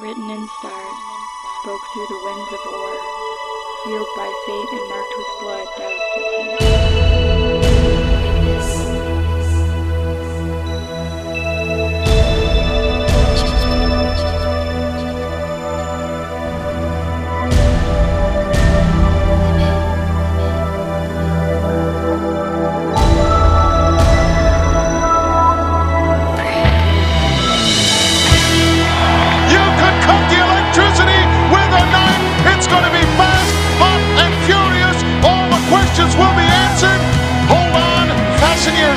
written in stars, spoke through the winds of war, sealed by fate and marked with blood doused in hate.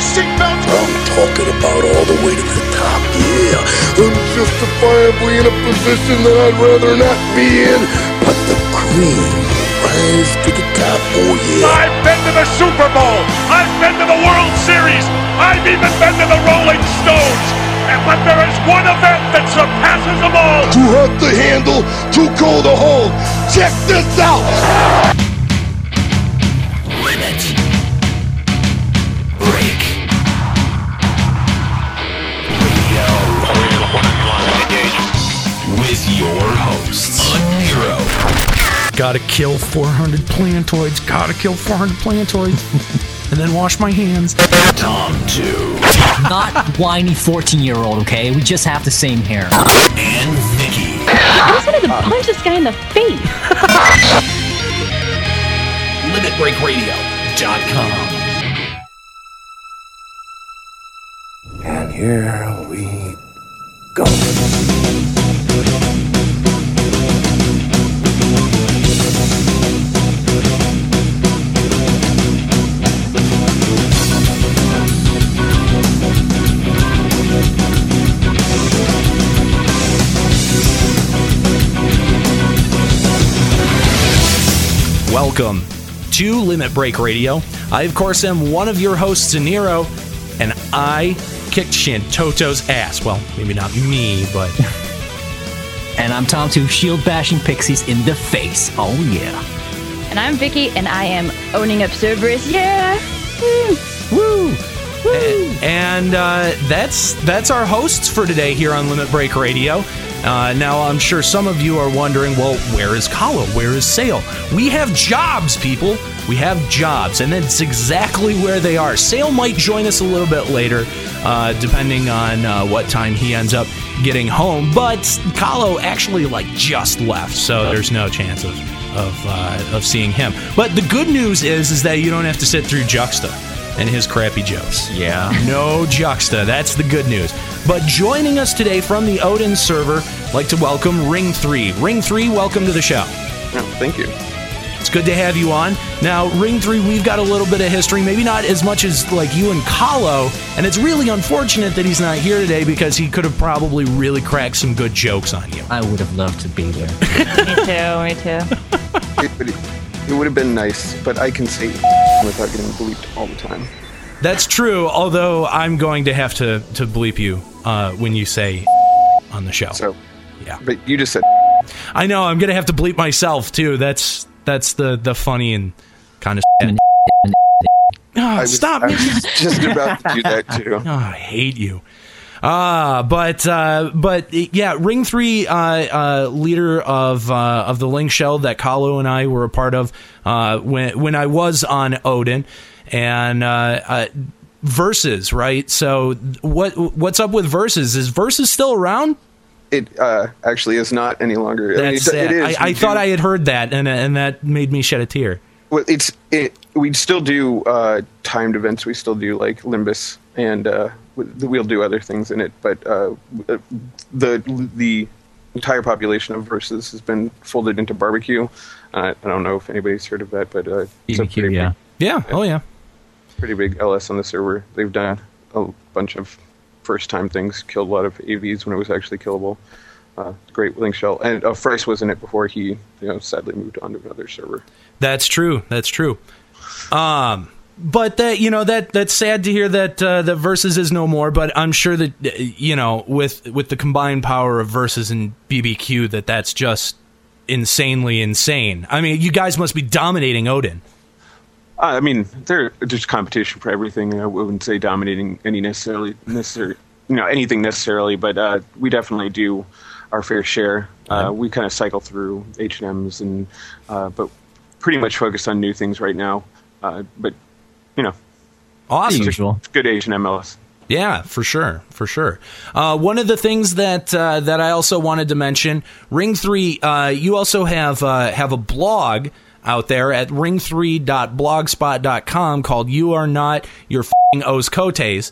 Seatbelts. I'm talking about all the way to the top, yeah. I'm justifiably in a position that I'd rather not be in. But the cream rise to the top, oh yeah. I've been to the Super Bowl. I've been to the World Series. I've even been to the Rolling Stones. And- But there is one event that surpasses them all. Too hot to handle, too cold to hold. Check this out. Gotta kill 400 plantoids. Gotta kill 400 plantoids. and then wash my hands. Tom 2. Not whiny 14 year old, okay? We just have the same hair. And Vicky. I just wanted to punch this guy in the face. LimitBreakRadio.com. And here we go. Welcome to Limit Break Radio. I, of course, am one of your hosts, Nero, and I kicked Shantoto's ass. Well, maybe not me, but And I'm Tom Two, shield bashing pixies in the face. Oh yeah. And I'm Vicky, and I am owning up Cerberus. Yeah. woo! And uh, that's that's our hosts for today here on Limit Break Radio. Uh, now, I'm sure some of you are wondering, well, where is Kalo? Where is Sale? We have jobs, people. We have jobs, and that's exactly where they are. Sale might join us a little bit later, uh, depending on uh, what time he ends up getting home. But Kalo actually like just left, so there's no chance of of uh, of seeing him. But the good news is is that you don't have to sit through Juxta and his crappy jokes. Yeah. No Juxta. That's the good news. But joining us today from the Odin server, I'd like to welcome Ring 3. Ring 3, welcome to the show. Oh, thank you. It's good to have you on. Now, Ring 3, we've got a little bit of history, maybe not as much as like you and Kalo, and it's really unfortunate that he's not here today because he could have probably really cracked some good jokes on you. I would have loved to be there. me too. Me too. It, but it, it would have been nice, but I can say without getting bleeped all the time. That's true, although I'm going to have to, to bleep you uh, when you say on the show. So, Yeah. but you just said I know I'm gonna have to bleep myself too. That's that's the the funny and kind of. I was, stop! I me. was just about to do that too. Oh, I hate you. Ah, but uh, but yeah, Ring Three, uh, uh, leader of uh, of the Link Shell that Kalo and I were a part of uh, when when I was on Odin, and uh, uh, versus right. So what what's up with versus? Is versus still around? It uh, actually is not any longer. I mean, That's it, it is. I, I thought do- I had heard that, and and that made me shed a tear. Well, it's it. We still do uh, timed events. We still do like Limbus, and uh, we'll do other things in it. But uh, the the entire population of Versus has been folded into Barbecue. Uh, I don't know if anybody's heard of that, but uh, BBQ, pretty yeah. Yeah. Oh yeah. Pretty big LS on the server. They've done a bunch of first time things, killed a lot of AVs when it was actually killable. Uh, great link shell, and uh, Frice was in it before he, you know, sadly moved on to another server. That's true. That's true. Um, but that you know that that's sad to hear that uh, that versus is no more. But I'm sure that uh, you know with with the combined power of versus and BBQ that that's just insanely insane. I mean, you guys must be dominating Odin. Uh, I mean, there there's competition for everything. I wouldn't say dominating any necessarily necessary, you know, anything necessarily, but uh, we definitely do our fair share. Uh, we kind of cycle through H and M's and uh, but pretty much focused on new things right now. Uh, but you know, Awesome. usual. it's good H and MLS. Yeah, for sure, for sure. Uh, one of the things that uh, that I also wanted to mention, Ring Three, uh, you also have uh, have a blog out there at ring3.blogspot.com called "You Are Not Your Fing Os Cotes,"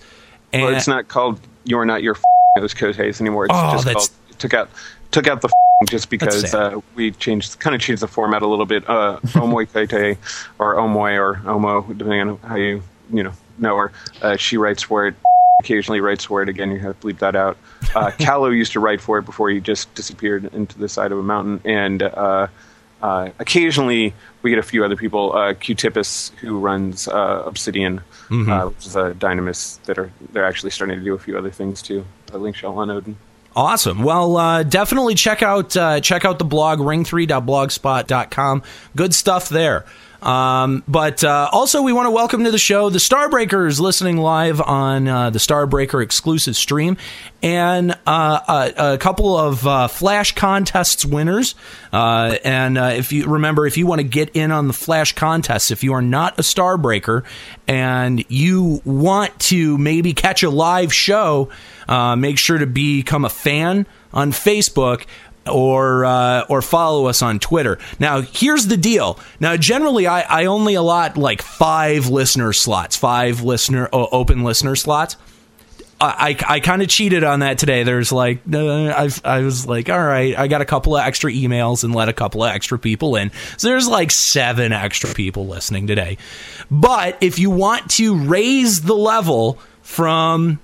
and Well, it's not called "You're Not Your Those Cotes" anymore. It's Oh, just that's- called took out took out the f just because uh, we changed kind of changed the format a little bit. Uh, Omoy Kote or Omoy or Omo, depending on how you you know know her. Uh, she writes for it. Occasionally writes for it. Again, you have to bleep that out. Uh, Kalo used to write for it before he just disappeared into the side of a mountain. And uh, uh, occasionally we get a few other people. Uh, Q-Tipus, who runs uh, Obsidian, uh, which is a Dynamis that are they're actually starting to do a few other things too. A link shell on Odin. Awesome. Well, uh, definitely check out uh, check out the blog ring3.blogspot.com. Good stuff there. Um, but uh, also, we want to welcome to the show the Starbreakers listening live on uh, the Starbreaker exclusive stream, and uh, a, a couple of uh, Flash contests winners. Uh, and uh, if you remember, if you want to get in on the Flash contests, if you are not a Starbreaker and you want to maybe catch a live show, uh, make sure to become a fan on Facebook or uh, or follow us on Twitter. Now, here's the deal. Now, generally, I, I only allot like five listener slots, five listener open listener slots. I, I, I kind of cheated on that today. There's like uh, I I was like, all right, I got a couple of extra emails and let a couple of extra people in. So there's like seven extra people listening today. But if you want to raise the level from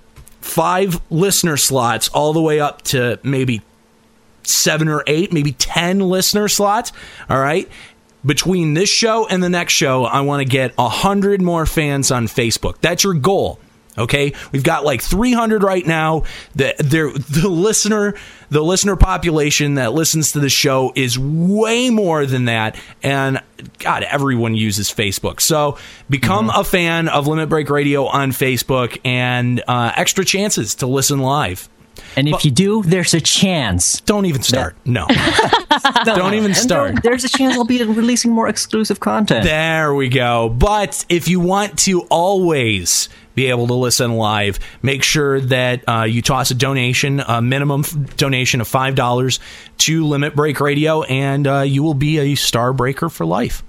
five listener slots all the way up to maybe seven or eight, maybe 10 listener slots. All right. Between this show and the next show, I want to get 100 more fans on Facebook. That's your goal. Okay, we've got like 300 right now. The, the the listener the listener population that listens to the show is way more than that, and God, everyone uses Facebook. So become a fan of Limit Break Radio on Facebook, and uh, extra chances to listen live. And if you do, there's a chance. Don't even start. No. Don't even start. there- There's a chance I'll be releasing more exclusive content. There we go. But if you want to always be able to listen live, make sure that uh, you toss a donation, a minimum f- donation of five dollars to Limit Break Radio, and uh, you will be a star breaker for life.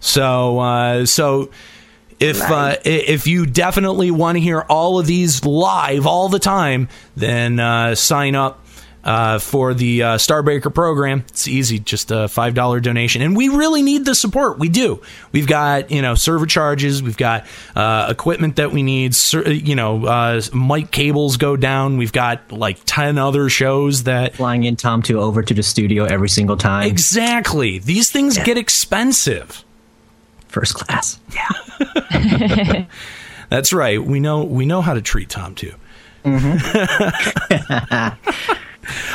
So, uh, so if uh, if you definitely want to hear all of these live all the time, then uh, sign up. Uh, for the uh, Starbreaker program, it's easy, just a five dollar donation, and we really need the support. We do. We've got you know server charges, we've got uh, equipment that we need. Ser- you know, uh, mic cables go down. We've got like ten other shows that Flying in Tom 2 over to the studio every single time. exactly these things get expensive. First class. Yeah. That's right. We know we know how to treat Tom too.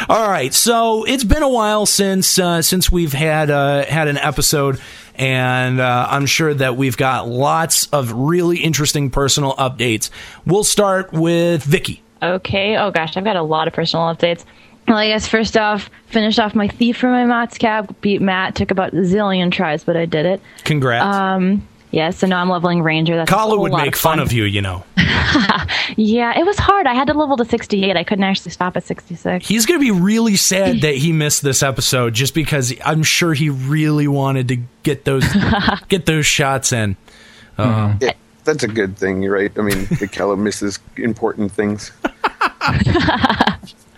All right, so it's been a while since uh, since we've had uh, had an episode, and uh, I'm sure that we've got lots of really interesting personal updates. We'll start with Vicky. Okay. Oh gosh, I've got a lot of personal updates. Well, I guess first off, finished off my thief for my Maat's cap. Beat Maat. Took about a zillion tries, but I did it. Congrats. Um, yeah. So now I'm leveling Ranger. That's Kala whole would lot make of fun of you, you know. Yeah, it was hard. I had to level to 68. I couldn't actually stop at 66. He's going to be really sad that he missed this episode just because I'm sure he really wanted to get those get those shots in. Uh, Yeah, that's a good thing, you're right? I mean, the Kalo misses important things.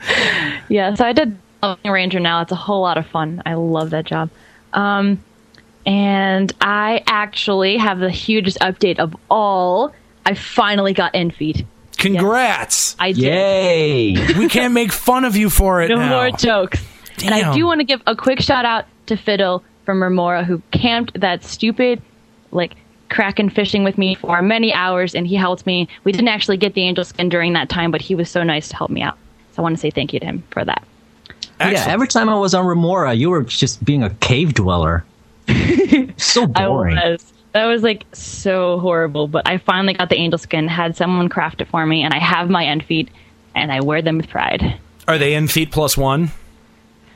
Yeah, so I did leveling Ranger now. It's a whole lot of fun. I love that job. Um, and I actually have the hugest update of all. I finally got end feet. Congrats! I did. Yay! we can't make fun of you for it No now. more jokes. And I do want to give a quick shout out to Fiddle from Remora who camped that stupid, like, kraken fishing with me for many hours and he helped me. We didn't actually get the angel skin during that time, but he was so nice to help me out. So I want to say thank you to him for that. Yeah, every time I was on Remora, you were just being a cave dweller. so boring. I boring. was. That was like so horrible, but I finally got the angel skin, had someone craft it for me, and I have my end feet, and I wear them with pride. Are they end feet plus one?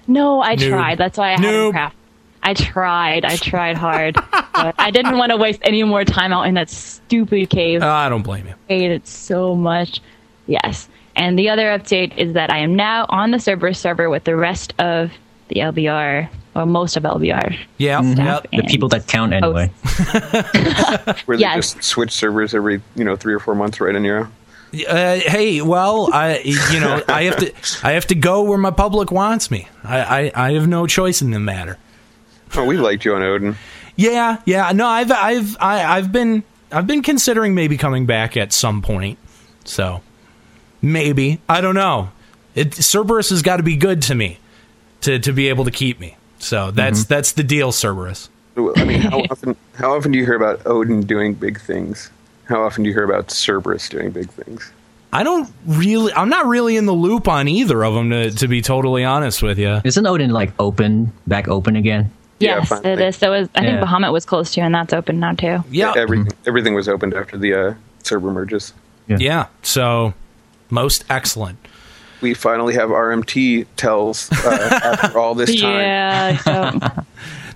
No, I Noob. tried. That's why I had haven't craft. I tried. I tried hard. but I didn't want to waste any more time out in that stupid cave. Uh, I don't blame you. I hate it so much. Yes. And the other update is that I am now on the Cerberus server with the rest of the LBR, or most of LBR. Yeah, Staff yep. The people that count anyway. Where they Yes. just switch servers every you know three or four months, right in Nero. Uh, hey, well, I you know I have to I have to go where my public wants me. I I, I have no choice in the matter. Oh, we liked you on Odin. Yeah, yeah. No, I've I've I, I've been I've been considering maybe coming back at some point. So maybe I don't know. It Cerberus has got to be good to me to to be able to keep me. So that's that's the deal, Cerberus. I mean, how often how often do you hear about Odin doing big things? How often do you hear about Cerberus doing big things? I don't really. I'm not really in the loop on either of them to to be totally honest with you. Isn't Odin like open, back open again? Yes, finally. it is. So is, I think Bahamut was close to, and that's open now too. Yeah, everything everything was opened after the uh, server merges. yeah. So most excellent. We finally have RMT tells uh, after all this time. Yeah.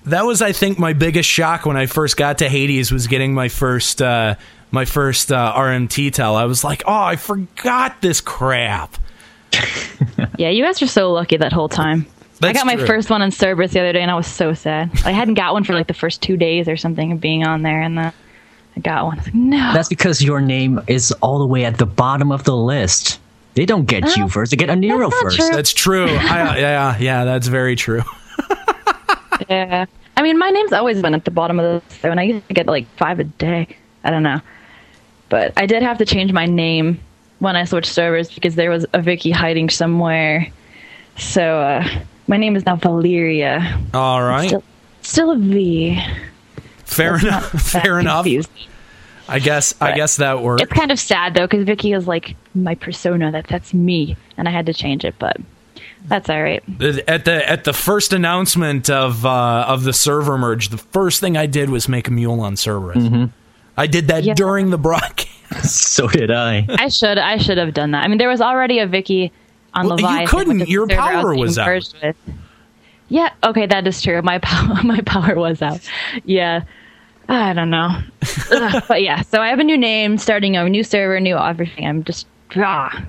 So That was, I think, my biggest shock when I first got to Hades was getting my first uh, my first uh, RMT tell. I was like, oh, I forgot this crap. yeah, you guys are so lucky that whole time. I got my true. first one on Cerberus the other day, and I was so sad. I hadn't got one for like the first two days or something of being on there, and then I got one. I was like, no. That's because your name is all the way at the bottom of the list. They don't get you Oh, first; they get a Nero that's first. true. That's true. I, yeah, yeah, that's very true. Yeah. I mean, my name's always been at the bottom of the list, and I used to get like five a day. I don't know. But I did have to change my name when I switched servers because there was a Vicky hiding somewhere. So, uh, my name is now Valeria. All right, Still, still a V. fair enough. Fair enough. I guess. I guess that works. It's kind of sad though, because Vicky is like my persona. That that's me, and I had to change it, but that's all right. At the at the first announcement of uh, of the server merge, the first thing I did was make a mule on Cerberus. I did that Yeah. during the broadcast. so did I. I should I should have done that. I mean, there was already a Vicky on Well, you couldn't. which is the Your server power getting was out. with. Yeah. Okay, that is true. My power my power was out. Yeah. I don't know. Ugh, but yeah, so I have a new name, starting a new server, new everything. I'm just ah.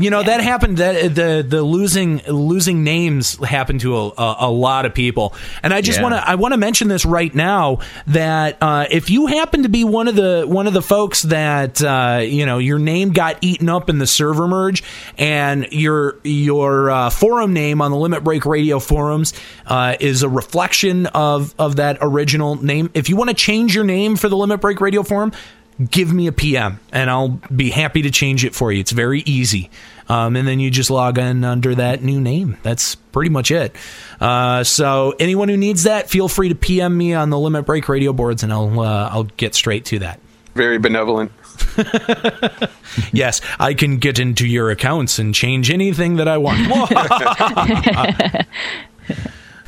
You know that happened. That the the losing losing names happened to a, a, a lot of people, and I just Yeah. want to I want to mention this right now that uh, if you happen to be one of the one of the folks that uh, you know your name got eaten up in the server merge, and your your uh, forum name on the Limit Break Radio forums uh, is a reflection of of that original name. If you want to change your name for the Limit Break Radio forum, give me a PM and I'll be happy to change it for you. It's very easy. Um, and then you just log in under that new name. That's pretty much it. Uh, so anyone who needs that, feel free to PM me on the Limit Break radio boards and I'll, uh, I'll get straight to that. Very benevolent. Yes, I can get into your accounts and change anything that I want.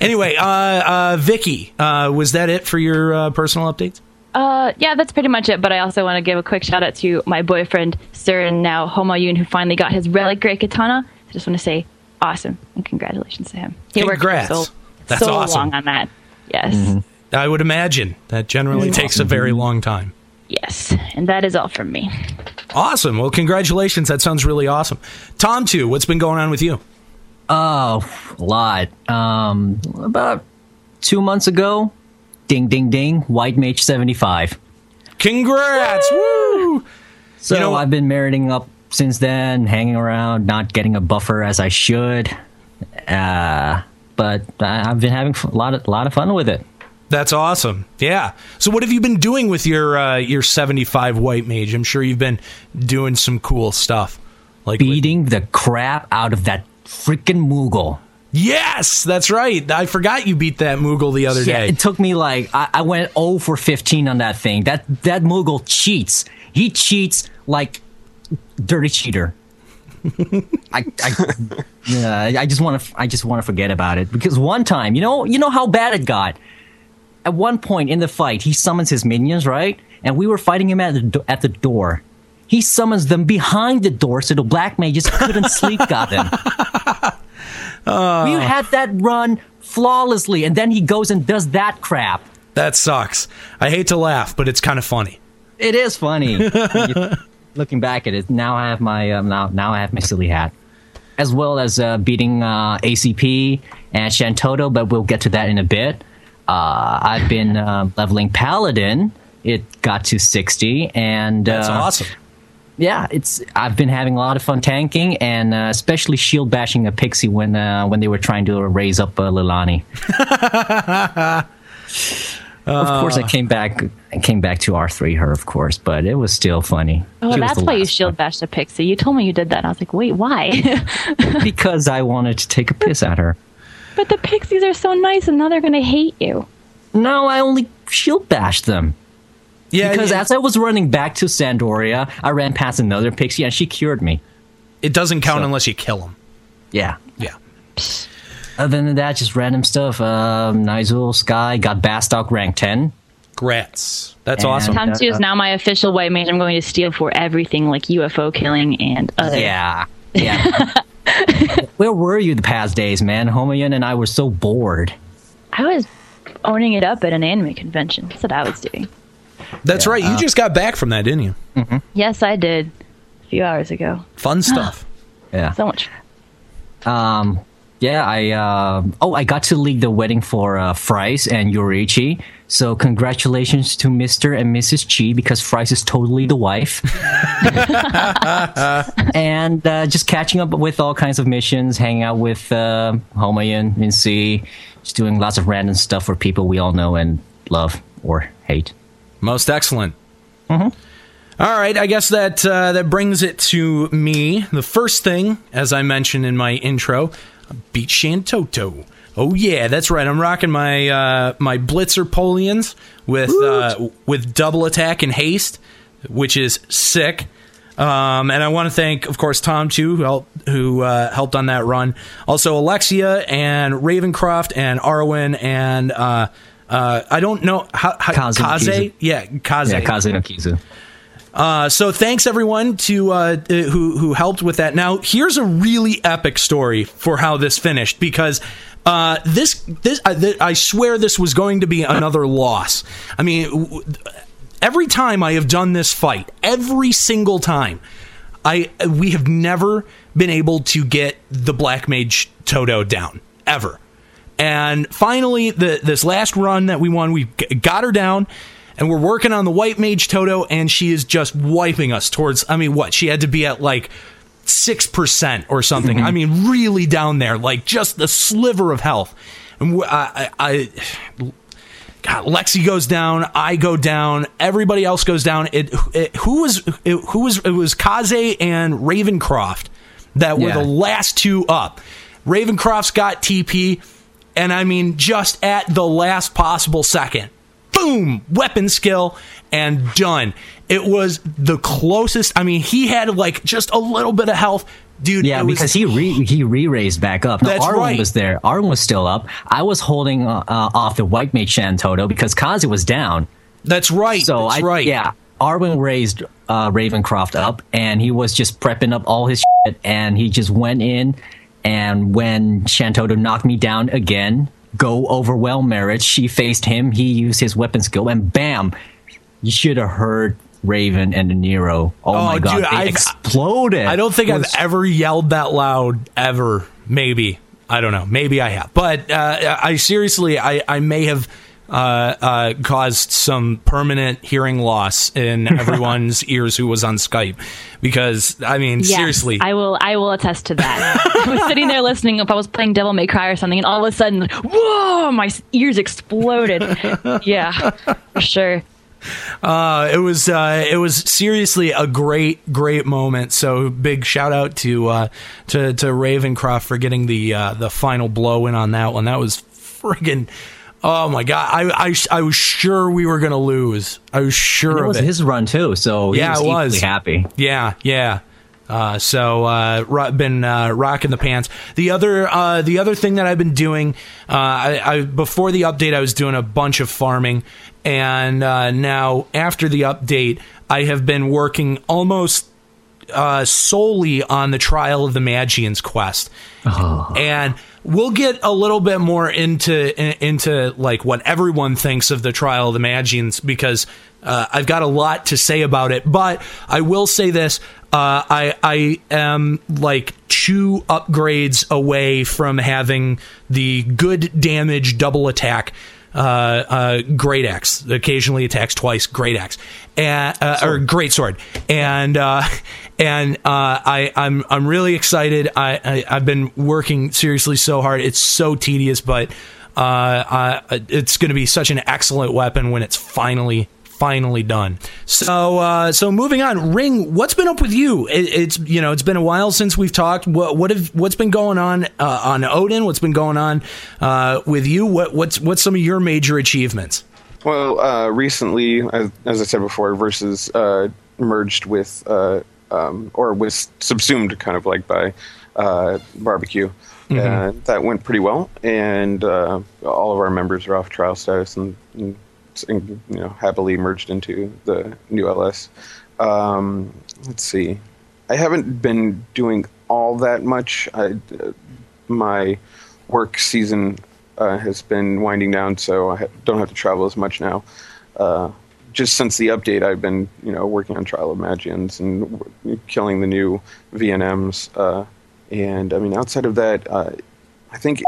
anyway, uh, uh, Vicky, uh, was that it for your uh, personal updates? Uh, yeah, that's pretty much it. But I also want to give a quick shout out to my boyfriend, Sir, and now Homayun, who finally got his relic great katana. I just want to say, awesome and congratulations to him. He worked Congrats. so, That's so awesome. long on that. Yes, I would imagine that generally takes a very long time. yes, and that is all from me. Awesome. Well, congratulations. That sounds really awesome. Tom, too, what's been going on with you? Oh, a lot. Um, about two months ago, ding, ding, ding, White Mage 75. Congrats. Woo! So You know- I've been meriting up since then, hanging around, not getting a buffer as I should. Uh, but I- I've been having a lot of, lot of fun with it. That's awesome. Yeah. So, what have you been doing with your uh, your seventy five white mage? I'm sure you've been doing some cool stuff. Like Beating the crap out of that freaking Moogle. Yes, that's right. I forgot you beat that Moogle the other Yeah, day. it took me like I, I went 0 for 15 on that thing. That that Moogle cheats. He cheats like dirty cheater. I, I, yeah, I just want to I just want to forget about it because one time, you know, you know how bad it got. At one point in the fight, he summons his minions, right? And we were fighting him at the do- at the door. He summons them behind the door so the black mages couldn't sleep. Got them. We had that run flawlessly, and then he goes and does that crap. That sucks. I hate to laugh, but it's kind of funny. It is funny. Looking back at it, now I have my um, now now I have my silly hat, as well as uh, beating uh, ACP and Shantoto, but we'll get to that in a bit. Uh, I've been uh, leveling Paladin. It got to sixty, and That's uh, awesome. Yeah, it's I've been having a lot of fun tanking and uh, especially shield bashing a pixie when uh, when they were trying to raise up uh, Lilani. of course, I came back. I came back to R three her, of course, but it was still funny. Oh, She that's why you shield bashed a pixie. You told me you did that. And I was like, wait, why? because I wanted to take a piss at her. but the pixies are so nice, and now they're gonna hate you. No, I only shield bashed them. Yeah, Because it, as I was running back to San d'Oria, I ran past another pixie and she cured me. it doesn't count So- unless you kill him. Yeah. Yeah. Other than that, just random stuff. Um, Nyzul Sky got Bastok rank 10. Grats. That's And- awesome. Tom 2 is now my official white mage. I'm going to steal for everything like UFO killing and other. Yeah. Yeah. Where were you the past days, man? Homoyen and I were so bored. I was owning it up at an anime convention. That's what I was doing. That's right. uh, You just got back from that, didn't you? Yes, I did. A few hours ago. Fun stuff. Yeah. So much. Um, yeah, I, um oh, I got to lead the wedding for, uh, Fries and Yorichi. So congratulations to Mr. and Mrs. Chi because Fries is totally the wife. and, uh, just catching up with all kinds of missions, hanging out with, uh, Homoyen, Mincy, just doing lots of random stuff for people we all know and love or hate. Most excellent. All right, I guess that uh, that brings it to me. The first thing, as I mentioned in my intro, beat Shantoto. Oh yeah, that's right. I'm rocking my uh, my Blitzer Poleyns with uh, with double attack and haste, which is sick. Um, and I want to thank, of course, Tom too, who helped, who uh, helped on that run. Also, Alexia and Ravencroft and Arwen and uh, I don't know how, how Kaze Kaze, yeah, Kaze. Yeah, Kaze no Kizu. Uh, so thanks everyone to uh, uh, who who helped with that. Now here's a really epic story for how this finished because uh, this this I, th- I swear this was going to be another loss. I mean, w- every time I have done this fight, every single time, I we have never been able to get the Black Mage Toto down ever. And finally, the this last run that we won, we got her down, and we're working on the White Mage Toto, and she is just wiping us towards. I mean, what she had to be at like six percent or something. Mm-hmm. I mean, really down there, like just the sliver of health. And I, God, Lexi goes down. I go down. Everybody else goes down. It, it who was it, who was it was Kaze and Ravencroft that were Yeah. the last two up. Ravencroft's got TP, and I mean just at the last possible second, boom, weapon skill and done. It was the closest. I mean, he had like just a little bit of health, dude. Yeah, was- because he re he re raised back up. Now, Arwen right. was there. Arwen was still up. I was holding uh, uh, off the white mage Shantoto because Kazi was down. That's right. So that's I right. yeah. Arwen raised uh, Ravencroft up, and he was just prepping up all his shit, and he just went in. And when Shantoto knocked me down again, go overwhelm Merit. She faced him. He used his weapon skill, and bam! You should have heard Raven and Nero. Oh, Oh, my god, dude, they I've- exploded. I don't think It I've ever yelled that loud ever. Maybe I don't know. Maybe I have, but uh, I seriously, I, I may have uh, uh, caused some permanent hearing loss in everyone's ears who was on Skype because I mean, Yes, seriously, I will. I will attest to that. I was sitting there listening. If I was playing Devil May Cry or something, and all of a sudden, whoa, my ears exploded. yeah, for sure. Uh, it was uh, it was seriously a great great moment. So big shout out to uh, to to Ravencroft for getting the uh, the final blow in on that one. That was friggin' oh my god! I I, I was sure we were gonna lose. I was sure It was it. his run too, so he Yeah, was it was. happy. Yeah, yeah. Uh, so uh, been uh, rocking the pants. The other uh, the other thing that I've been doing, uh, I, I before the update, I was doing a bunch of farming, and uh, now after the update, I have been working almost uh, solely on the trial of the Magian's quest, and we'll get a little bit more into into like what everyone thinks of the trial of the Magians because uh, I've got a lot to say about it. But I will say this: uh, I I am like two upgrades away from having the good damage double attack. Uh, uh, great axe occasionally attacks twice. Great axe, and, uh, or great sword, and uh, and uh, I I'm I'm really excited. I, I I've been working seriously so hard. It's so tedious, but uh, uh, it's going to be such an excellent weapon when it's finally finally done. So uh, so moving on, Ring. What's been up with you? It, it's you know it's been a while since we've talked. What what have what's been going on uh, on Odin? What's been going on uh, with you? What what's what's some of your major achievements? Well, uh, recently, as, as I said before, versus uh, merged with uh, um, or was subsumed, kind of like by uh, barbecue. Mhm. Uh, that went pretty well, and uh, all of our members are off trial status and, and you know happily merged into the new LS. Um, let's see, I haven't been doing all that much. I, uh, my work season uh, has been winding down, so I ha- don't have to travel as much now. Uh, just since the update, I've been you know working on Trial of Magians and w- killing the new VNMs. Uh, and I mean, outside of that, uh, I think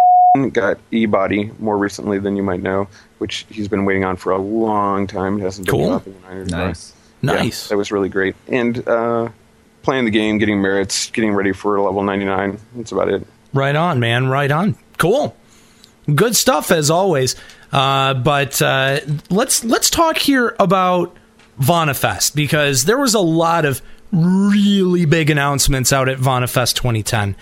got E-Body more recently than you might know, which he's been waiting on for a long time. It hasn't been Cool. dropping in Iron Bar. Nice. Yeah, Nice. that was really great. And uh, playing the game, getting merits, getting ready for level 99. That's about it. Right on, man. Right on. Cool. Good stuff as always. Uh, but uh, let's let's talk here about VanaFest because there was a lot of really big announcements out at VanaFest 2010,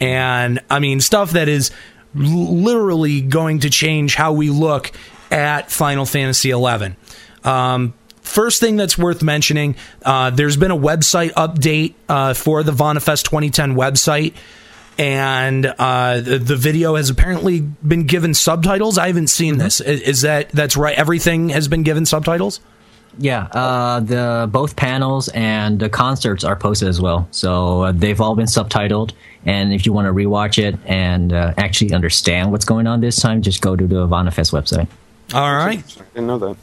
and I mean stuff that is l- literally going to change how we look at Final Fantasy XI. Um, first thing that's worth mentioning, uh, there's been a website update uh, for the VanaFest 2010 website and uh, the, the video has apparently been given subtitles. I haven't seen this. Is, is that that's right? Everything has been given subtitles. Yeah, uh, the both panels and the concerts are posted as well, so uh, they've all been subtitled. And if you want to rewatch it and uh, actually understand what's going on this time, just go to the Vanafest website. All right, I didn't know that.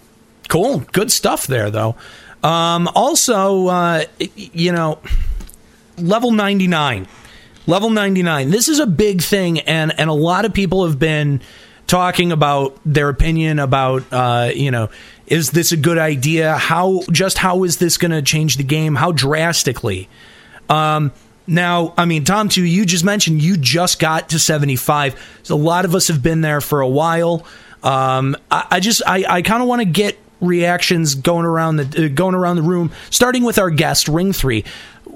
cool, good stuff there though. Um, also, uh, you know, level ninety nine, level ninety nine. This is a big thing, and and a lot of people have been talking about their opinion about uh, you know is this a good idea? How just how is this going to change the game? How drastically? Um, now i mean tom too you just mentioned you just got to 75 so a lot of us have been there for a while um, I, I just i, I kind of want to get reactions going around the uh, going around the room starting with our guest ring 3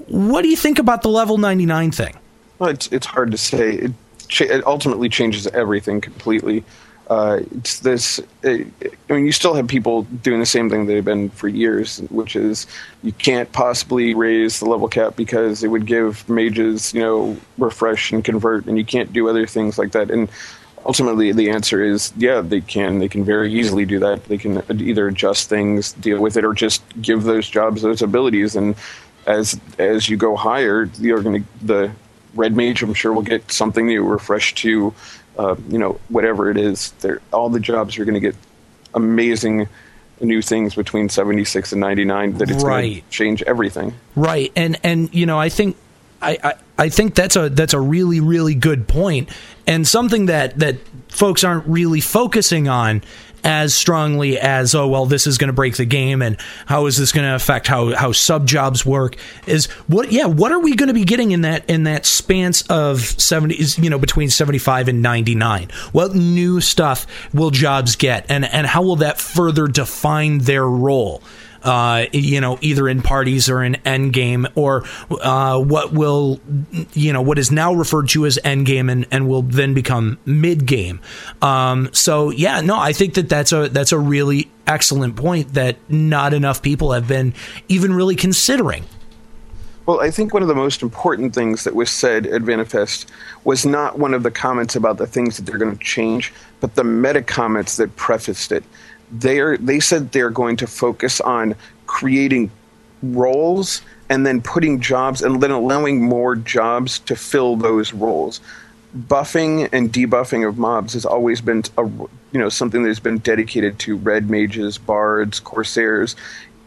what do you think about the level 99 thing Well, it's it's hard to say. It, cha- it ultimately changes everything completely. Uh, it's this. It, I mean, you still have people doing the same thing they've been for years, which is you can't possibly raise the level cap because it would give mages, you know, refresh and convert, and you can't do other things like that. And ultimately, the answer is yeah, they can. They can very easily do that. They can either adjust things, deal with it, or just give those jobs those abilities. And as as you go higher, you're going to the red mage. I'm sure will get something new, refresh to, uh, you know, whatever it is. They're, all the jobs are going to get amazing new things between 76 and 99 that it's going to change everything. Right, and and you know, I think I, I I think that's a that's a really really good point, and something that that folks aren't really focusing on as strongly as oh well this is going to break the game and how is this going to affect how how sub jobs work is what yeah what are we going to be getting in that in that spans of 70 is you know between 75 and 99 what new stuff will jobs get and and how will that further define their role uh, you know, either in parties or in endgame, or uh, what will, you know, what is now referred to as endgame and, and will then become midgame. Um, so yeah, no, I think that that's a that's a really excellent point that not enough people have been even really considering. Well, I think one of the most important things that was said at VanaFest was not one of the comments about the things that they're going to change, but the meta comments that prefaced it. They are they said they're going to focus on creating roles and then putting jobs and then allowing more jobs to fill those roles. buffing and debuffing of mobs has always been a you know something that's been dedicated to red mages, bards, corsairs,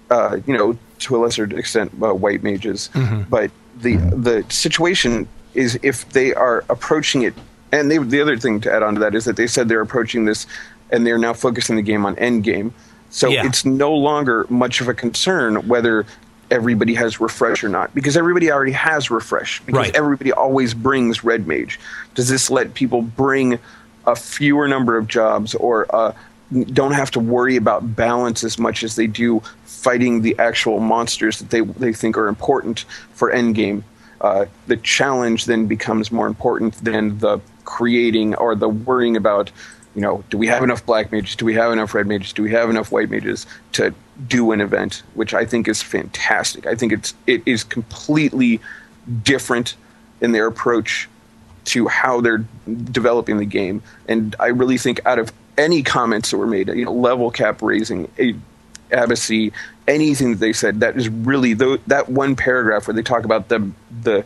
uh, you know to a lesser extent uh, white mages. But the the situation is if they are approaching it, and they, the other thing to add on to that is that they said they're approaching this, and they're now focusing the game on end game. So Yeah. it's no longer much of a concern whether everybody has refresh or not because everybody already has refresh because Right. everybody always brings red mage does this let people bring a fewer number of jobs or uh, don't have to worry about balance as much as they do fighting the actual monsters that they they think are important for endgame uh, the challenge then becomes more important than the creating or the worrying about you know, do we have enough black mages? Do we have enough red mages? Do we have enough white mages to do an event? Which I think is fantastic. I think it's it is completely different in their approach to how they're developing the game. And I really think out of any comments that were made, you know, level cap raising, a anything that they said, that is really tho- that one paragraph where they talk about the the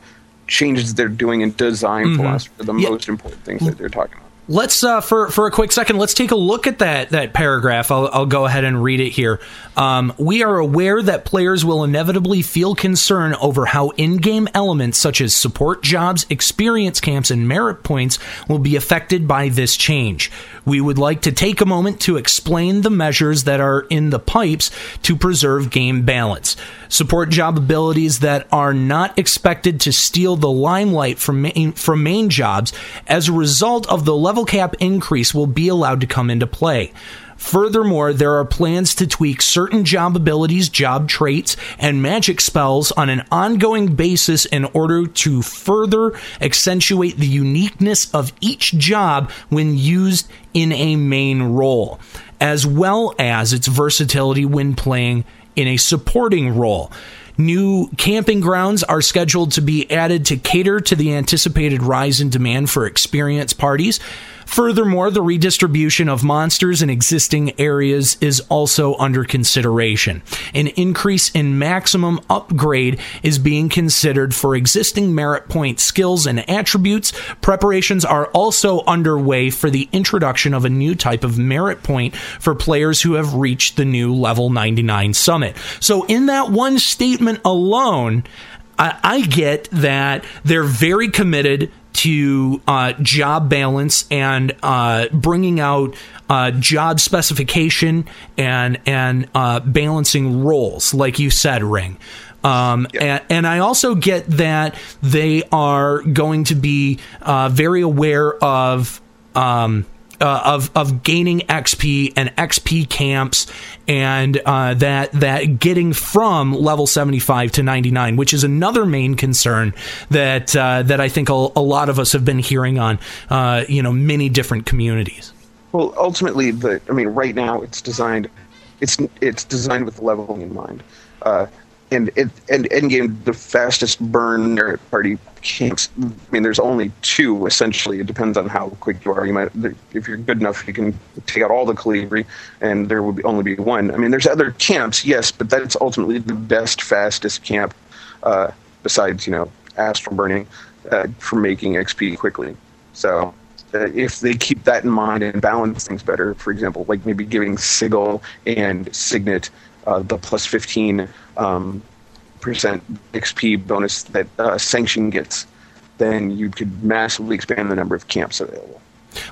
changes they're doing in design philosophy are the Yeah. most important things that they're talking about. Let's uh, for for a quick second. Let's take a look at that that paragraph. I'll, I'll go ahead and read it here. Um, we are aware that players will inevitably feel concern over how in-game elements such as support jobs, experience camps, and merit points will be affected by this change. We would like to take a moment to explain the measures that are in the pipes to preserve game balance. Support job abilities that are not expected to steal the limelight from main, from main jobs as a result of the level cap increase will be allowed to come into play. Furthermore, there are plans to tweak certain job abilities, job traits, and magic spells on an ongoing basis in order to further accentuate the uniqueness of each job when used in a main role, as well as its versatility when playing in a supporting role. New camping grounds are scheduled to be added to cater to the anticipated rise in demand for experience parties. Furthermore, the redistribution of monsters in existing areas is also under consideration. An increase in maximum upgrade is being considered for existing merit point skills and attributes. Preparations are also underway for the introduction of a new type of merit point for players who have reached the new level 99 summit. So, in that one statement alone, I, get that they're very committed to uh, job balance and uh, bringing out uh, job specification and and uh, balancing roles, like you said, Ring. Um, and, and I also get that they are going to be uh, very aware of. Um, uh, of of gaining XP and XP camps and uh, that that getting from level 75 to 99, which is another main concern that uh, that I think a, a lot of us have been hearing on uh, you know many different communities. Well, ultimately, the I mean, right now it's designed, it's it's designed with leveling in mind, uh, and and endgame the fastest burn party camps. I mean, there's only two essentially. It depends on how quick you are. You might, if you're good enough, you can take out all the colibri, and there will be only be one. I mean, there's other camps, yes, but that's ultimately the best fastest camp, uh, besides you know astral burning, uh, for making XP quickly. So uh, if they keep that in mind and balance things better, for example, like maybe giving Sigil and Signet uh, the plus 15 um, percent XP bonus that uh, Sanction gets, then you could massively expand the number of camps available.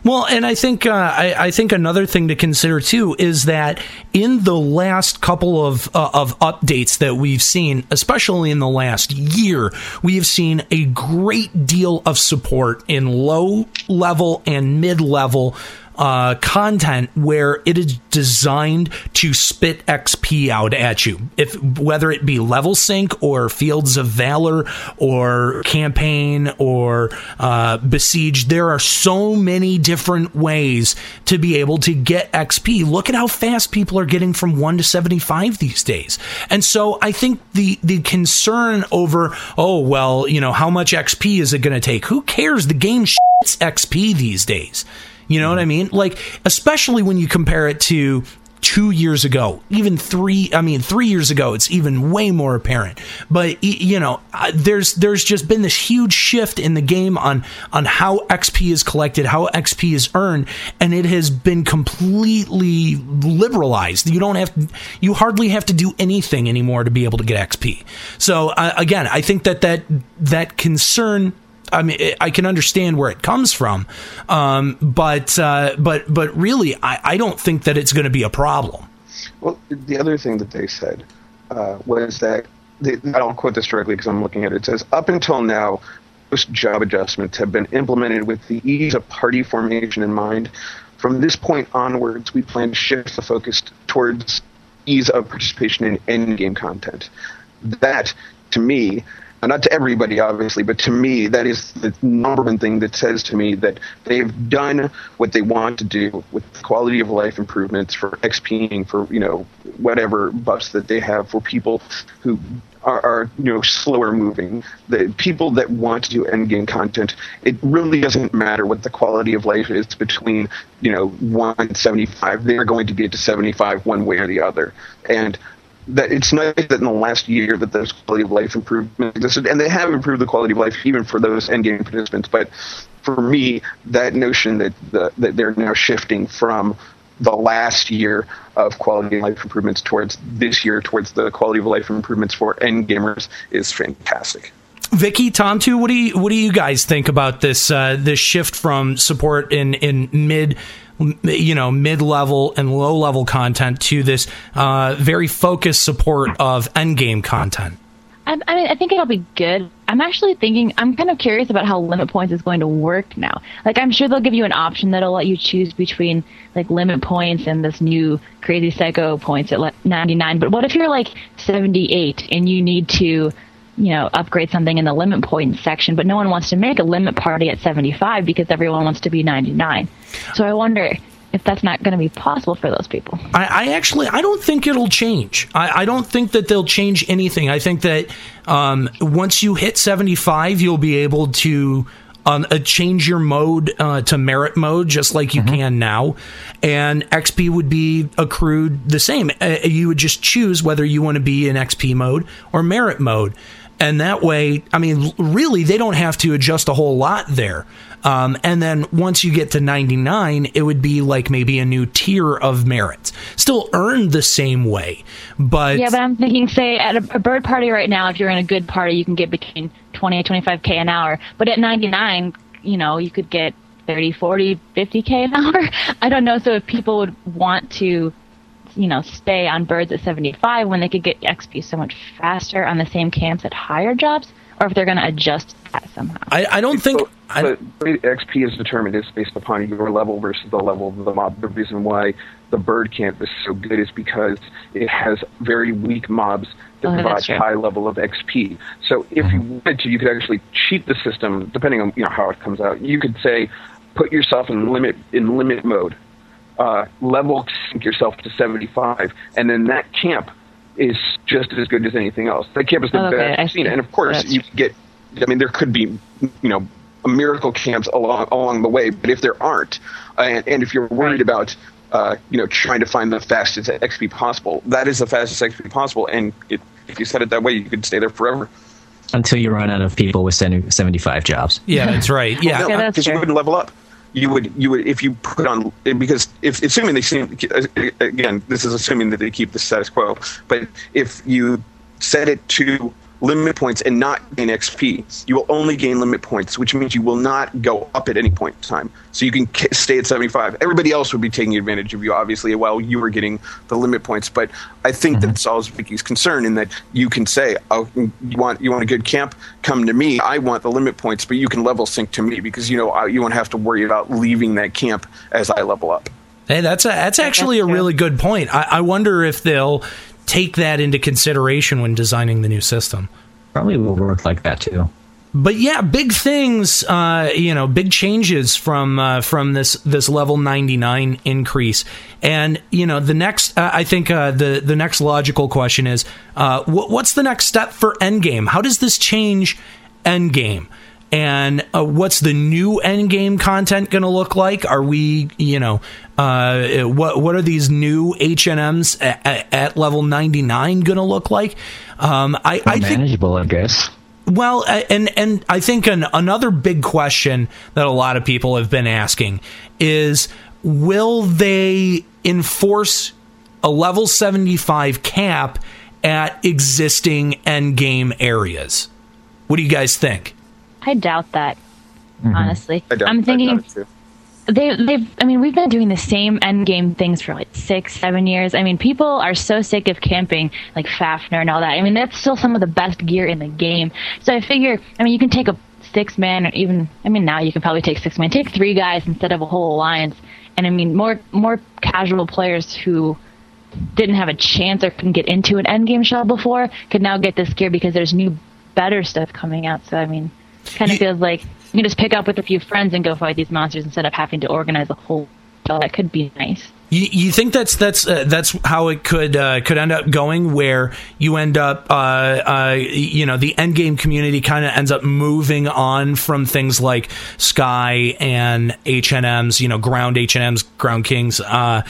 Well, and I think uh, I, I think another thing to consider too is that in the last couple of uh, of updates that we've seen, especially in the last year, we have seen a great deal of support in low level and mid level. Uh, content where it is designed to spit XP out at you, if whether it be level sync or Fields of Valor or campaign or uh, besiege, there are so many different ways to be able to get XP. Look at how fast people are getting from one to seventy five these days, and so I think the the concern over oh well you know how much XP is it going to take? Who cares? The game shits XP these days. You know what I mean? Like, especially when you compare it to two years ago, even three. I mean, three years ago, it's even way more apparent. But you know, there's there's just been this huge shift in the game on on how XP is collected, how XP is earned, and it has been completely liberalized. You don't have you hardly have to do anything anymore to be able to get XP. So uh, again, I think that that that concern I mean, I can understand where it comes from, um, but uh, but but really, I, I don't think that it's going to be a problem. Well, the other thing that they said uh, was that they, I don't quote this directly because I'm looking at it. It says up until now, most job adjustments have been implemented with the ease of party formation in mind. From this point onwards, we plan to shift the focus towards ease of participation in end-game content. That, to me, Uh, not to everybody, obviously, but to me, that is the number one thing that says to me that they've done what they want to do with quality of life improvements for XPing, for you know whatever buffs that they have for people who are, are you know slower moving. The people that want to do end game content, it really doesn't matter what the quality of life is between you know one and seventy five. They're going to get to seventy five one way or the other, and that it's nice that in the last year that those quality of life improvements existed, and they have improved the quality of life even for those end game participants. But for me, that notion that the, that they're now shifting from the last year of quality of life improvements towards this year towards the quality of life improvements for end gamers is fantastic. Vicky, Tom, too. What do you what do you guys think about this uh, this shift from support in in mid you know mid level and low level content to this uh, very focused support of end game content? I, I mean, I think it'll be good. I'm actually thinking, I'm kind of curious about how limit points is going to work now. Like, I'm sure they'll give you an option that'll let you choose between like limit points and this new crazy psycho points at like 99. But what if you're like 78 and you need to, you know, upgrade something in the limit points section, but no one wants to make a limit party at 75 because everyone wants to be 99. So I wonder if that's not going to be possible for those people. I, I actually I don't think it'll change. I, I don't think that they'll change anything. I think that um, once you hit seventy five, you'll be able to. Um, uh, change your mode uh, to merit mode just like you can now, and XP would be accrued the same. Uh, you would just choose whether you want to be in XP mode or merit mode, and that way, I mean, really, they don't have to adjust a whole lot there. Um, and then once you get to 99, it would be like maybe a new tier of merit. Still earned the same way, but Yeah, but I'm thinking, say, at a, bird party right now, if you're in a good party, you can get between 20 and 25k an hour. But at 99, you know, you could get 30, 40, 50k an hour. I don't know. So if people would want to, you know, stay on birds at 75 when they could get XP so much faster on the same camps at higher jobs, or if they're going to adjust that somehow. I, I don't think. I, But the way XP is determined is based upon your level versus the level of the mob. The reason why the bird camp is so good is because it has very weak mobs that Oh, provide true. high level of XP. So if you mm-hmm. wanted to, you could actually cheat the system depending on you know how it comes out. You could say, put yourself in limit in limit mode, uh, level sync yourself to 75, and then that camp is just as good as anything else. That camp is the Okay, best I I've seen, and of course That's you get. I mean, there could be, you know, miracle camps along along the way, but if there aren't, and, and if you're worried about, uh, you know, trying to find the fastest XP possible, that is the fastest XP possible, and it, if you set it that way, you could stay there forever. until you run out of people with 75 jobs. yeah, that's right. Yeah, Yeah, that's because you wouldn't level up. You would, you would, if you put on because if assuming they seem again, this is assuming that they keep the status quo. But if you set it to limit points and not gain XP, you will only gain limit points, which means you will not go up at any point in time. So you can k- stay at 75. Everybody else would be taking advantage of you, obviously, while you were getting the limit points. But I think mm-hmm. that solves Vicky's concern in that you can say, "Oh, you want you want a good camp? Come to me. I want the limit points, but you can level sync to me because you know I- you won't have to worry about leaving that camp as I level up." Hey, that's a, that's actually a really good point. I, I wonder if they'll take that into consideration when designing the new system. Probably will work like that too. But yeah, big things. Uh, you know, big changes from uh, from this this level ninety nine increase. And you know, the next, uh, I think uh, the the next logical question is, uh, what, what's the next step for Endgame? How does this change Endgame? And uh, what's the new end game content going to look like? Are we, you know, uh, what what are these new H and M's at, at level ninety nine going to look like? Um, I, I think manageable, I guess. well, and and I think an, another big question that a lot of people have been asking is will they enforce a level 75 cap at existing end game areas? What do you guys think? I doubt that. Mm-hmm. Honestly, I doubt- I'm I thinking doubt it too. they they've I mean we've been doing the same end game things for like six seven years. I mean people are so sick of camping like Fafnir and all that. I mean that's still some of the best gear in the game. So I figure I mean you can take a six man or even I mean now you can probably take six man. Take three guys instead of a whole alliance. And I mean more more casual players who didn't have a chance or couldn't get into an end game shell before could now get this gear because there's new better stuff coming out. So I mean kind of feels like you can just pick up with a few friends and go fight these monsters instead of having to organize a whole shell. That could be nice. You, you think that's that's uh, that's how it could uh, could end up going, where you end up, uh, uh, you know, the end game community kind of ends up moving on from things like Sky and H and M's, you know, ground H and M's, ground kings, uh,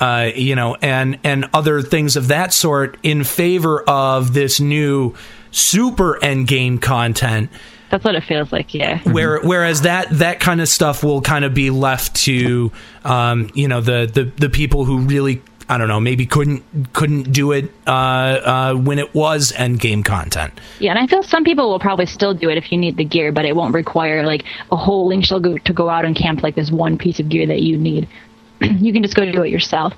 uh, you know, and and other things of that sort in favor of this new super end game content That's what it feels like. Yeah. where whereas that that kind of stuff will kind of be left to um, you know the, the the people who really I don't know maybe couldn't couldn't do it uh, uh, when it was end game content. Yeah, and I feel some people will probably still do it if you need the gear, but it won't require like a whole link shell go- to go out and camp like this one piece of gear that you need. you can just go do it yourself.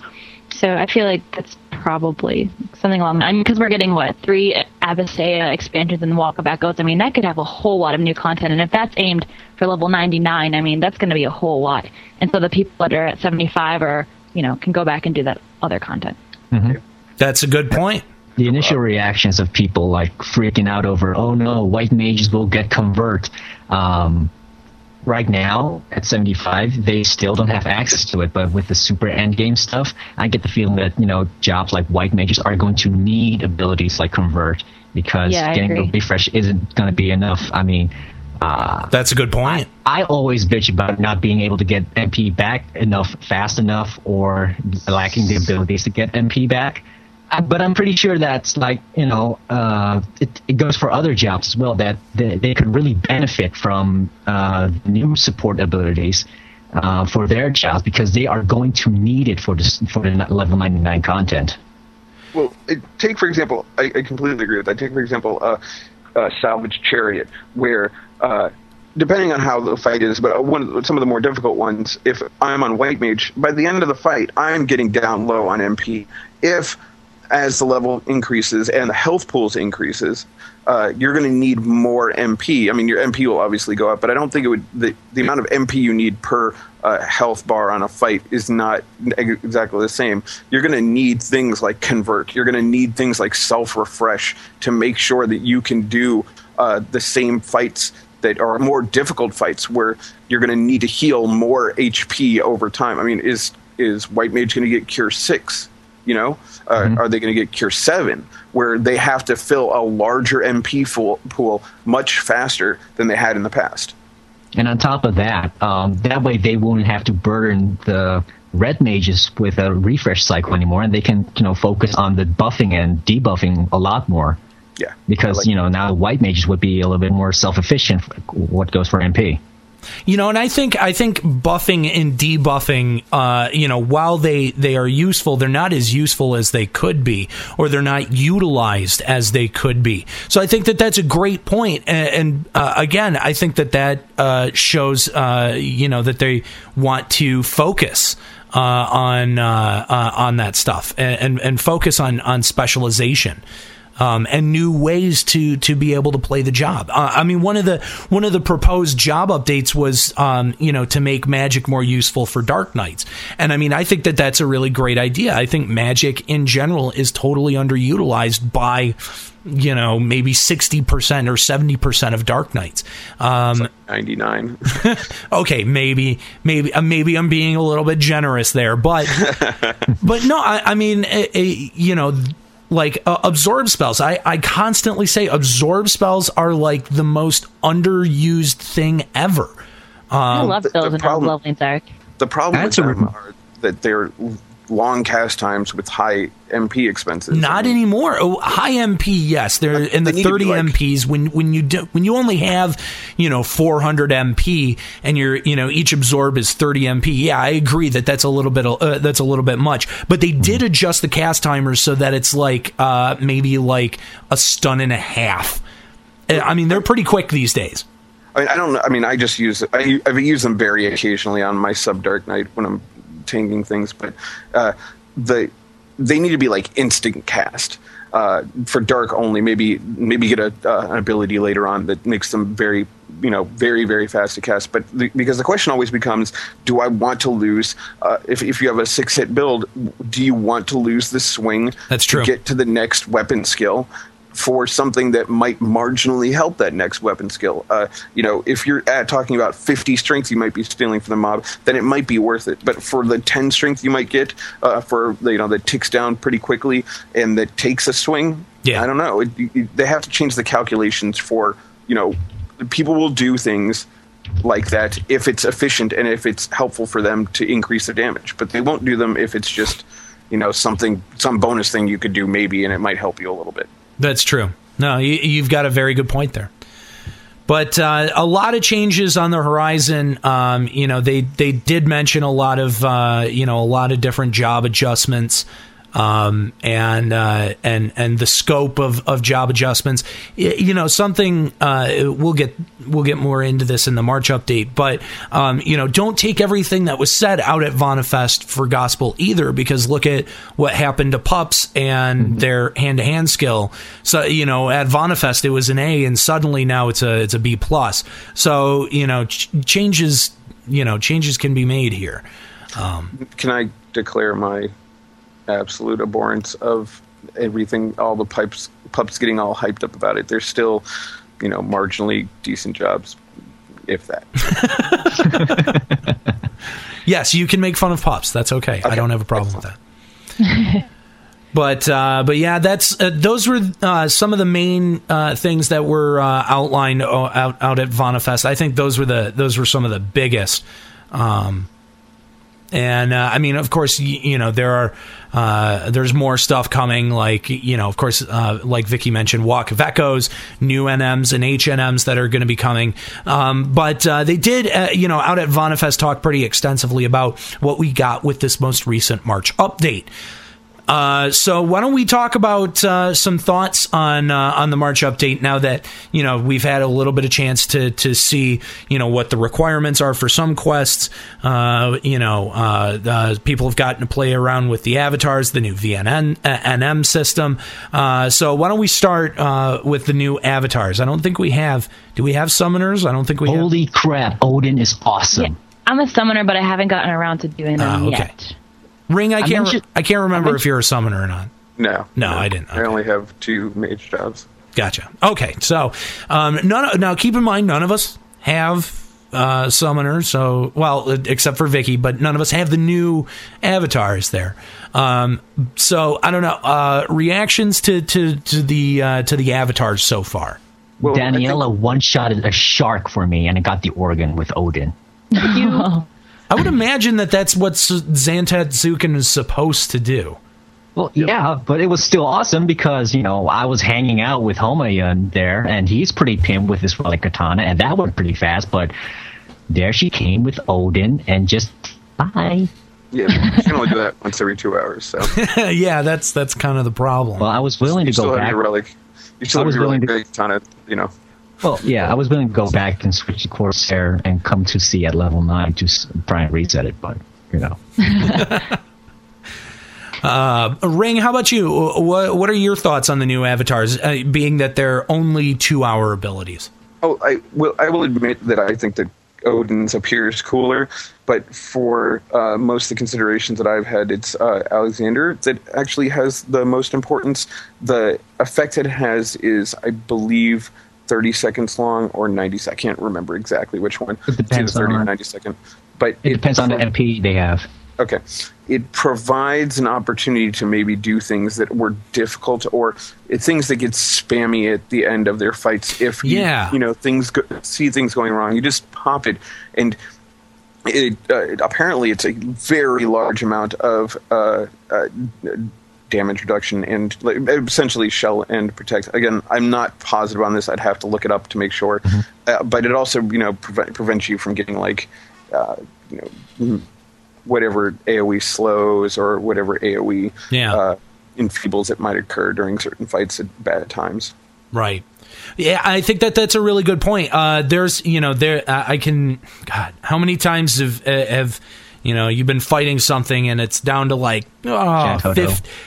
So I feel like that's probably something along. I mean, because we're getting what three Abyssea expansions and Walkabout Goats. I mean, that could have a whole lot of new content, and if that's aimed for level 99, I mean, that's going to be a whole lot. And so the people that are at 75 are, you know, can go back and do that other content. That's a good point. the initial reactions of people like freaking out over, oh no, white mages will get convert. Um, right now at 75, they still don't have access to it. But with the super endgame stuff, I get the feeling that you know jobs like white mages are going to need abilities like convert because Yeah, getting agree. a refresh isn't going to be enough. I mean. Uh, That's a good point. I always bitch about not being able to get MP back enough fast enough or lacking the abilities to get MP back. Uh, But I'm pretty sure that's like, you know, uh, it, it goes for other jobs as well that they, they could really benefit from uh, new support abilities uh, for their jobs because they are going to need it for, this, for the level 99 content. Well, it, take for example, I, I completely agree with that. Take for example, uh, uh, salvage chariot, where uh, depending on how the fight is, but one of- some of the more difficult ones, if I'm on white mage, by the end of the fight, I'm getting down low on MP. If as the level increases and the health pools increases, uh, you're going to need more MP. I mean, your MP will obviously go up, but I don't think it would. The, the amount of MP you need per uh, health bar on a fight is not ex- exactly the same. You're going to need things like convert. You're going to need things like self refresh to make sure that you can do uh, the same fights that are more difficult fights where you're going to need to heal more HP over time. I mean, is is white mage going to get cure six? You know, uh, are they going to get cure seven, where they have to fill a larger MP pool, much faster than they had in the past? And on top of that, um, that way they won't have to burden the red mages with a refresh cycle anymore, and they can you know focus on the buffing and debuffing a lot more. Yeah, Because like- you know now the white mages would be a little bit more self-efficient. What goes for MP? You know, and I think I think buffing and debuffing, uh, you know, while they they are useful, they're not as useful as they could be, or they're not utilized as they could be. So I think that that's a great point, and, and uh, again, I think that that uh, shows, uh, you know, that they want to focus. Uh, on uh, uh, on that stuff and, and and focus on on specialization um, and new ways to to be able to play the job. Uh, I mean, one of the one of the proposed job updates was, um, you know, to make Magic more useful for Dark Knights. And I mean, I think that that's a really great idea. I think Magic in general is totally underutilized by, you know, maybe sixty percent or seventy percent of Dark Knights. Um, 99. okay, maybe, maybe, uh, maybe I'm being a little bit generous there, but, but no, I, I mean, eh, eh, you know, like uh, absorb spells. I, I constantly say absorb spells are like the most underused thing ever. I Um, love the- those the in problem- Lovely Dark. The problem That's with them are that they're long cast times with high MP expenses. Not anymore. Oh, high MP, yes. They're in the they need to be 30 like- MPs. When when you do, when you only have you know 400 MP and you're you know each absorb is 30 MP. Yeah, I agree that that's a little bit uh, that's a little bit much. But they did adjust the cast timers so that it's like uh, maybe like a stun and a half. Uh, I mean, they're pretty quick these days. I, mean, I don't. I mean, I just use I, I've used them very occasionally on my sub Dark Knight when I'm tanking things, but uh, the they need to be like instant cast. Uh, for dark only, maybe maybe get a uh, an ability later on that makes them very you know very very fast to cast. But the, because the question always becomes, do I want to lose? Uh, if if you have a six hit build, do you want to lose the swing? That's true. To get to the next weapon skill for something that might marginally help that next weapon skill. Uh, you know, if you're at talking about 50 strength you might be stealing from the mob, then it might be worth it. But for the 10 strength you might get uh, for you know that ticks down pretty quickly and that takes a swing, Yeah. I don't know. It, it, they have to change the calculations for you know people will do things like that if it's efficient and if it's helpful for them to increase their damage, but they won't do them if it's just you know something some bonus thing you could do maybe and it might help you a little bit. That's true. No, you, you've got a very good point there. But uh, a lot of changes on the horizon. Um, you know, they they did mention a lot of uh, you know a lot of different job adjustments. Um, and uh, and and the scope of, of job adjustments, you know, something uh, we'll get we'll get more into this in the March update. But um, you know, don't take everything that was said out at VanaFest for gospel either, because look at what happened to pups and their hand to hand skill. So you know, at VanaFest it was an A, and suddenly now it's a it's a B plus. So you know, ch- changes you know changes can be made here. can I declare my absolute abhorrence of everything? All the pipes, pups getting all hyped up about it. They're still, you know, marginally decent jobs, if that. Yes, you can make fun of pups. That's okay. I don't have a problem with that. but uh, but yeah, that's uh, those were uh, some of the main uh, things that were uh, outlined out out at VanaFest. I think those were the those were some of the biggest. Um, and uh, I mean, of course, you, you know there are uh, there's more stuff coming. Like you know, of course, uh, like Vicky mentioned, Walk of Echoes, new NMs and HNMs that are going to be coming. Um, but uh, they did, uh, you know, out at VanaFest talk pretty extensively about what we got with this most recent March update. Uh, so why don't we talk about uh, some thoughts on uh, on the March update now that you know we've had a little bit of chance to to see you know what the requirements are for some quests. Uh, you know, uh, uh, people have gotten to play around with the avatars, the new VNM uh, NM system. Uh, so why don't we start uh, with the new avatars? I don't think we have. Do we have summoners? I don't think we have. Holy crap, Odin is awesome. I'm a summoner, but I haven't gotten around to doing them Ah, okay. yet. Ring. I I can't. re- mentioned- I can't remember I if you're a summoner or not. No, No, I didn't. I only have two mage jobs. Gotcha. Okay, so um, none. Now, keep in mind, none of us have uh, summoners. So, well, except for Vicky, but none of us have the new avatars there. Um, so, I don't know. Uh, reactions to to to the uh, to the avatars so far. Well, I think- Daniela one shotted a shark for me, and it got the organ with Odin. I would imagine that that's what S- is supposed to do. Well, yeah, but it was still awesome because you know I was hanging out with Homayan there, and he's pretty pimped with his relic katana, and that went pretty fast. But there she came with Odin, and just bye. Yeah, you can only do that once every two hours. So yeah, that's that's kind of the problem. Well, I was willing you to still go have back. your relic. You still I have was your willing relic to- katana. You know. Well, yeah, I was willing to go back and switch to Corsair and come to C at level nine to try and reset it, but you know. Uh, Ring, how about you? What what are your thoughts on the new avatars? Uh, being that they're only two hour abilities. Oh, I will. I will admit that I think that Odin's appears cooler, but for uh, most of the considerations that I've had, it's uh, Alexander that actually has the most importance. The effect it has is, I believe, thirty seconds long or ninety. seconds. I can't remember exactly which one. It depends it's either thirty or on- ninety second. But It depends on the MP they have. Okay. it provides an opportunity to maybe do things that were difficult or things that get spammy at the end of their fights. If you, Yeah. you know things go, see things going wrong, you just pop it and. It, uh, apparently, it's a very large amount of uh, uh, damage reduction and like, essentially shell and protect. Again, I'm not positive on this. I'd have to look it up to make sure. Uh, but it also, you know, prevent, prevents you from getting like, uh, you know, mm, whatever AOE slows or whatever AOE Yeah. uh, enfeebles that might occur during certain fights at bad times. Right. Yeah, I think that that's a really good point. Uh, there's, you know, there I can. God, how many times have uh, have you know you've been fighting something and it's down to like oh,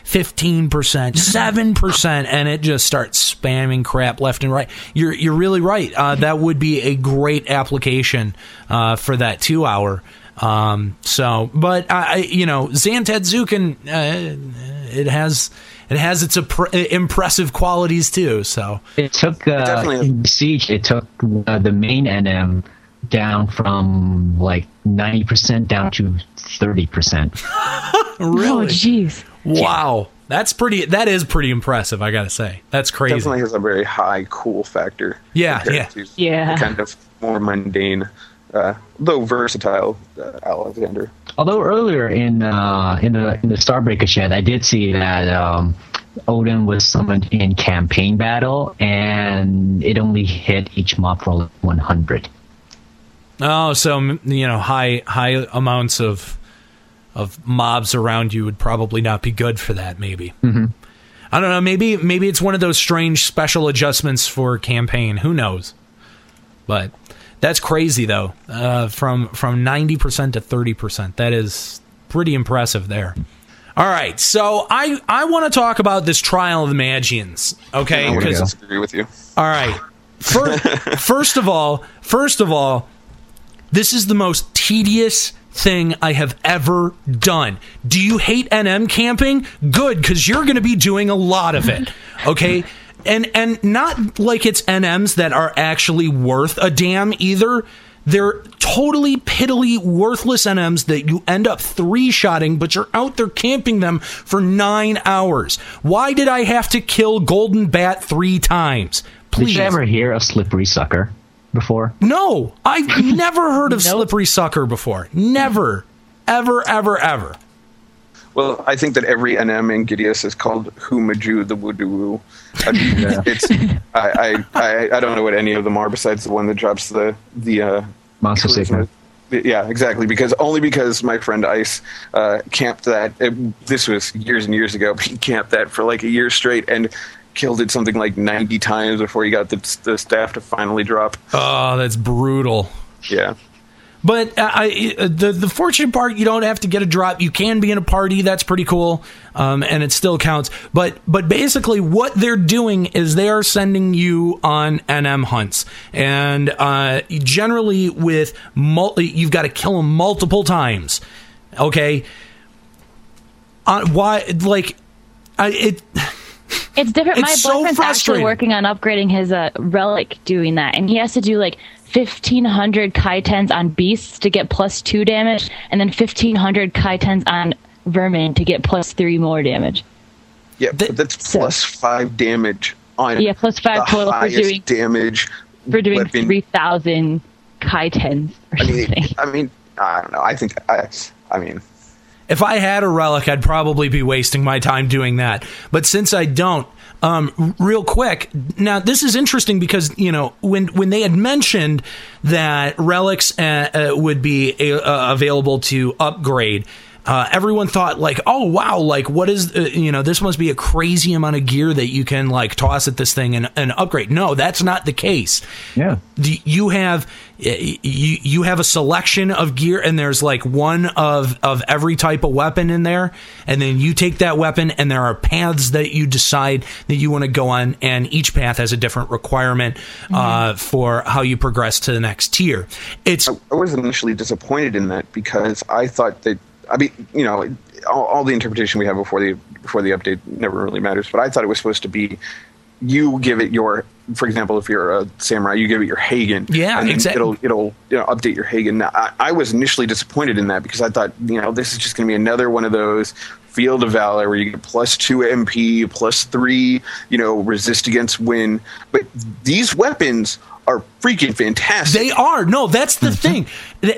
fifteen percent, seven percent, and it just starts spamming crap left and right. You're you're really right. Uh, that would be a great application uh, for that two hour. Um, so, but I, I- you know, Zantetsuken, uh, it has it has its appre- impressive qualities too. So It took uh, definitely- in Siege. It took uh, the main NM down from like ninety percent down to thirty percent. Oh, really, jeez. wow, that's pretty. That is pretty impressive. I gotta say, that's crazy. Definitely has a very high cool factor. Yeah, yeah. Yeah. kind of more mundane, uh, though versatile uh, Alexander. Although earlier in uh, in the in the Starbreaker shed, I did see that um, Odin was summoned in campaign battle, and it only hit each mob for like one hundred. Oh, so you know, high high amounts of of mobs around you would probably not be good for that. Maybe. Mm-hmm. I don't know. Maybe maybe it's one of those strange special adjustments for campaign. Who knows? But that's crazy though. Uh, from from ninety percent to thirty percent. That is pretty impressive there. All right, so I I want to talk about this trial of the Magians. Okay, I would 'Cause- disagree with you. all right. First, first of all, first of all, this is the most tedious thing I have ever done. Do you hate NM camping? Good, because you're going to be doing a lot of it. Okay. And and not like it's NMs that are actually worth a damn either. They're totally piddly worthless NMs that you end up three shotting, but you're out there camping them for nine hours. Why did I have to kill Golden Bat three times? Did Please. you ever hear of Slippery Sucker before? No, I've never heard of Slippery Sucker before. Never, ever, ever, ever. Well, I think that every NM in Giddeus is called Humaju the Woodoo. I mean, it's I, I, I I don't know what any of them are besides the one that drops the the uh, Monster charisma. Sigma. Yeah, exactly. Because only because my friend Ice uh, camped that. It, this was years and years ago. But he camped that for like a year straight and killed it something like ninety times before he got the, the staff to finally drop. Oh, that's brutal. Yeah. But uh, I, the the fortunate part, you don't have to get a drop. You can be in a party. That's pretty cool, um, and it still counts. But but basically, what they're doing is they are sending you on NM hunts, and uh, generally with multi, you've got to kill them multiple times. Okay. Uh, why? Like, I, it. It's different. It's My so boyfriend's frustrating. actually working on upgrading his uh, relic, doing that, and he has to do like fifteen hundred kaitens on beasts to get plus two damage, and then fifteen hundred kaitens on vermin to get plus three more damage. Yeah, but that's plus five damage on Yeah, plus five the total for doing- damage For doing weapon. three thousand kaitens or I mean, something. I mean, I don't know. I think I, I mean, If I had a relic, I'd probably be wasting my time doing that. But since I don't, um, real quick, now this is interesting because you know when when they had mentioned that relics uh, uh, would be uh, available to upgrade. Uh, everyone thought like, oh wow, like what is uh, you know this must be a crazy amount of gear that you can like toss at this thing and, and upgrade. No, that's not the case Yeah. the- you have you you have a selection of gear and there's like one of of every type of weapon in there and then you take that weapon and there are paths that you decide that you want to go on and each path has a different requirement uh, for how you progress to the next tier it's I was initially disappointed in that because I thought that I mean, you know, all, all the interpretation we have before the before the update never really matters. But I thought it was supposed to be you give it your for example, if you're a samurai, you give it your Hagun. Yeah, and then It'll it'll you know, update your Hagun. Now, I, I was initially disappointed in that because I thought you know this is just going to be another one of those Field of Valor where you get plus two MP, plus three, you know, resist against wind. But these weapons are freaking fantastic. They are. No, that's the thing.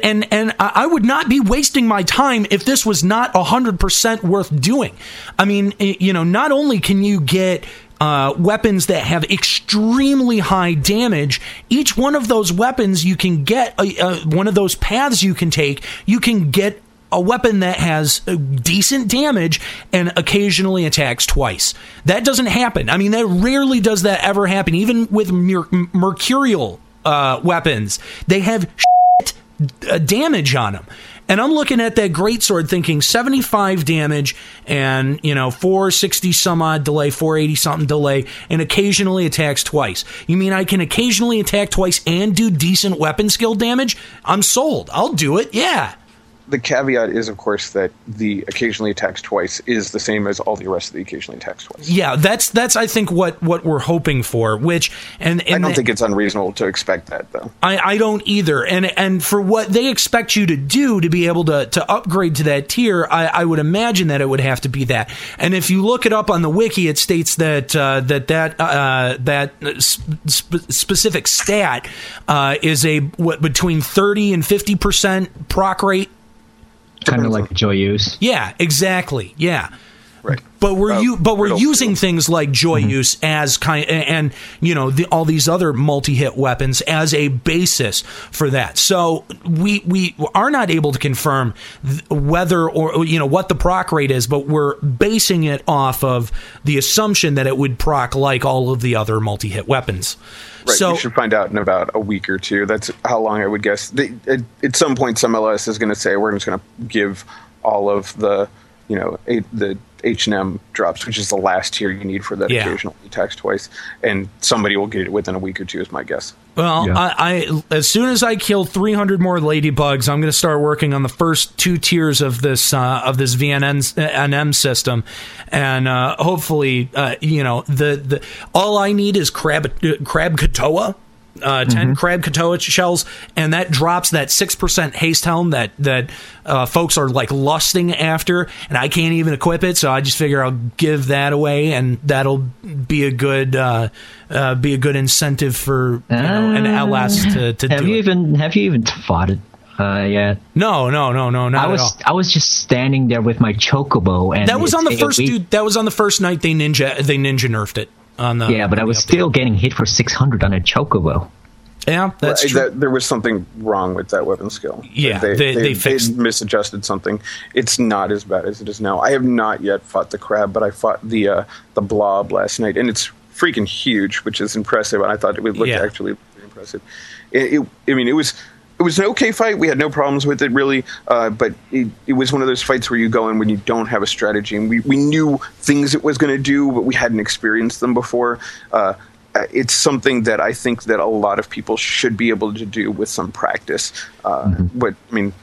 And and I would not be wasting my time if this was not 100% worth doing. I mean, you know, not only can you get uh, weapons that have extremely high damage, each one of those weapons you can get a, uh, one of those paths you can take, you can get a weapon that has uh, decent damage and occasionally attacks twice. That doesn't happen. I mean, that rarely does that ever happen. Even with mer- mercurial uh, weapons, they have shit uh, damage on them. And I'm looking at that greatsword thinking 75 damage and, you know, 460 some odd delay, 480 something delay, and occasionally attacks twice. You mean I can occasionally attack twice and do decent weapon skill damage? I'm sold. I'll do it. Yeah. The caveat is, of course, that the occasionally attacks twice is the same as all the rest of the occasionally attacks twice. Yeah, that's that's I think what what we're hoping for. Which and, and I don't think it's unreasonable to expect that, though. I, I don't either. And and for what they expect you to do to be able to, to upgrade to that tier, I, I would imagine that it would have to be that. And if you look it up on the wiki, it states that uh, that that uh, that sp- specific stat uh, is a what, between thirty and fifty percent proc rate. Kind of like Joyeuse. Yeah, exactly. Yeah. Right. But we're Uh, you but we're riddle using things like Joyeuse as kind and you know the, all these other multi-hit weapons as a basis for that. So we we are not able to confirm whether or you know what the proc rate is, but we're basing it off of the assumption that it would proc like all of the other multi-hit weapons. Right. So we should find out in about a week or two. That's how long I would guess. They, at, at some point, some LS is going to say we're just going to give all of the, you know, a, the H and M drops, which is the last tier you need for that Yeah. occasional attacks twice, and somebody will get it within a week or two, is my guess. Well, Yeah. I, I as soon as I kill 300 more ladybugs, I'm going to start working on the first two tiers of this uh, of this VNM NM system, and uh, hopefully, uh, you know, the the all I need is crab uh, crab katoa. Uh, 10 crab katoa shells, and that drops that six percent haste helm that that uh, folks are like lusting after, and I can't even equip it, so I just figure I'll give that away, and that'll be a good uh, uh, be a good incentive for you know, an LS to, to Have do you it. even have you even fought it uh, yet? No, no, no, no, not I was at all. I was just standing there with my chocobo, and That was on the first dude. That was on the first night they ninja they ninja nerfed it on the. Yeah, but I was update. still getting hit for 600 on a chocobo. Yeah, that's Right, true. that- there was something wrong with that weapon skill. Yeah, they, they- they fixed- misadjusted something. It's not as bad as it is now. I have not yet fought the crab, but I fought the uh, the blob last night, and it's freaking huge, which is impressive. And I thought it would look Yeah. actually impressive. It, it, I mean, it was. It was an okay fight. We had no problems with it really, uh, but it, it was one of those fights where you go in when you don't have a strategy. And we, we knew things it was going to do, but we hadn't experienced them before. Uh, uh, it's something that I think that a lot of people should be able to do with some practice. Uh, But I mean,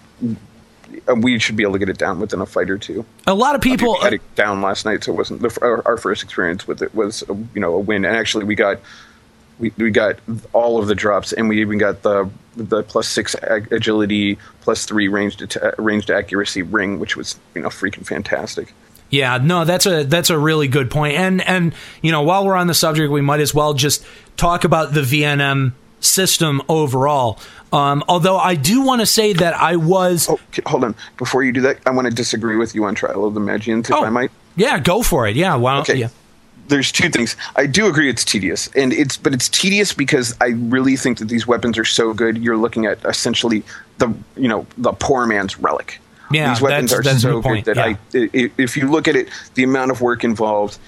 uh, we should be able to get it down within a fight or two. a lot of people. we had it down last night, so it wasn't the, our, our first experience with it was a, you know a win. And actually, we got we, we got all of the drops, and we even got the the plus six ag- agility, plus three ranged ranged accuracy ring, which was you know freaking fantastic. Yeah, no, that's a that's a really good point. And and you know, while we're on the subject, we might as well just talk about the VNM system overall. Um, although I do want to say that I was Oh, hold on! Before you do that, I want to disagree with you on Trial of the Magians, if Oh. I might. yeah, go for it. Yeah, why don't Okay. yeah. There's two things. I do agree it's tedious, and it's but it's tedious because I really think that these weapons are so good. You're looking at essentially the you know the poor man's relic. Yeah, these weapons that's- are that's so good that yeah. I, if you look at it, the amount of work involved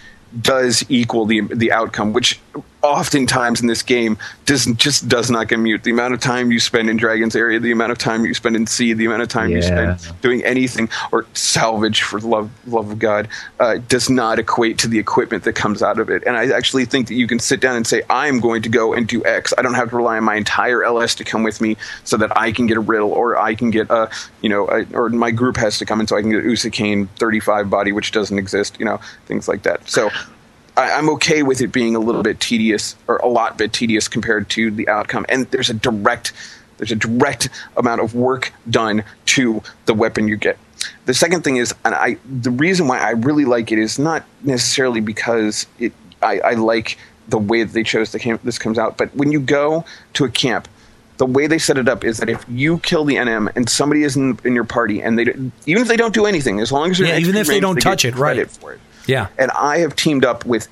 does equal the the outcome, which oftentimes in this game does just does not commute. The amount of time you spend in Dragon's Aery, the amount of time you spend in Sea, the amount of time you spend doing anything or salvage for the love love of God uh, does not equate to the equipment that comes out of it. And I actually think that you can sit down and say, I'm going to go and do X. I don't have to rely on my entire LS to come with me so that I can get a Ridill or I can get a you know a, or my group has to come in so I can get Usukane 35 body which doesn't exist. You know things like that. So I, I'm okay with it being a little bit tedious or a lot bit tedious compared to the outcome. And there's a direct there's a direct amount of work done to the weapon you get. The second thing is, and I the reason why I really like it is not necessarily because it I, I like the way that they chose the camp this comes out, but when you go to a camp, the way they set it up is that if you kill the NM and somebody is in, in your party and they even if they don't do anything, as long as Yeah, in even if they don't get touch it, right. for it. Yeah. And I have teamed up with,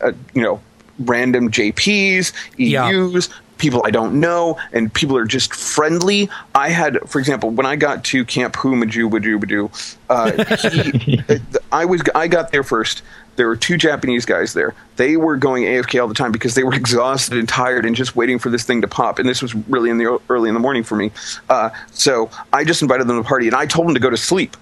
uh, you know, random JPs, EUs, people I don't know, and people are just friendly. I had, for example, when I got to Camp Humaju Baju Baju, uh, he, uh, I was I got there first. There were two Japanese guys there. They were going AFK all the time because they were exhausted and tired and just waiting for this thing to pop. And this was really in the early in the morning for me. Uh, so I just invited them to the party, and I told them to go to sleep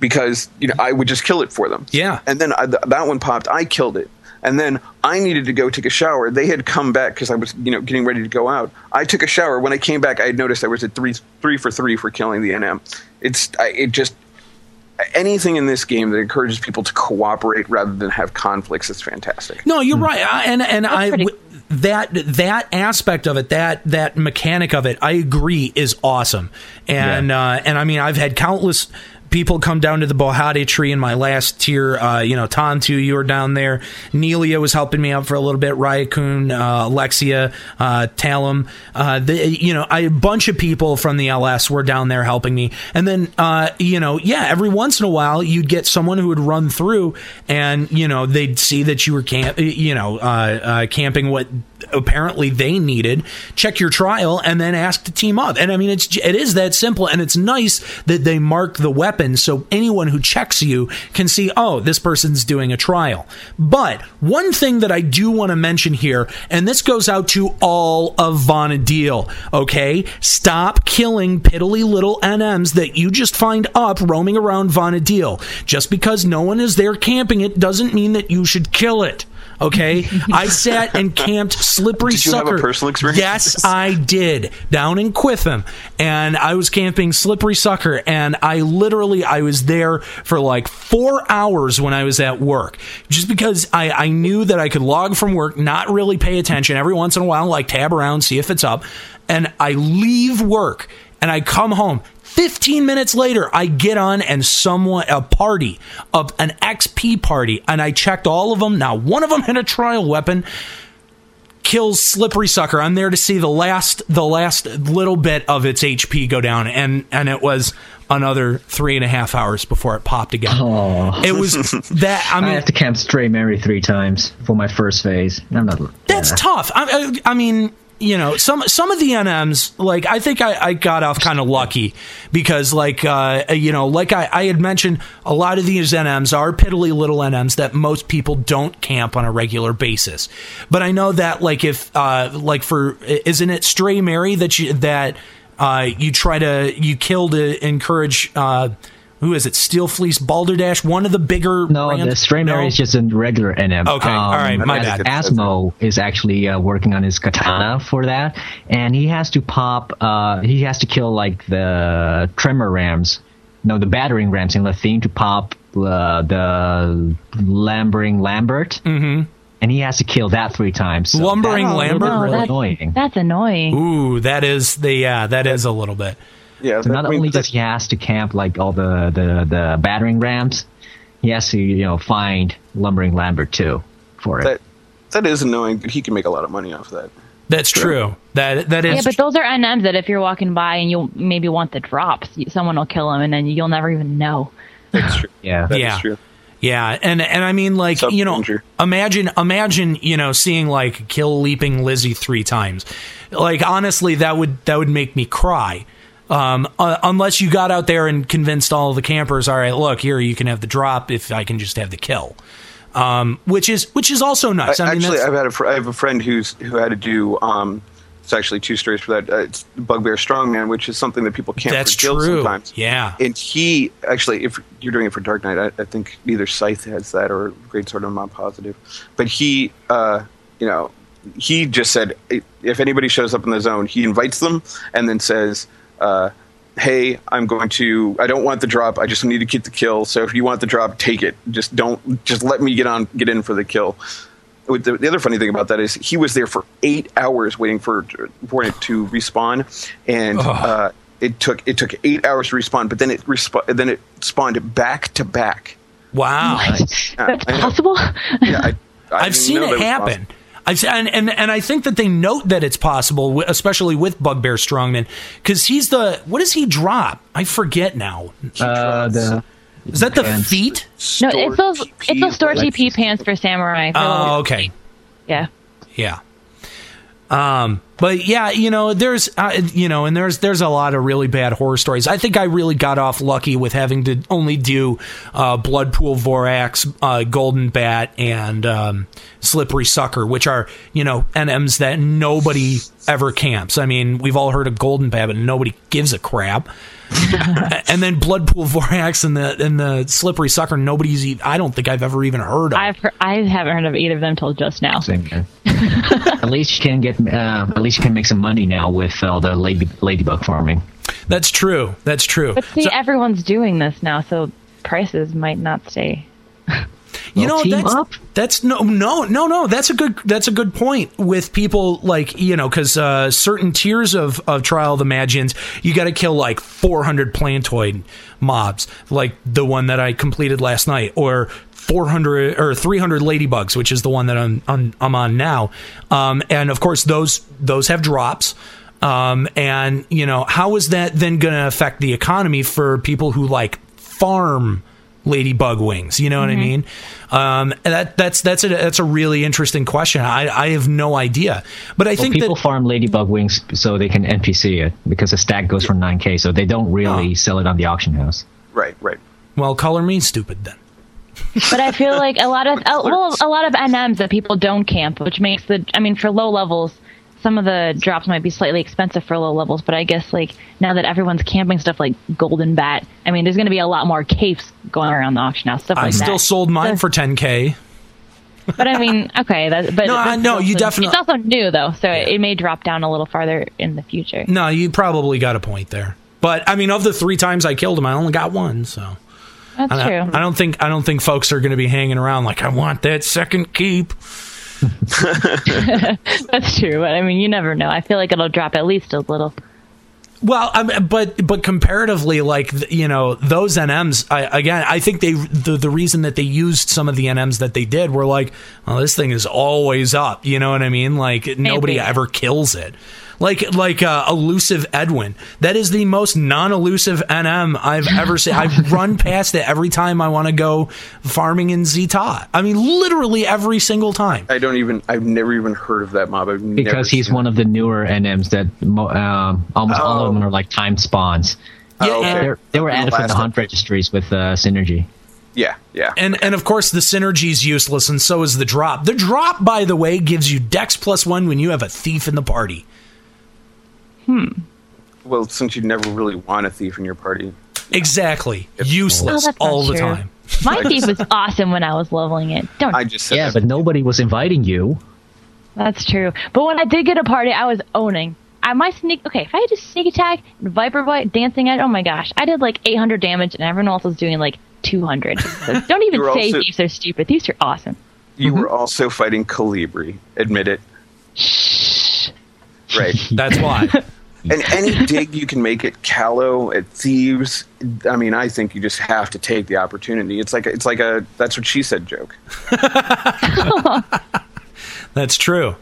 because you know I would just kill it for them. Yeah. And then I, th- that one popped. I killed it. And then I needed to go take a shower. They had come back because I was, you know, getting ready to go out. I took a shower. When I came back, I had noticed I was at three, three for three for killing the NM. It's, I, it just anything in this game that encourages people to cooperate rather than have conflicts is fantastic. No, you're right, I, and and I w- that that aspect of it, that that mechanic of it, I agree is awesome, and uh, and I mean I've had countless people come down to the Boyahda Tree in my last tier. Uh, you know, Tantu, you were down there. Nelia was helping me out for a little bit. Ryakun, uh, Alexia, uh, Talum. Uh, the, you know, I, a bunch of people from the LS were down there helping me. And then, uh, you know, yeah, every once in a while you'd get someone who would run through and, you know, they'd see that you were camp, you know, uh, uh, camping what apparently they needed check your trial and then ask to team up. And i mean it's it is that simple and it's nice that they mark the weapon so anyone who checks you can see oh this person's doing a trial. But one thing that i do want to mention here and this goes out to all of Vana'diel, okay? Stop killing piddly little nms that you just find up roaming around Vana'diel. just because no one is there camping it doesn't mean that you should kill it Okay, I sat and camped slippery Did you have a sucker. personal experience? Yes. I did. Down in Qufim, and I was camping slippery sucker, and I literally I was there for like four hours when I was at work, just because I I knew that I could log from work, not really pay attention. Every once in a while, like tab around, see if it's up, and I leave work. And I come home. 15 minutes later, I get on and someone, a party of an XP party, and I checked all of them. Now, one of them had a trial weapon, kills Slippery Sucker. I'm there to see the last, the last little bit of its HP go down, and, and it was another three and a half hours before it popped again. It was that, I mean I, have to camp Stray Mary three times for my first phase. I'm not. That's tough. I, I, I mean, you know, some some of the NMs, like I think I, I got off kind of lucky because, like, uh, you know, like I, I had mentioned, a lot of these NMs are piddly little NMs that most people don't camp on a regular basis. But I know that, like, if uh, like for isn't it Stray Mary that you that uh, you try to you kill to encourage. Who is it? Steel Fleece Baldarich, one of the bigger. No, the Stray Mary is just a regular NM. Okay, all right, my bad. Asmo is actually uh, working on his katana for that, and he has to pop. Uh, he has to kill like the tremor rams, no, the battering rams in La Theine to pop uh, the lumbering Lambert. Mm-hmm. And he has to kill that three times. So Lumbering that's a little Lambert? really that's, annoying. that's annoying. Ooh, that is the yeah, that is a little bit. Yeah, So not only does he has to camp like all the, the, the battering rams, he has to you know find lumbering Lambert too for it. that that is annoying, but he can make a lot of money off of that. That's true. That that is Yeah, but those are NMs that if you're walking by and you'll maybe want the drops, someone will kill them and then you'll never even know. That's true. yeah, That is yeah. true. Yeah, and and I mean like you know imagine imagine you know seeing like kill leaping Lizzie 3 times. Like honestly that would that would make me cry. Um, uh, unless you got out there and convinced all the campers, all right, look here, you can have the drop if I can just have the kill, um, which is which is also nice. I, I, mean, actually, I've had a fr- I have a friend who's who had to do. Um, it's actually two stories for that. Uh, it's Bugbear Strongman, which is something that people can't That's true. sometimes. Yeah. And he actually, if you're doing it for Dark Knight, I, I think either Scythe has that or Great Sword. I'm not positive, but he, uh, you know, he just said if anybody shows up in the zone, he invites them and then says. Uh, hey, I'm going to, I don't want the drop. I just need to get the kill. So if you want the drop, take it. Just don't, just let me get on, get in for the kill. The, the other funny thing about that is he was there for eight hours waiting for for it to respawn, and uh, it took it took eight hours to respawn. But then it resp- then it spawned back to back. Wow. That's I possible. Yeah, I, I I've seen it happen. possible. I've and, and and I think that they note that it's possible, especially with Bugbear Strongman, because he's the what does he drop? I forget now. Uh, the Is that the Pants. feet? No, it's those it's those store TP pants for samurai. Oh, okay. yeah. Yeah. Um, but yeah, you know, there's, uh, you know, and there's there's a lot of really bad horror stories. I think I really got off lucky with having to only do uh, Bloodpool Vorax, uh, Golden Bat, and um, Slippery Sucker, which are you know NMs that nobody ever camps. I mean, we've all heard of Golden Bat, but nobody gives a crap. and then Bloodpool Vorax and the and the Slippery Sucker, nobody's. e- I don't think I've ever even heard of. I've heard, I haven't heard of either of them till just now. Same here. at least you can get. Uh, at least you can make some money now with all the lady, ladybug farming. That's true. That's true. But see, So- everyone's doing this now, so prices might not stay. you know that's, up. that's no no no no that's a good that's a good point with people like you know because uh, certain tiers of, of trial of the magians you got to kill like 400 plantoid mobs like the one that i completed last night or 400 or 300 ladybugs which is the one that i'm i'm, I'm on now um, and of course those those have drops um, and you know how is that then going to affect the economy for people who like farm ladybug wings you know what i mean um, that that's that's a that's a really interesting question i i have no idea but i Well, think people that farm ladybug wings so they can NPC it because the stack goes for 9k, so they don't really Oh. sell it on the auction house. Right, right. well color me stupid then But I feel like a lot of uh, well, a lot of NMs that people don't camp, which makes the I mean for low levels, some of the drops might be slightly expensive for low levels. But I guess like now that everyone's camping stuff like Golden Bat, I mean there's going to be a lot more capes going around the auction house stuff i like still that. sold mine So- for 10k But I mean, okay, that, but No, I- that's no, you definitely- It's also new though, so it may drop down a little farther in the future. no you probably got a point there but i mean of the three times i killed him i only got one so That's I, true. I don't think I don't think folks are going to be hanging around like I want that second keep. That's true, but I mean, you never know. I feel like it'll drop at least a little. Well, I mean, but but comparatively, like you know, those NMs. I, again, I think they the the reason that they used some of the NMs that they did were like, well, this thing is always up. You know what I mean? Like nobody ever kills it. Like like uh, elusive Edwin. That is the most non-elusive NM I've ever seen. I've run past it every time I want to go farming in Zeta. I mean, literally every single time. I don't even. I've never even heard of that mob. I've never Because he's one of the newer NMs that mo- um, almost all of them are like timed spawns. Yeah, okay. They're, were In added from the hunt registries with uh, Synergy. Yeah, yeah. And and of course the synergy's useless, and so is the drop. The drop, by the way, gives you Dex plus one when you have a thief in the party. Hmm. Well, since you never really want a thief in your party, Exactly, Oh, useless that's not all the true. time. My thief was awesome when I was leveling it. Don't. I just said Yeah, that. but nobody was inviting you. That's true. But when I did get a party, I was owning. I my sneak. Okay, if I had a sneak attack, Viper Bite, Dancing Edge. Oh my gosh, I did like 800 damage, and everyone else was doing like 200. So don't even say also- thieves are stupid. Thieves are awesome. you were mm-hmm. also fighting colibri. Admit it. Right. That's why. and any dig you can make at Kalo, at Thieves, I mean, I think you just have to take the opportunity. It's like a, it's like a that's what she said joke. That's true.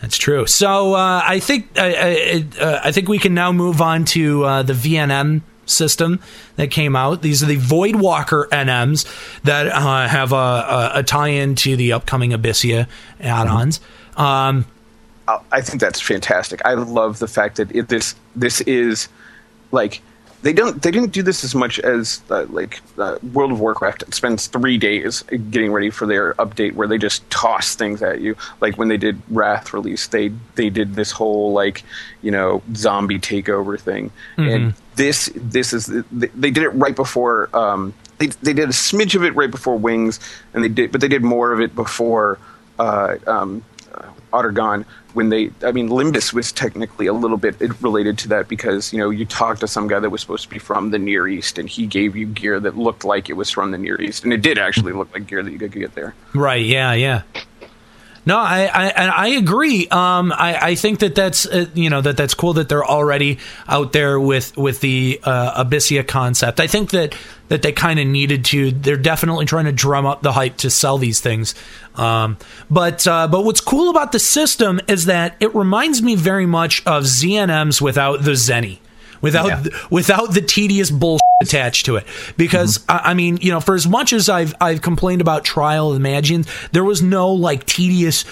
That's true. So uh, I think I, I, uh, I think we can now move on to uh, the VNM system that came out. These are the Voidwalker NMs that uh, have a, a, a tie-in to the upcoming Abyssea add-ons. Um, I- I think that's fantastic. I love the fact that it, this this is like they don't they didn't do this as much as uh, like uh, World of Warcraft it spends three days getting ready for their update where they just toss things at you. Like when they did Wrath release, they they did this whole like you know zombie takeover thing, and this this is they, they did it right before. Um, they they did a smidge of it right before Wings, and they did but they did more of it before. Uh, um, uh, Aht Urhgan when they. I mean, Limbus was technically a little bit related to that because you know you talked to some guy that was supposed to be from the Near East and he gave you gear that looked like it was from the Near East and it did actually look like gear that you could get there. Right. Yeah. Yeah. No, I I, I agree. Um, I, I think that that's uh, you know that that's cool that they're already out there with with the uh, Abyssea concept. I think that that they kind of needed to. They're definitely trying to drum up the hype to sell these things. Um, but uh, but what's cool about the system is that it reminds me very much of ZNMs without the Zeni without Yeah. th- without the tedious bullshit attached to it. Because mm-hmm. I, I mean, you know, for as much as I've I've complained about Trial of the Magians, there was no like tedious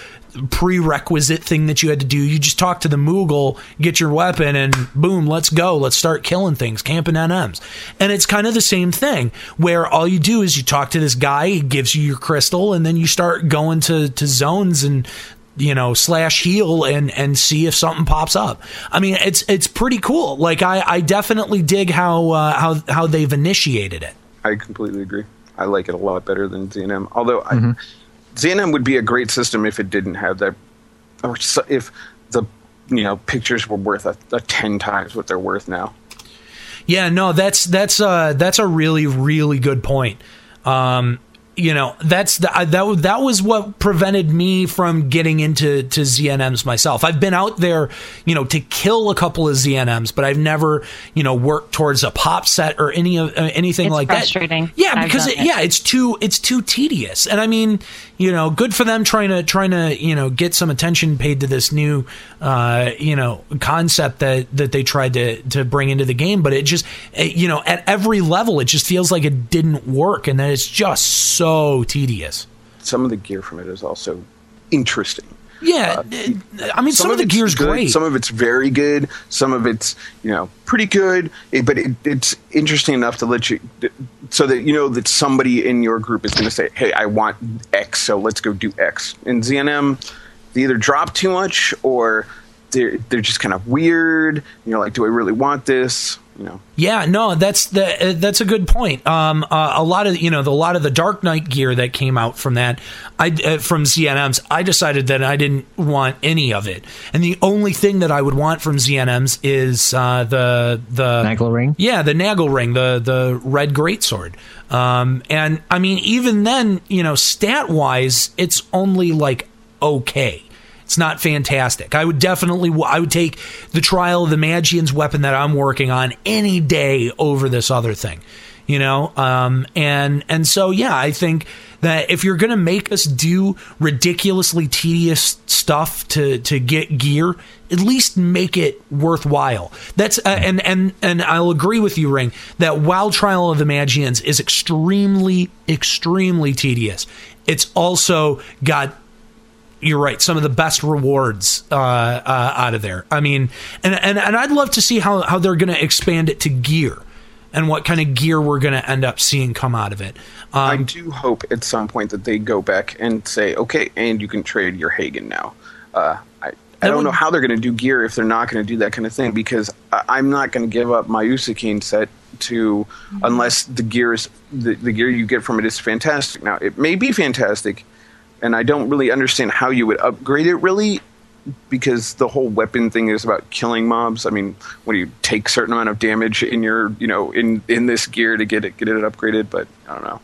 prerequisite thing that you had to do. You just talk to the Moogle, get your weapon, and boom, let's go. Let's start killing things, camping NMs. And it's kind of the same thing where all you do is you talk to this guy, he gives you your crystal, and then you start going to, to zones and you know slash heal and and see if something pops up i mean it's it's pretty cool like i i definitely dig how uh, how how they've initiated it I completely agree. I like it a lot better than ZNM. Although I, ZNM would be a great system if it didn't have that, or if the you know pictures were worth a, a ten times what they're worth now. Yeah, no, that's that's uh that's a really really good point. Um you know, that's the, I- that that was what prevented me from getting into to ZNMs myself. I've been out there, you know, to kill a couple of ZNMs, but I've never, you know, worked towards a pop set or any of uh, anything It's like frustrating. that. Yeah, because it, it. yeah, it's too it's too tedious. And I mean, you know, good for them trying to trying to you know get some attention paid to this new uh, you know concept that that they tried to to bring into the game. But it just it, you know at every level, it just feels like it didn't work, and that it's just so tedious. Some of the gear from it is also interesting. Yeah, uh, I mean, some, of the gear's good, great. Some of it's very good. Some of it's you know pretty good. It- but it, it's interesting enough to let you so that you know that somebody in your group is going to say, "Hey, I want X, so let's go do X." In ZNM, they either drop too much or they're they're just kind of weird. You're like, "Do I really want this?" You know. Yeah, no, that's the uh, that's a good point. Um, uh, a lot of you know the a lot of the Dark Knight gear that came out from that, I uh, from ZNMs, I decided that I didn't want any of it, and the only thing that I would want from ZNMs is uh, the the Nagel ring. yeah, the Nagel ring, the the red greatsword. Um, and I mean, even then, you know, stat wise, it's only like okay. It's not fantastic. I would definitely, I would take the Trial of the Magian's weapon that I'm working on any day over this other thing, you know. Um, and and so yeah, I think that if you're gonna make us do ridiculously tedious stuff to to get gear, at least make it worthwhile. That's uh, and and and I'll agree with you, Ring, that while Trial of the Magians is extremely extremely tedious, it's also got you're right. Some of the best rewards uh, uh, out of there. I mean, and and and I'd love to see how how they're going to expand it to gear, and what kind of gear we're going to end up seeing come out of it. I Um, do hope at some point that they go back and say, okay, and you can trade your Hagun now. Uh, I, I don't would- know how they're going to do gear if they're not going to do that kind of thing because I, I'm not going to give up my Usukane set to unless the gear is the, the gear you get from it is fantastic. Now it may be fantastic, and I don't really understand how you would upgrade it really because the whole weapon thing is about killing mobs. I mean, when you take certain amount of damage in your you know in in this gear to get it get it upgraded, but I don't know.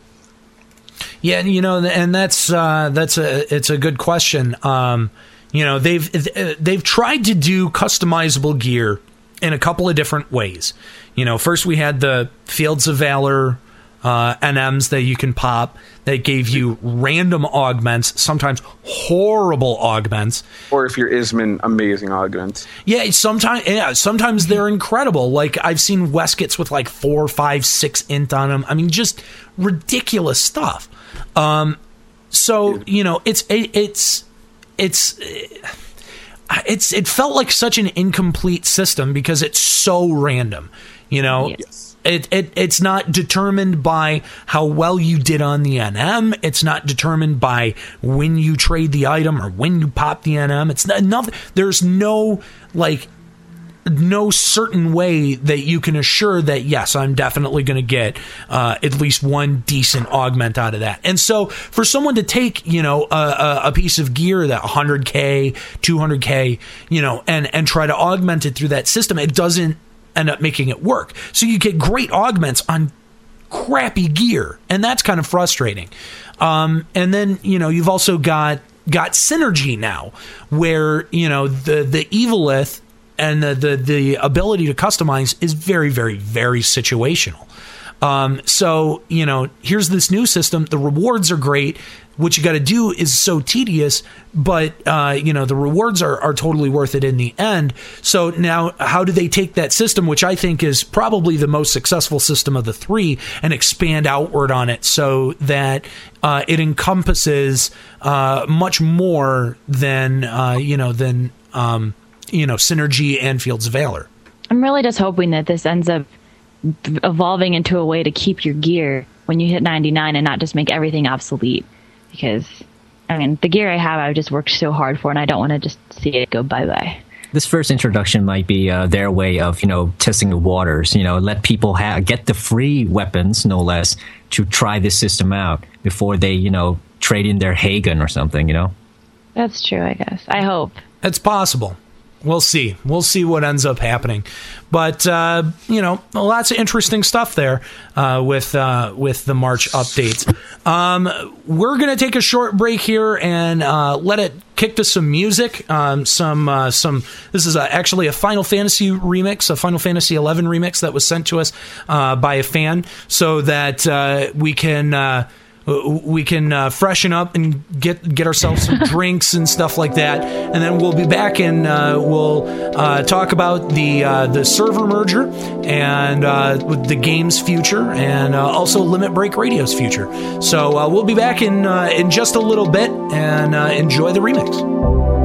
Yeah, you know, and that's uh, that's a it's a good question. Um, you know, they've they've tried to do customizable gear in a couple of different ways. You know, first we had the Fields of Valor uh, NMs that you can pop that gave you random augments, sometimes horrible augments. Or if you're Isman, amazing augments. Yeah, sometimes yeah, sometimes they're incredible. Like I've seen Weskets with like four, five, six int on them. I mean, just ridiculous stuff. Um, so you know, it's it, it's it's it's it felt like such an incomplete system because it's so random. You know, Yes. It, it it's not determined by how well you did on the NM. It's not determined by when you trade the item or when you pop the NM. It's not nothing. There's no like no certain way that you can assure that yes i'm definitely going to get uh, at least one decent augment out of that and so for someone to take you know a, a, a piece of gear that 100k 200k you know and and try to augment it through that system it doesn't end up making it work. So you get great augments on crappy gear and that's kind of frustrating. Um, and then you know you've also got got synergy now where you know the the evolith and the, the the ability to customize is very very very situational. Um, so you know here's this new system. The rewards are great what you got to do is so tedious but uh, you know the rewards are, are totally worth it in the end so now how do they take that system which i think is probably the most successful system of the three and expand outward on it so that uh, it encompasses uh, much more than uh, you know than um, you know synergy and fields of valor I'm really just hoping that this ends up evolving into a way to keep your gear when you hit 99 and not just make everything obsolete. Because, I mean, the gear I have, I've just worked so hard for, and I don't want to just see it go bye bye. This first introduction might be uh, their way of, you know, testing the waters. You know, let people ha- get the free weapons, no less, to try this system out before they, you know, trade in their Hagun or something. You know. That's true, I guess. I hope. It's possible. We'll see. We'll see what ends up happening. But uh, you know, lots of interesting stuff there uh, with uh, with the March updates. Um, we're gonna take a short break here and uh, let it kick to some music. Um, some uh, some. This is actually a Final Fantasy remix, a Final Fantasy 11 remix that was sent to us uh, by a fan, so that we can. Uh, we can uh, freshen up and get get ourselves some drinks and stuff like that, and then we'll be back and uh, we'll uh, talk about the uh, the server merger and uh, with the game's future, and uh, also Limit Break Radio's future. So uh, we'll be back in uh, in just a little bit, and uh, enjoy the remix.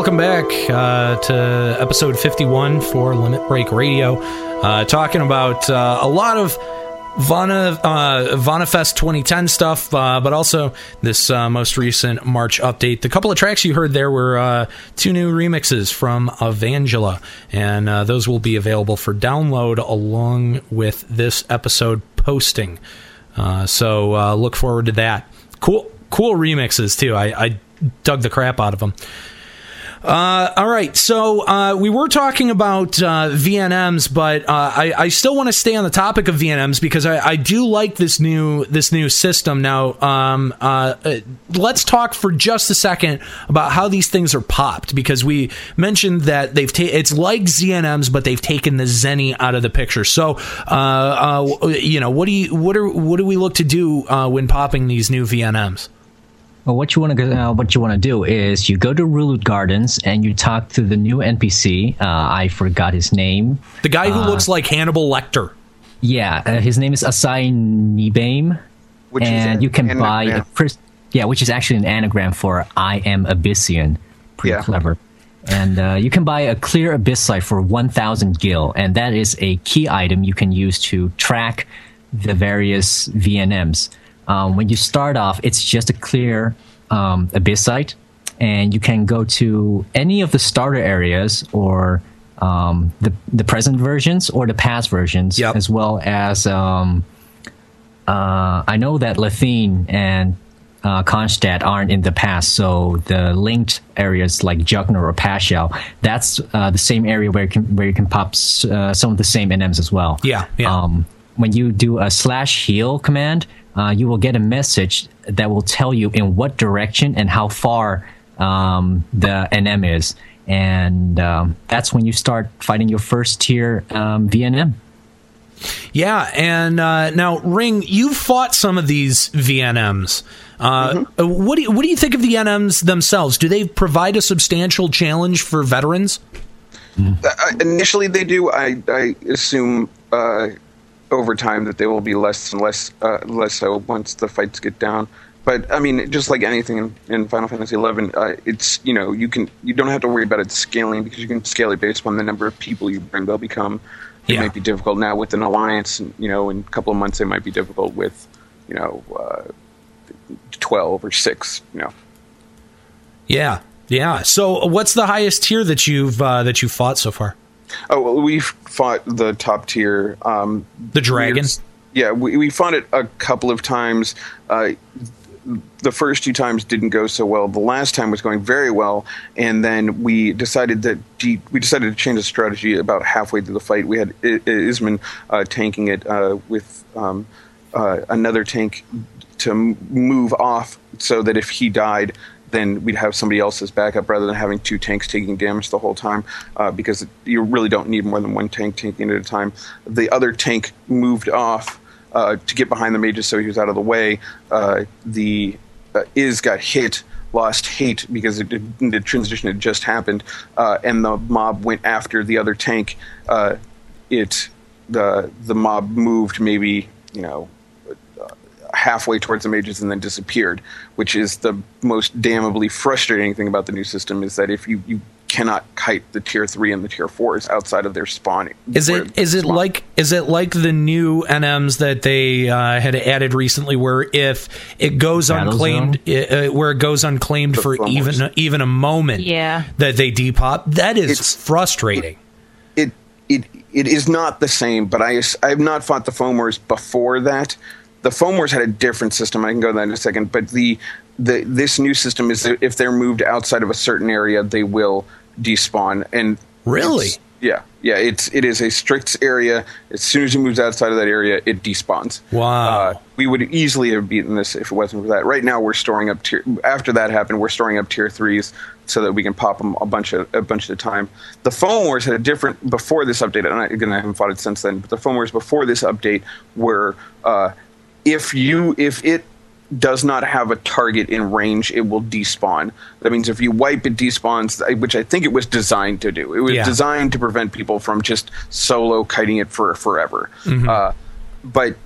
Welcome back uh, to episode 51 for Limit Break Radio. Uh, talking about uh, a lot of Vana, uh, VanaFest 2010 stuff, uh, but also this uh, most recent March update. The couple of tracks you heard there were uh, two new remixes from Evangela, and uh, those will be available for download along with this episode posting. Uh, so look forward to that. Cool, cool remixes too. I, I dug the crap out of them. Uh, all right, so uh, we were talking about uh, VNMs, but uh, I, I still want to stay on the topic of VNMs because I, I do like this new this new system. Now, um, uh, uh, let's talk for just a second about how these things are popped because we mentioned that they've ta- it's like ZNMs, but they've taken the Zeni out of the picture. So, you know, what do you what are what do we look to do when popping these new VNMs? Well, what you want to uh, what you want to do is you go to Rulude Gardens and you talk to the new NPC. Uh, I forgot his name. The guy who Uh, looks like Hannibal Lecter. Yeah, uh, his name is Asai Nibame, Which and an you can buy a anagram. pris- yeah, which is actually an anagram for I am Abyssian. Pretty Yeah. clever. And uh, you can buy a clear abyssite for 1,000 gil, and that is a key item you can use to track the various VNMs. Um, when you start off, it's just a clear um, abyssite, and you can go to any of the starter areas or um, the the present versions or the past versions, Yep. as well as um, uh, I know that La Theine and uh, Konschtat aren't in the past, so the linked areas like Jugner or Pashhow, that's uh, the same area where you can where you can pop s- uh, some of the same NMs as well. Yeah, yeah. Um, when you do a slash heal command, uh, you will get a message that will tell you in what direction and how far um, the NM is, and um, that's when you start fighting your first tier um, VNM. Yeah, and uh, now Ring, you've fought some of these VNMs. Uh, uh, What do you, what do you think of the NMs themselves? Do they provide a substantial challenge for veterans? Uh, initially, they do. I, I assume uh, over time that they will be less and less uh, less so once the fights get down. But I mean, just like anything in, in Final Fantasy XI, uh, it's you know you can you don't have to worry about it scaling because you can scale it based on the number of people you bring. They'll become. It Yeah. might be difficult now with an alliance. and, You know, in a couple of months, it might be difficult with you know uh, twelve or six. You know. Yeah, yeah. So, what's the highest tier that you've uh, that you've fought so far? Oh, well, we've fought the top tier. Um, The dragon? weird- Yeah, we, we fought it a couple of times. Uh, the first two times didn't go so well. The last time was going very well, and then we decided that de- we decided to change the strategy about halfway through the fight. We had I- Isman uh, tanking it uh, with um, uh, another tank to m- move off, so that if he died, then we'd have somebody else's backup rather than having two tanks taking damage the whole time. Uh, because you really don't need more than one tank tanking at a time. The other tank moved off uh, to get behind the mages, so he was out of the way. Uh, the uh, Iz got hit, lost hate because it, the transition had just happened, uh, and the mob went after the other tank. Uh, it the the mob moved maybe you know halfway towards the mages and then disappeared, which is the most damnably frustrating thing about the new system is that if you, you cannot kite the tier three and the tier fours outside of their spawning. Is it is it spawn. like is it like the new NMs that they uh, had added recently, where if it goes Battle unclaimed, uh, where it goes unclaimed for foam even even a moment, Yeah. that they depop? That is It's- frustrating. it it it is not the same, but I I have not fought the foam wars before that. The foam wars had a different system. I can go to that in a second, but the the this new system is that if they're moved outside of a certain area, they will despawn. And Really? yeah, yeah. It's it is a strict area. As soon as it moves outside of that area, it despawns. Wow. Uh, we would easily have beaten this if it wasn't for that. Right now, we're storing up tier. After that happened, we're storing up tier threes so that we can pop them a bunch of a bunch at a time. The foam wars had a different before this update, and I, again, I haven't fought it since then. But the foam wars before this update were uh, if you if it does not have a target in range, it will despawn. That means if you wipe, it despawns, which I think it was designed to do. It was Yeah. designed to prevent people from just solo kiting it for forever. Uh, but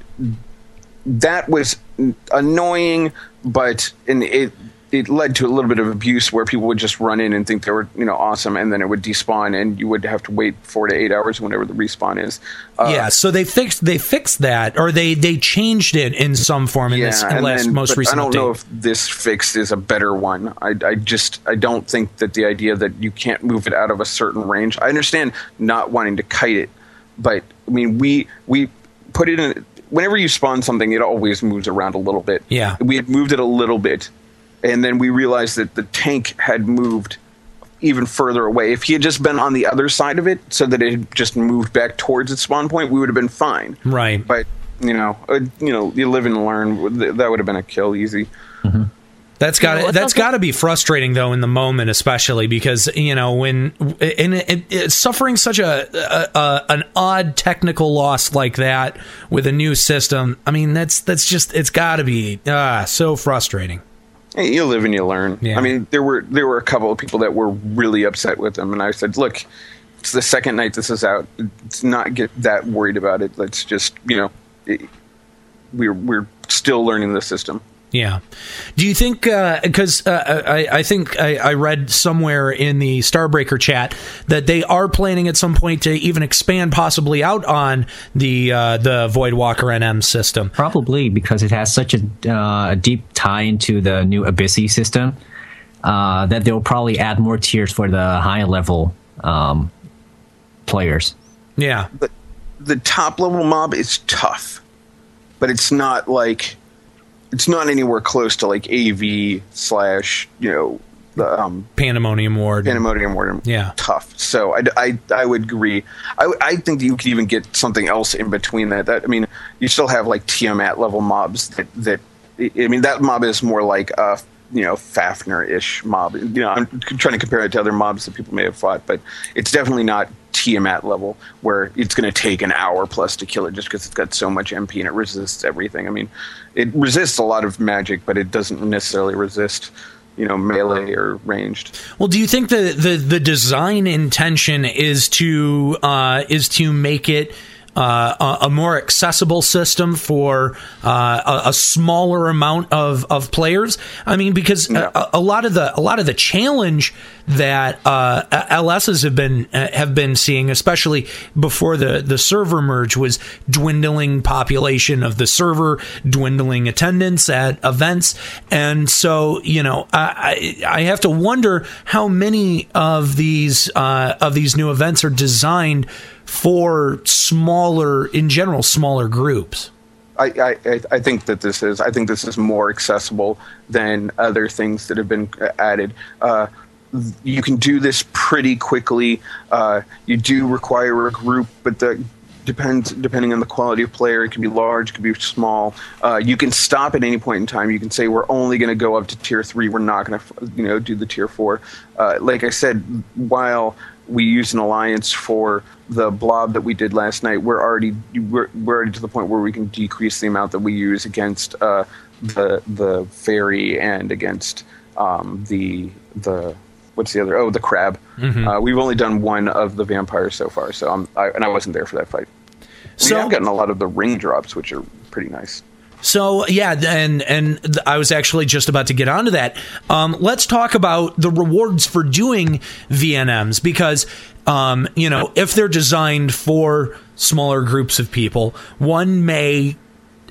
that was annoying, but and it it led to a little bit of abuse where people would just run in and think they were you know awesome, and then it would despawn, and you would have to wait four to eight hours whenever the respawn is. Uh, yeah, so they fixed they fixed that, or they they changed it in some form in this and last then- most recent I don't update. know if this fixed is a better one. I, I just I don't think that the idea that you can't move it out of a certain range. I understand not wanting to kite it, but I mean we we put it in. Whenever you spawn something, it always moves around a little bit. Yeah. we had moved it a little bit, and then we realized that the tank had moved even further away. If he had just been on the other side of it, so that it had just moved back towards its spawn point, we would have been fine. Right. But you know, uh, you know, you live and learn. That would have been a kill easy. That's got You know, to what's got to be frustrating though in the moment, especially because you know when and it, it, suffering such a, a, a an odd technical loss like that with a new system. I mean, that's that's just it's got to be ah so frustrating. You live and you learn. Yeah. I mean, there were there were a couple of people that were really upset with them, and I said, "Look, it's the second night this is out. Let's not get that worried about it. Let's just, you know, it, we're we're still learning the system." Yeah. Do you think because uh, I, I think I, I read somewhere in the Starbreaker chat that they are planning at some point to even expand possibly out on the uh, the Voidwalker NM system? Probably because it has such a, uh, deep tie into the new Abyssea system uh, that they'll probably add more tiers for the high level um, players. Yeah. the the top level mob is tough, but it's not like it's not anywhere close to like AV slash you know the um, Pandemonium Ward. Pandemonium Ward. Yeah. tough. So I, I, I would agree. I, I think that you could even get something else in between that. That I mean, you still have like Tiamat level mobs that that I mean that mob is more like a you know Fafnir ish mob. You know, I'm trying to compare it to other mobs that people may have fought, but it's definitely not Tiamat level where it's going to take an hour plus to kill it just because it's got so much MP and it resists everything. I mean, it resists a lot of magic, but it doesn't necessarily resist you know melee or ranged. Well, do you think the the, the design intention is to uh, is to make it uh, a, a more accessible system for uh, a, a smaller amount of, of players? I mean, because a, a lot of the a lot of the challenge that uh, LSs have been uh, have been seeing, especially before the the server merge, was dwindling population of the server, dwindling attendance at events, and so you know I I, I have to wonder how many of these uh, of these new events are designed for smaller, in general, smaller groups. I, I, I- think that this is I think this is more accessible than other things that have been added. Uh, you can do this pretty quickly. Uh, you do require a group, but the depends depending on the quality of player. It can be large, it can be small. Uh, you can stop at any point in time. You can say we're only going to go up to tier three. We're not going to you know do the tier four. Uh, like I said, while we use an alliance for the blob that we did last night. We're already we're, we're already to the point where we can decrease the amount that we use against uh, the the fairy and against um, the the what's the other oh the crab. Mhm. Uh, we've only done one of the vampires so far, so I'm I, and I wasn't there for that fight. So- we have gotten a lot of the ring drops, which are pretty nice. So yeah, and and I was actually just about to get onto that. Um, let's talk about the rewards for doing VNMs because um, you know if they're designed for smaller groups of people, one may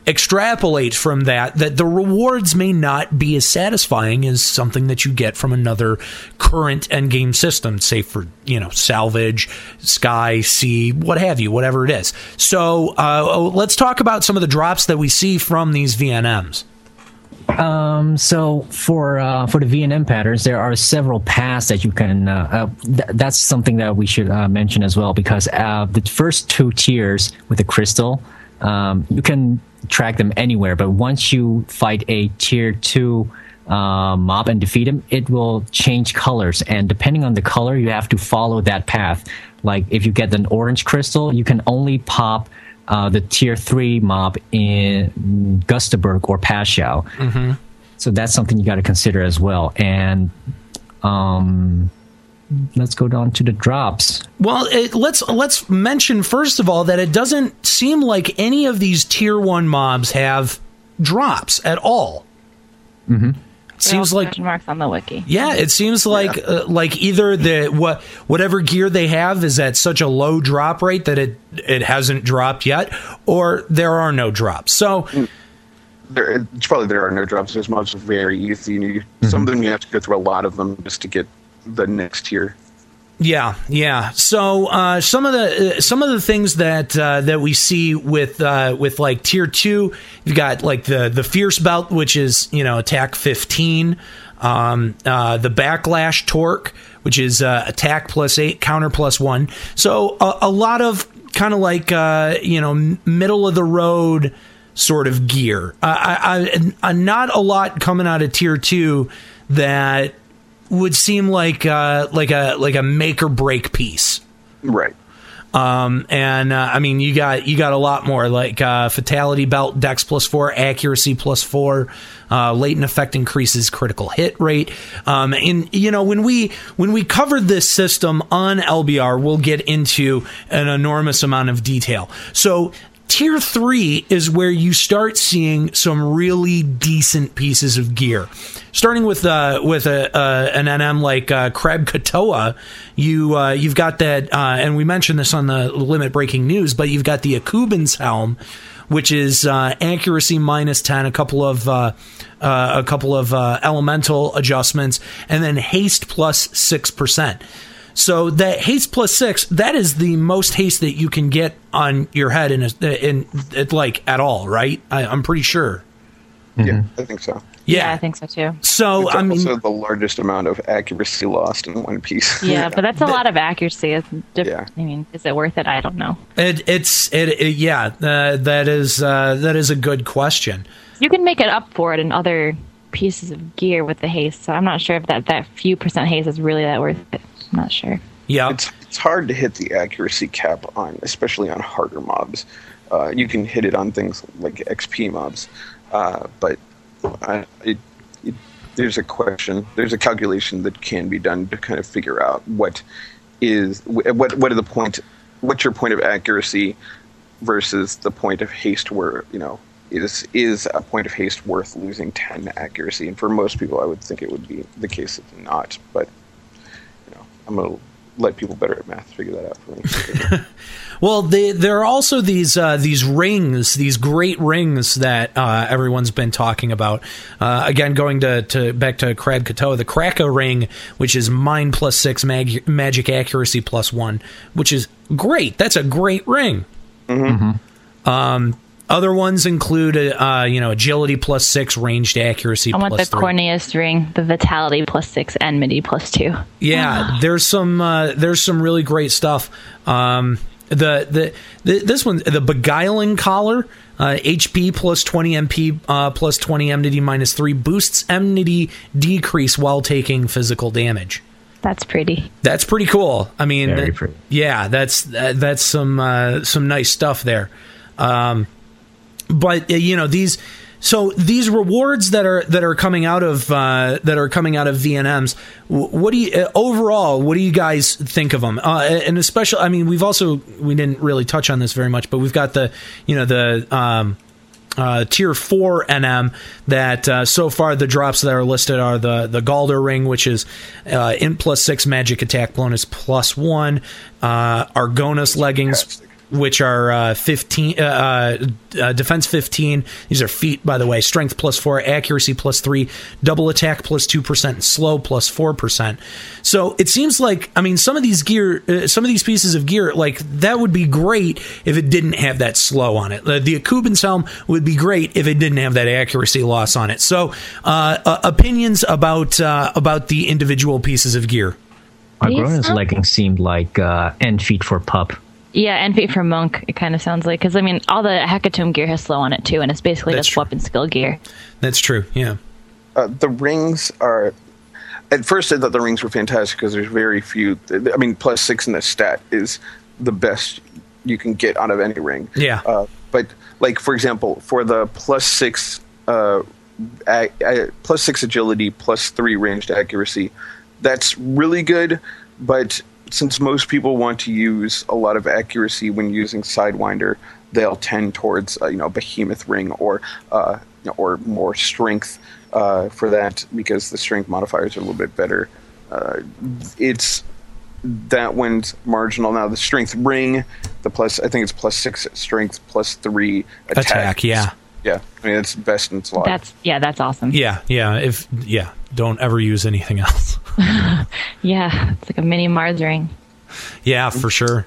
extrapolate from that that the rewards may not be as satisfying as something that you get from another current end game system say for you know salvage sky sea what have you whatever it is so uh, oh, let's talk about some of the drops that we see from these vnms Um, so for uh, for the VNM patterns, there are several paths that you can. Uh, uh, th- that's something that we should uh, mention as well because uh, the first two tiers with the crystal, um, you can track them anywhere. But once you fight a tier two uh, mob and defeat him, it will change colors, and depending on the color, you have to follow that path. Like if you get an orange crystal, you can only pop. Uh, the tier three mob in Gustaberg or Pashhow. mm-hmm. So that's something you got to consider as well. And um, let's go down to the drops. Well, it, let's let's mention first of all that it doesn't seem like any of these tier one mobs have drops at all. Mm-hmm. seems like question marks on the wiki. yeah, it seems like uh, like either the what whatever gear they have is at such a low drop rate that it it hasn't dropped yet, or there are no drops. So There, it's probably there are no drops. There's mobs are very easy. And you, Some of them you have to go through a lot of them just to get the next tier. Yeah, yeah. So uh, some of the uh, some of the things that uh, that we see with uh, with like tier two, you've got like the the fierce belt, which is you know attack fifteen, um, uh, the backlash torque, which is uh, attack plus eight, counter plus one. So a, a lot of kind of like uh, you know middle of the road sort of gear. I, I, I, not a lot coming out of tier two that would seem like uh, like a like a make or break piece. Right. Um, and uh, I mean, you got you got a lot more like uh, fatality belt, dex plus four, accuracy plus four, uh, latent effect increases critical hit rate. Um, and you know when we when we covered this system on LBR, we'll get into an enormous amount of detail. So tier three is where you start seeing some really decent pieces of gear. Starting with uh, with a, uh, an NM like uh, Krab Katoa, you uh, you've got that, uh, and we mentioned this on the limit breaking news, but you've got the Akuban's helm, which is uh, accuracy minus ten, a couple of uh, a couple of elemental adjustments, and then haste plus six percent. So that haste plus six, that is the most haste that you can get on your head in a, in, in like at all, right? I, I'm pretty sure. Yeah, I think so. Yeah. I think so too. So It's I mean, also the largest amount of accuracy lost in one piece. Yeah, but that's a lot of accuracy. It's diff- Yeah. I mean, is it worth it? I don't know. it, it's it, it yeah, uh, that is uh, that is a good question. You can make it up for it in other pieces of gear with the haste. So I'm not sure if that, that few percent haste is really that worth it. I'm not sure. Yeah, It's it's hard to hit the accuracy cap on, especially on harder mobs. Uh, you can hit it on things like XP mobs, uh, but I, it, it, there's a question, there's a calculation that can be done to kind of figure out what is what what are the point, what's your point of accuracy versus the point of haste where you know is is a point of haste worth losing 10 accuracy and for most people i would think it would be the case of not but you know i'm gonna let people better at math figure that out for me Well, they, there are also these uh, these rings, these great rings that uh, everyone's been talking about. Uh, again, going to, to back to Crab Katoa, the Kraka ring, which is mind plus six, mag- magic accuracy plus one, which is great. That's a great ring. Um, other ones include uh, you know agility plus six, ranged accuracy I want the plus three. corniest ring, the vitality plus six, and midi plus two. Yeah, there's some uh, there's some really great stuff. Um, the, the the this one the beguiling collar. Uh, HP plus 20 MP uh, plus 20 enmity minus 3 boosts enmity decrease while taking physical damage. That's pretty. That's pretty cool. I mean, Very pretty. yeah, that's that, that's some uh, some nice stuff there. Um, but uh, you know these so these rewards that are that are coming out of uh, that are coming out of VNMs. wh- What do you uh, overall? What do you guys think of them? Uh, and especially, I mean, we've also we didn't really touch on this very much, but we've got the you know the. Um, uh, tier four NM that uh, so far the drops that are listed are the the Galder ring, which is uh, int plus six magic attack bonus plus one, uh, Argonas leggings. Which are uh, fifteen, uh, uh, defense fifteen. These are feet, by the way. Strength plus four, accuracy plus three, double attack plus plus two percent, slow plus plus four percent. So it seems like, I mean, some of these gear, uh, some of these pieces of gear, like that would be great if it didn't have that slow on it. Uh, the Akuban's helm would be great if it didn't have that accuracy loss on it. So, uh, uh, opinions about uh, about the individual pieces of gear. Argona's These- leggings seemed like uh, end feet for pup. Yeah, and feet for monk. It kind of sounds like because I mean, all the hecatomb gear has slow on it too, and it's basically That's just true. weapon skill gear. That's true. Yeah. uh, the rings are at first I thought the rings were fantastic because there's very few I mean plus six in the stat is the best you can get out of any ring Yeah. uh, but like for example for the plus six uh, a, a, plus six agility plus three ranged accuracy that's really good but since most people want to use a lot of accuracy when using sidewinder they'll tend towards uh, you know behemoth ring or uh, or more strength uh, for that because the strength modifiers are a little bit better. Uh, it's that one's marginal. Now the strength ring, the plus I think it's plus six strength, plus three attack. Attack, yeah. Yeah, I mean it's best in slot. That's yeah, that's awesome. Yeah, yeah. If yeah, don't ever use anything else. Yeah, it's like a mini Mars ring. Yeah, for sure.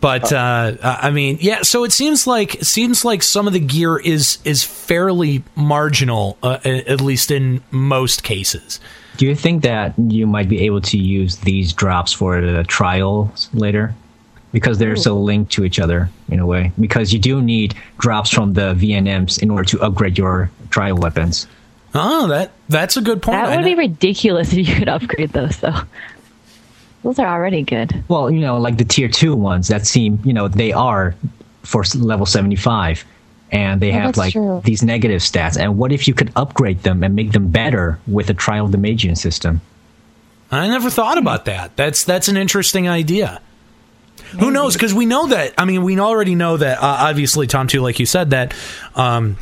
But uh, I mean, yeah. So it seems like it seems like some of the gear is is fairly marginal, uh, at least in most cases. Do you think that you might be able to use these drops for the trials later? Because they're so linked to each other in a way. Because you do need drops from the VNMs in order to upgrade your trial weapons. Oh, that that's a good point. That would be ridiculous if you could upgrade those though. Those are already good. Well, you know, like the tier two ones that seem, you know, they are for level 75 and they Oh, have like true. these negative stats. And what if you could upgrade them and make them better with a trial of the Demagian system? I never thought about that. That's that's an interesting idea. Who knows? Because we know that. I mean, we already know that. Uh, obviously, Tom, too, like you said, that um,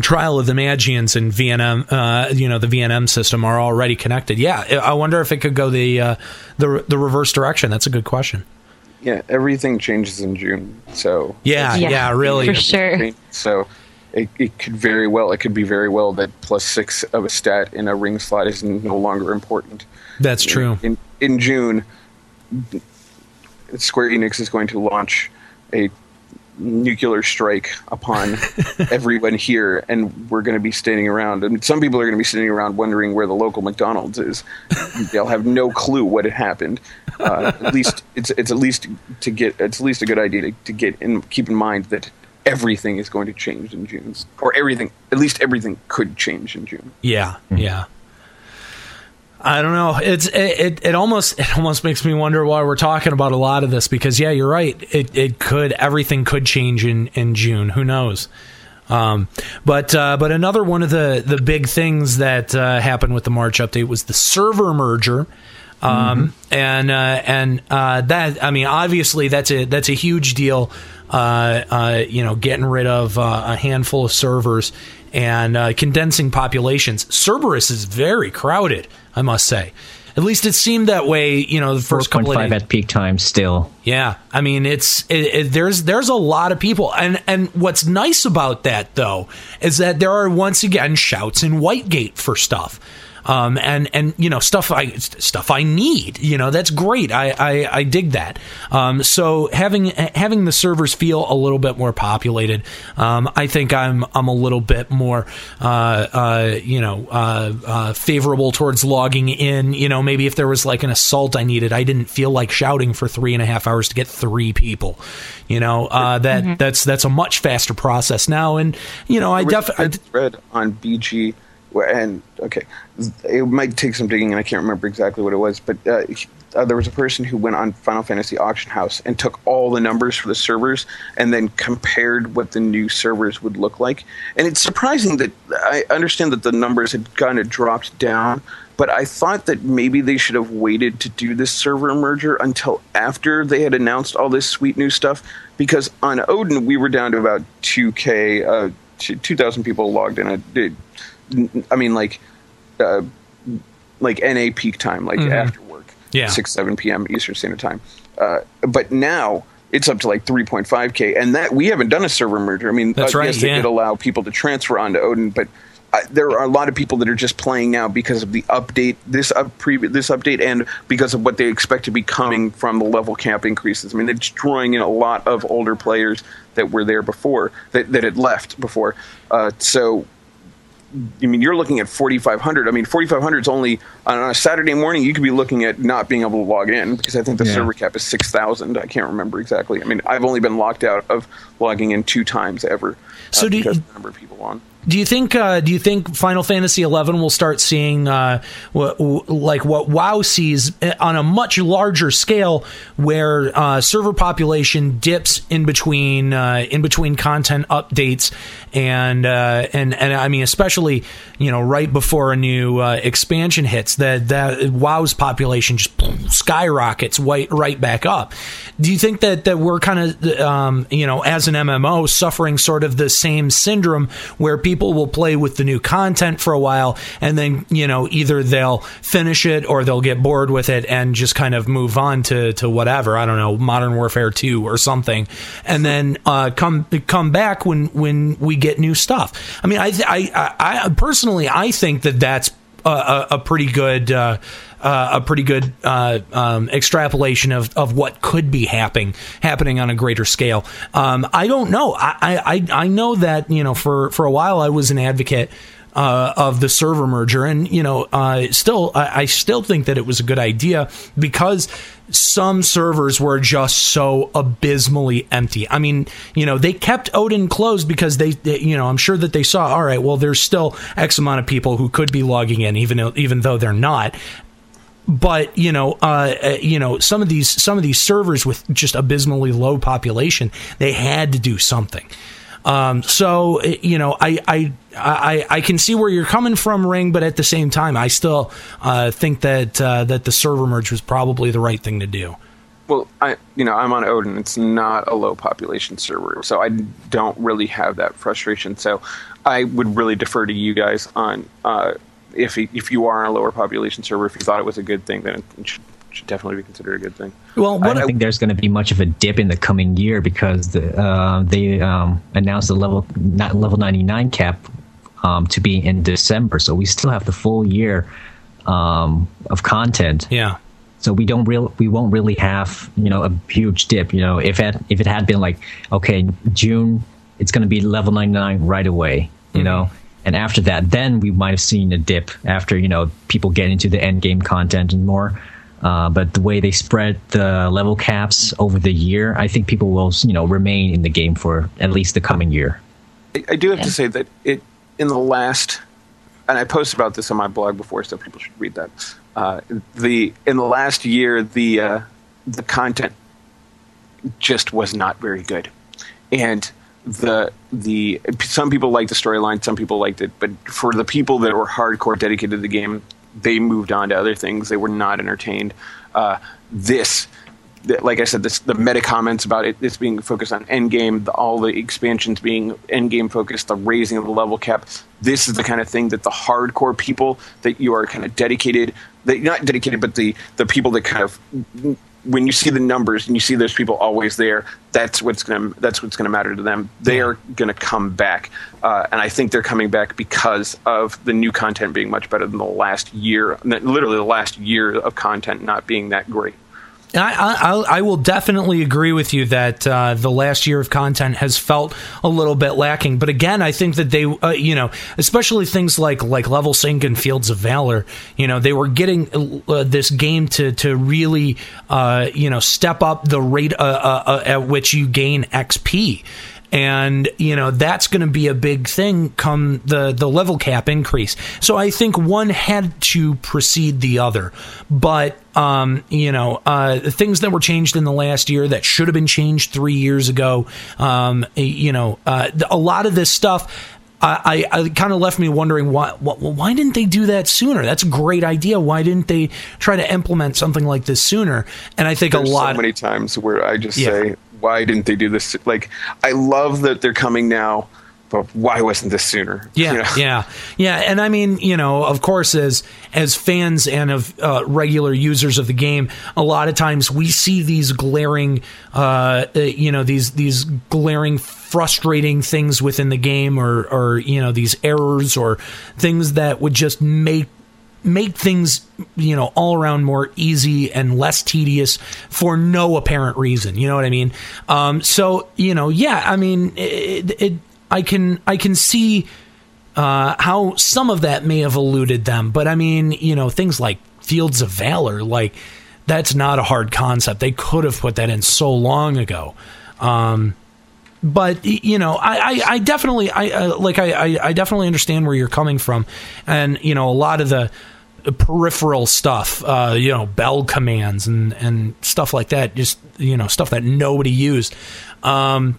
Trial of the Magians and VNM, uh, you know, the VNM system are already connected. Yeah, I wonder if it could go the uh, the the reverse direction. That's a good question. Yeah, everything changes in June, so Yeah, yeah, Yeah, really. for sure. So it, it could very well it could be very well that plus six of a stat in a ring slot is no longer important. That's true. In in June, Square Enix is going to launch a nuclear strike upon everyone here, and we're going to be standing around. And some people are going to be sitting around wondering where the local McDonald's is. They'll have no clue what had happened. Uh, at least it's it's at least to get it's at least a good idea to, to get and keep in mind that everything is going to change in June, or everything at least everything could change in June. Yeah, yeah. I don't know. It's it, it it almost it almost makes me wonder why we're talking about a lot of this because yeah, you're right. It it could everything could change in in June. Who knows? Um, but uh, but another one of the the big things that uh, happened with the March update was the server merger. Um, and uh, and uh, that I mean obviously that's a that's a huge deal. Uh, uh, you know, getting rid of uh, a handful of servers and uh, condensing populations. Cerberus is very crowded, I must say. At least it seemed that way. You know, the first couple of 4.5 days. at peak time still. Yeah, I mean it's it, it, there's there's a lot of people, and and what's nice about that though is that there are once again shouts in Whitegate for stuff. Um, and and you know stuff I stuff I need you know that's great. I I, I dig that. Um, so having having the servers feel a little bit more populated um, I think I'm I'm a little bit more uh, uh, you know uh, uh, favorable towards logging in. You know maybe if there was like an assault I needed I didn't feel like shouting for three and a half hours to get three people. You know uh, that that's that's a much faster process now. And you know I definitely read on BG, and okay, it might take some digging, and I can't remember exactly what it was, but uh, uh, there was a person who went on Final Fantasy Auction House and took all the numbers for the servers and then compared what the new servers would look like. And it's surprising that I understand that the numbers had kind of dropped down. But I thought that maybe they should have waited to do this server merger until after they had announced all this sweet new stuff. Because on Odin, we were down to about 2K, uh, 2,000 people logged in. It I mean, like, uh, like NA peak time, like after work, Yeah. six seven p.m. Eastern Standard Time. Uh, but now it's up to like 3.5k, and that we haven't done a server merger. I mean, That's uh, right, Yes, they yeah. did allow people to transfer onto Odin, but. Uh, there are a lot of people that are just playing now because of the update, this up pre- this update, and because of what they expect to be coming from the level cap increases. I mean, it's drawing in a lot of older players that were there before, that, that had left before. Uh, so I mean, you're looking at 4,500. I mean, 4,500 is only on a Saturday morning. You could be looking at not being able to log in because I think the Yeah. server cap is 6,000. I can't remember exactly. I mean, I've only been locked out of logging in two times ever. So uh, do you- because of the number of people on. Do you think? Uh, do you think Final Fantasy XI will start seeing uh, what, w- like what WoW sees uh, on a much larger scale, where uh, server population dips in between uh, in between content updates, and uh, and and I mean especially you know right before a new uh, expansion hits, that that WoW's population just skyrockets right right back up. Do you think that that we're kind of um, you know as an MMO suffering sort of the same syndrome where people will play with the new content for a while, and then you know either they'll finish it or they'll get bored with it and just kind of move on to to whatever I don't know, Modern Warfare Two or something, and then uh, come come back when when we get new stuff. I mean, I I, I, I personally I think that that's a, a, a pretty good. Uh, uh, a pretty good uh, um, extrapolation of, of what could be happening happening on a greater scale. Um, I don't know. I, I I know that you know for for a while I was an advocate. Uh, of the server merger, and you know, uh, still, I, I still think that it was a good idea because some servers were just so abysmally empty. I mean, you know, they kept Odin closed because they, they, you know, I'm sure that they saw, all right, well, there's still X amount of people who could be logging in, even even though they're not but you know, uh, uh, you know, some of these some of these servers with just abysmally low population, they had to do something. Um, so uh, you know, I, I I I can see where you're coming from, Ring, but at the same time, I still uh, think that uh, that the server merge was probably the right thing to do. Well, I you know I'm on Odin. It's not a low population server, so I don't really have that frustration. So I would really defer to you guys on uh, if if you are on a lower population server, if you thought it was a good thing, then it should, should definitely be considered a good thing. Well, I don't think there's going to be much of a dip in the coming year because the, uh, they um, announced the level not level 99 cap um, to be in December, so we still have the full year um, of content. Yeah. So we don't real we won't really have you know a huge dip. You know if it if it had been like okay June it's going to be level 99 right away. You know and after that, then we might have seen a dip after you know people get into the end game content and more. Uh, but the way they spread the level caps over the year, I think people will you know remain in the game for at least the coming year. I, I do have to say that it in the last, and I posted about this on my blog before, so people should read that. Uh, the in the last year, the uh, the content just was not very good, and the the some people liked the storyline, some people liked it, but for the people that were hardcore dedicated to the game, they moved on to other things. They were not entertained. Uh, this, the, like I said, this the meta comments about it, this being focused on endgame, the, all the expansions being endgame focused, the raising of the level cap. This is the kind of thing that the hardcore people that you are kind of dedicated, that not dedicated, but the the people that kind of when you see the numbers and you see those people always there, that's what's going to that's what's going to matter to them. They are going to come back, uh, and I think they're coming back because of the new content being much better than the last year, literally the last year of content not being that great. I, I, I will definitely agree with you that uh, the last year of content has felt a little bit lacking. But again, I think that they, uh, you know, especially things like like level sync and Fields of Valor, you know, they were getting uh, this game to to really, uh, you know, step up the rate uh, uh, at which you gain XP and you know that's going to be a big thing come the the level cap increase so i think one had to precede the other but um, you know uh, things that were changed in the last year that should have been changed three years ago um, you know uh, a lot of this stuff I, I, I kind of left me wondering why, why why didn't they do that sooner? That's a great idea. Why didn't they try to implement something like this sooner? And I think There's a lot. so many times where I just Yeah. say, why didn't they do this? Like, I love that they're coming now, but why wasn't this sooner? Yeah, You know? yeah, yeah. And I mean, you know, of course, as as fans and of uh, regular users of the game, a lot of times we see these glaring, uh, uh, you know, these these glaring, frustrating things within the game, or or you know, these errors or things that would just make make things you know all around more easy and less tedious for no apparent reason. You know what i mean? Um so you know yeah i mean it, it i can i can see uh how some of that may have eluded them. But i mean you know things like fields of valor like that's not a hard concept. They could have put that in so long ago. Um but you know, I, I, I definitely, I uh, like, I, I, I definitely understand where you're coming from, and you know, a lot of the peripheral stuff, uh, you know, bell commands and and stuff like that, just you know, stuff that nobody used. Um,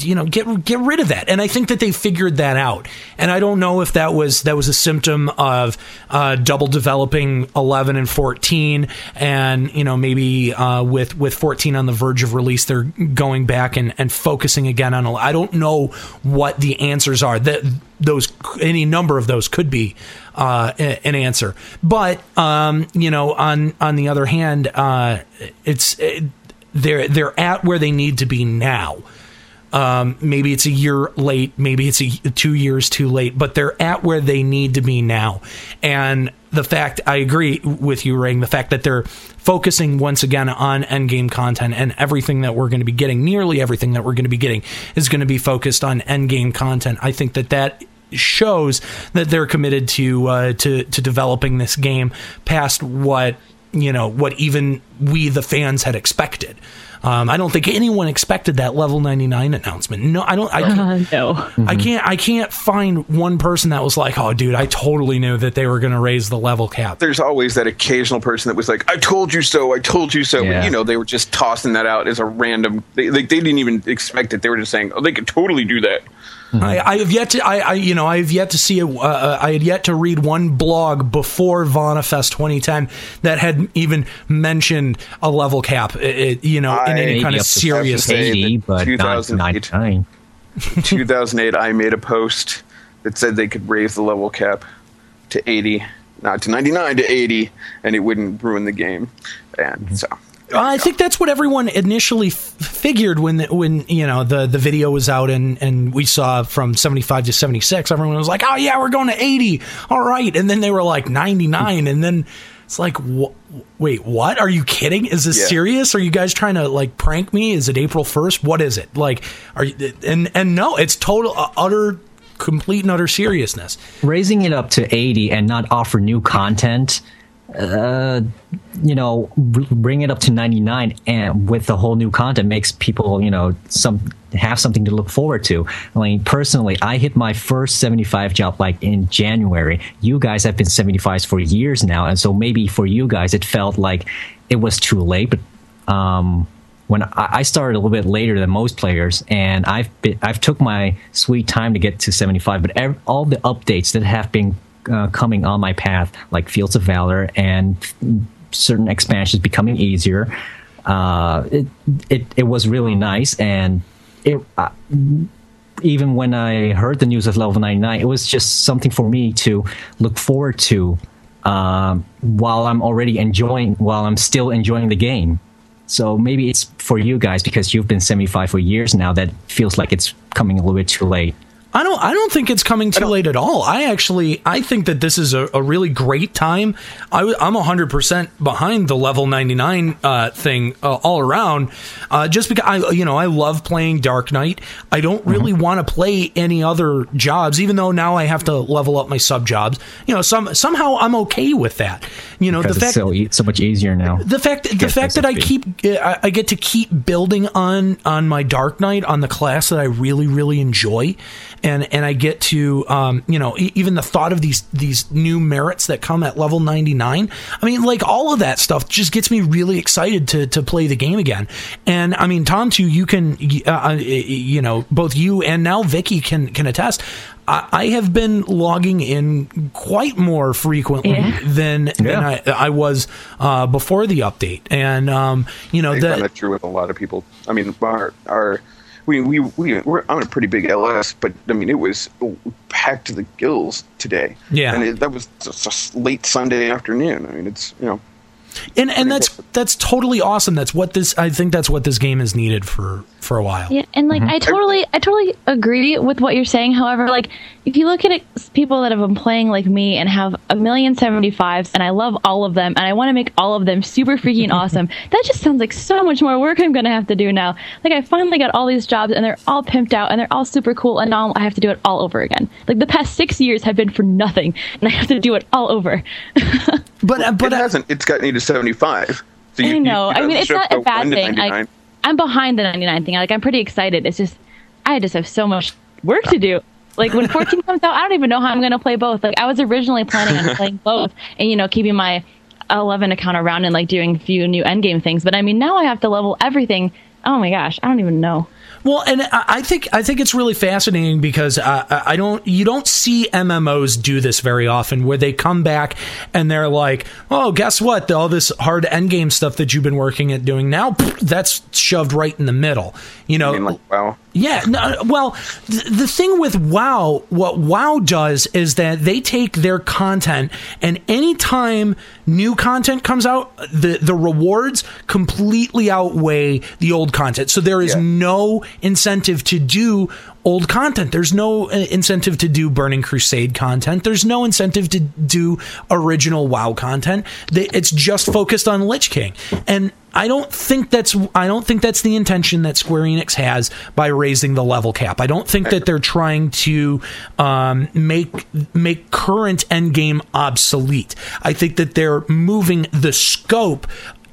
you know get get rid of that. And i think that they figured that out. And i don't know if that was that was a symptom of uh, double developing 11 and 14 and you know maybe uh, with with 14 on the verge of release they're going back and and focusing again on i don't know what the answers are. That those any number of those could be uh, an answer but um, you know on on the other hand uh, it's it, they're they're at where they need to be now um, maybe it's a year late, maybe it's a, two years too late, but they're at where they need to be now. And the fact, I agree with you, Ring, the fact that they're focusing once again on endgame content and everything that we're going to be getting, nearly everything that we're going to be getting, is going to be focused on endgame content. I think that that shows that they're committed to uh, to to developing this game past what you know what even we the fans had expected. Um, I don't think anyone expected that level 99 announcement. No, I don't. I can't, no. I can't. I can't find one person that was like, "Oh, dude, I totally knew that they were going to raise the level cap." There's always that occasional person that was like, "I told you so. I told you so." Yeah. But you know, they were just tossing that out as a random. They, they, they didn't even expect it. They were just saying, "Oh, they could totally do that." I, mm-hmm. I have yet to, I, I, you know, I have yet to see a, uh, uh I had yet to read one blog before VanaFest 2010 that had even mentioned a level cap, it, you know, in any kind of serious. 70, but not 2008. 2008, I made a post that said they could raise the level cap to 80, not to 99 to 80, and it wouldn't ruin the game. And mm-hmm. so, I think that's what everyone initially f- figured when the, when you know the the video was out and and we saw from 75 to 76 everyone was like oh yeah we're going to 80 all right. And then they were like 99 and then it's like wh- wait what? Are you kidding? Is this Yeah. serious? Are you guys trying to like prank me? Is it April 1st what is it? Like are you and and no it's total uh, utter complete and utter seriousness. Raising it up to 80 and not offer new content uh you know bring it up to 99 and with the whole new content makes people you know some have something to look forward to i mean personally i hit my first 75 job like in january you guys have been 75s for years now and so maybe for you guys it felt like it was too late but um when I started a little bit later than most players, and I've been, I've took my sweet time to get to 75. But ev- all the updates that have been uh, coming on my path, like Fields of Valor and certain expansions becoming easier, uh, it, it it was really nice. And it uh, even when I heard the news of level 99, it was just something for me to look forward to um, while I'm already enjoying, while I'm still enjoying the game. So maybe it's for you guys because you've been 75 for years now that feels like it's coming a little bit too late. I don't. I don't think it's coming too late at all. I actually. I think that this is a, a really great time. I, am 100 percent behind the level 99 uh, thing uh, all around. Uh, just because I, you know, I love playing Dark Knight. I don't Mm-hmm. really want to play any other jobs, even though now I have to level up my sub jobs. You know, some somehow I'm okay with that. You know, because the it's fact so so much easier now. the fact the fact that I keep I, I get to keep building on on my Dark Knight on the class that I really really enjoy, and and I get to um you know e- even the thought of these these new merits that come at level ninety nine. I mean like all of that stuff just gets me really excited to to play the game again. And I mean Tom too, you can uh, uh, you know both you and now Vicky can can attest. I I have been logging in quite more frequently Yeah. than, than I, I was uh, before the update, and um, you know I that find that true with a lot of people. I mean, our, our we we we we're on a pretty big LS, but I mean, it was packed to the gills today. Yeah. and it, that was just a late Sunday afternoon. I mean, it's you know, and and that's that's totally awesome. That's what this I think that's what this game is needed for for a while. Yeah, and like mm-hmm. I totally, I totally agree with what you're saying. However, like if you look at it, people that have been playing like me and have a million seventy fives, and I love all of them, and I want to make all of them super freaking awesome. That just sounds like so much more work I'm gonna have to do now. Like I finally got all these jobs, and they're all pimped out, and they're all super cool, and now I have to do it all over again. Like the past six years have been for nothing, and I have to do it all over. But uh, but it uh hasn't. It's gotten you to seventy five. So you, I know. You, I mean, it's not a bad thing. 99. I'm behind the 99 thing. Like, I'm pretty excited. It's just, I just have so much work to do. Like, when 14 comes out, I don't even know how I'm going to play both. Like, I was originally planning on playing both and, you know, keeping my 11 account around and, like, doing a few new endgame things. But I mean, now I have to level everything. Oh my gosh, I don't even know. Well, and I think I think it's really fascinating because uh, I don't you don't see MMOs do this very often, where they come back and they're like, "Oh, guess what? All this hard endgame stuff that you've been working at doing now, that's shoved right in the middle." You know, mean, like. Yeah. No, well, th- the thing with WoW, what WoW does is that they take their content, and anytime new content comes out, the the rewards completely outweigh the old content. So there is Yeah. no incentive to do old content. There's no uh, incentive to do Burning Crusade content. There's no incentive to do original WoW content. It's just focused on Lich King, and I don't think that's I don't think that's the intention that Square Enix has by raising the level cap. I don't think that they're trying to um, make make current endgame obsolete. I think that they're moving the scope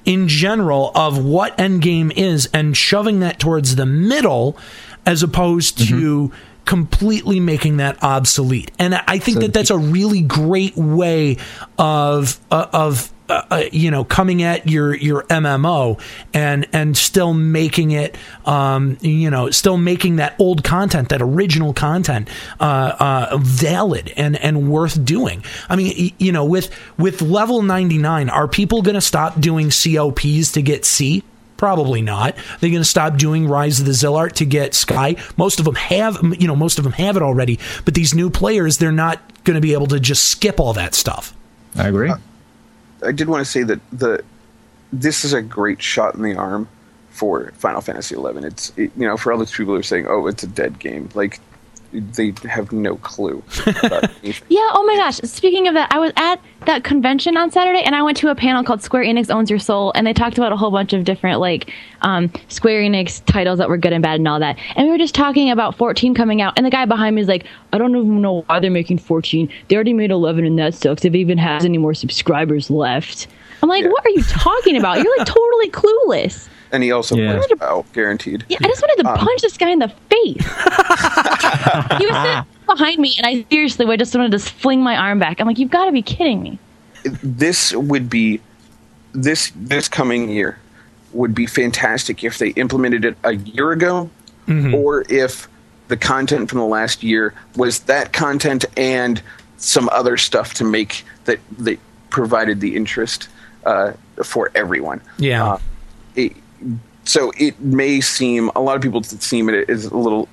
in general of what endgame is and shoving that towards the middle as opposed to completely making that obsolete. And I think that that's a really great way of uh, of uh, uh, you know coming at your your MMO and and still making it um, you know still making that old content that original content uh, uh, valid and and worth doing. I mean you know with with level 99 are people going to stop doing COPs to get C? Probably not. They're going to stop doing Rise of the Zilart to get Sky. Most of them have, you know, most of them have it already. But these new players, they're not going to be able to just skip all that stuff. I agree. I did want to say that the this is a great shot in the arm for Final Fantasy XI. It's it, you know for all those people who are saying, "Oh, it's a dead game," like they have no clue about. Yeah, oh my gosh. Speaking of that, I was at that convention on Saturday and I went to a panel called Square Enix Owns Your Soul and they talked about a whole bunch of different like um, Square Enix titles that were good and bad and all that. And we were just talking about 14 coming out and the guy behind me is like, I don't even know why they're making 14. They already made 11 and that sucks. If it even has any more subscribers left. I'm like, Yeah. what are you talking about? You're like totally clueless. And he also Yeah. plays WoW, guaranteed. Yeah, I just wanted to punch this guy in the face. he was sitting behind me, and I seriously would just wanted to fling my arm back. I'm like, you've got to be kidding me. this would be this this coming year would be fantastic if they implemented it a year ago or if the content from the last year was that content and some other stuff to make that that provided the interest uh, for everyone Yeah. Uh, it, so it may seem a lot of people seem it is a little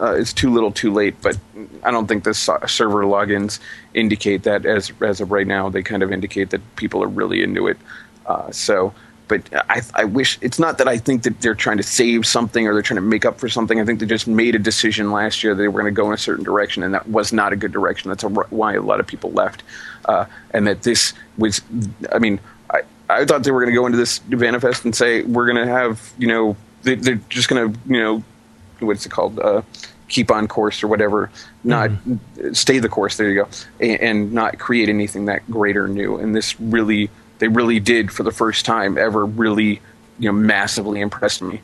uh, it's too little too late but i don't think the server logins indicate that as as of right now they kind of indicate that people are really into it uh, so but I, I wish it's not that I think that they're trying to save something or they're trying to make up for something. I think they just made a decision last year that they were going to go in a certain direction, and that was not a good direction. That's a, why a lot of people left, uh, and that this was. I mean, I, thought they were going to go into this VanaFest and say we're going to have you know they, they're just going to you know what's it called? Uh, keep on course or whatever not stay the course there you go and, and not create anything that great or new. And this really they really did for the first time ever really you know massively impressed me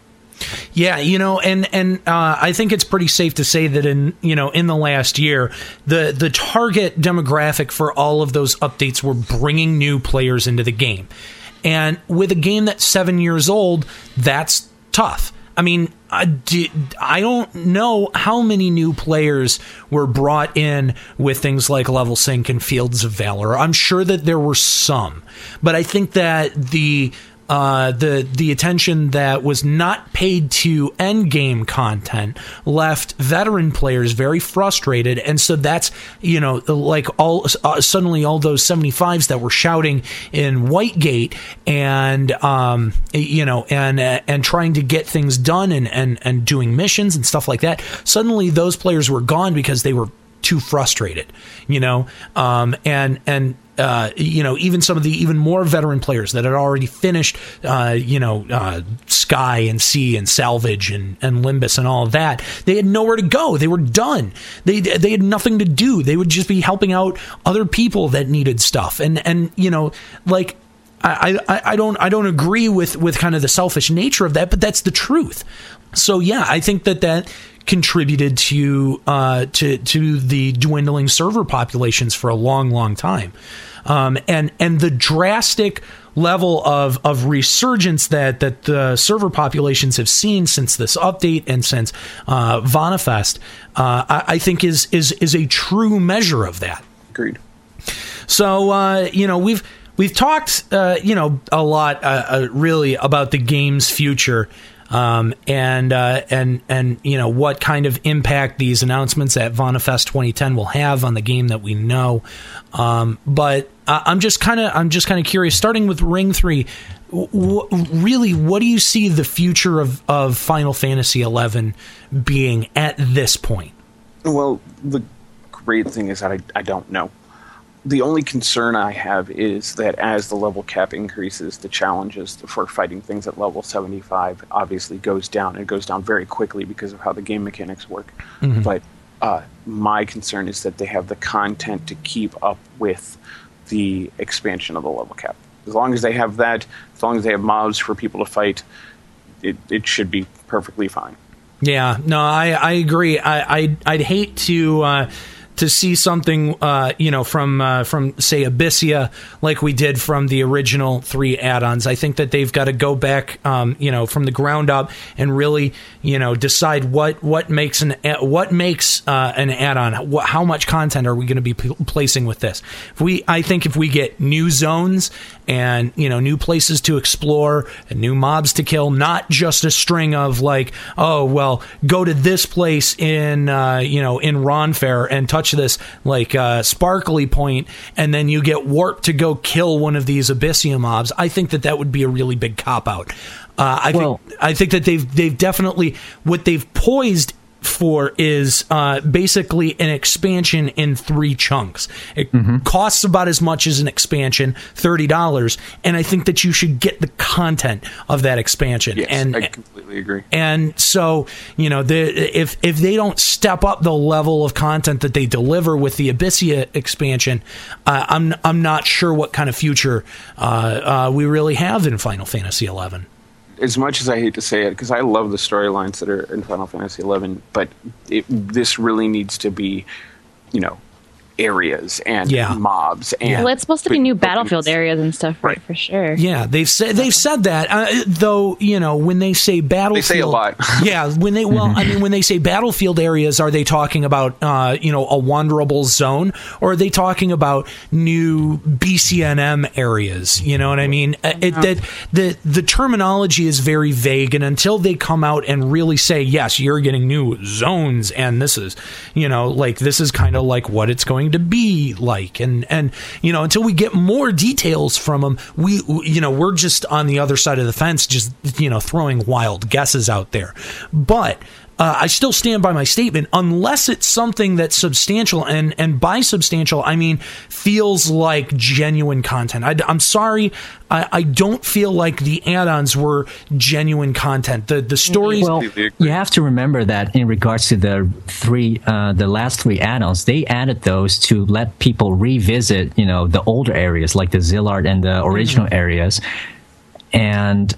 Yeah, you know, and and uh, I think it's pretty safe to say that in you know in the last year, the the target demographic for all of those updates were bringing new players into the game, and with a game that's seven years old, that's tough. I mean, I, did, I don't know how many new players were brought in with things like Level Sync and Fields of Valor. I'm sure that there were some, but I think that the uh, the the attention that was not paid to end game content left veteran players very frustrated, and so that's you know like all uh, suddenly all those 75s that were shouting in Whitegate and um, you know and uh, and trying to get things done and and and doing missions and stuff like that. Suddenly those players were gone because they were too frustrated, you know, um, and and uh, you know even some of the even more veteran players that had already finished, uh, you know, uh, Sky and Sea and Salvage and and Limbus and all of that, they had nowhere to go. They were done. They they had nothing to do. They would just be helping out other people that needed stuff, and and you know like. I, I, I don't I don't agree with, with kind of the selfish nature of that, but that's the truth. So yeah, I think that that contributed to uh, to to the dwindling server populations for a long, long time, um, and and the drastic level of of resurgence that that the server populations have seen since this update and since uh, VanaFest, uh, I, I think is is is a true measure of that. Agreed. So uh, you know we've we've talked uh, you know a lot uh, uh, really about the game's future. Um, and uh, and and you know what kind of impact these announcements at VanaFest 2010 will have on the game that we know. Um, but I'm just kind of I'm just kind of curious. Starting with Ring Three, w- really, what do you see the future of of Final Fantasy 11 being at this point? Well, the great thing is that I, I don't know. The only concern I have is that as the level cap increases, the challenges for fighting things at level 75 obviously goes down. It goes down very quickly because of how the game mechanics work. Mhm. But uh, my concern is that they have the content to keep up with the expansion of the level cap. As long as they have that, as long as they have mobs for people to fight, it, it should be perfectly fine. Yeah, no, I, I agree. I, I'd, I'd hate to uh, to see something, uh, you know, from uh, from say Abyssea, like we did from the original three add-ons. I think that they've got to go back, um, you know, from the ground up and really, you know, decide what what makes an what makes uh, an add-on. How much content are we going to be pl- placing with this? If we, I think, if we get new zones and you know new places to explore and new mobs to kill, not just a string of like, oh well, go to this place in uh, you know in Ronfair and touch this like uh, sparkly point, and then you get warped to go kill one of these Abyssea mobs. I think that that would be a really big cop out. Uh, I think I think that they've they've definitely what they've poised for is uh, basically an expansion in three chunks. It costs about as much as an expansion, thirty dollars, and I think that you should get the content of that expansion. Yes, and I completely agree. and so, you know, the, if if they don't step up the level of content that they deliver with the Abyssea expansion, uh, I'm I'm not sure what kind of future uh, uh, we really have in Final Fantasy XI. As much as I hate to say it, because I love the storylines that are in Final Fantasy XI, but it, this really needs to be, you know, areas and Yeah. mobs and well, it's supposed to be new battlefield areas and stuff, right? For sure. Yeah, they've said they've said that. Uh, though you know when they say battlefield, They say a lot. yeah, when they well, I mean when they say battlefield areas, are they talking about uh, you know a wanderable zone, or are they talking about new BCNM areas? You know what I mean? Uh, It, that the the terminology is very vague, and until they come out and really say yes, you're getting new zones, and this is you know like this is kind of like what it's going to be like, and and you know until we get more details from them, we you know we're just on the other side of the fence, just you know throwing wild guesses out there, but. Uh, I still stand by my statement unless it's something that's substantial, and and by substantial I mean feels like genuine content. I, am sorry, I, I don't feel like the add-ons were genuine content. The the stories. Well, you have to remember that in regards to the three, uh, the last three add-ons, they added those to let people revisit, you know, the older areas like the Zilart and the original areas, and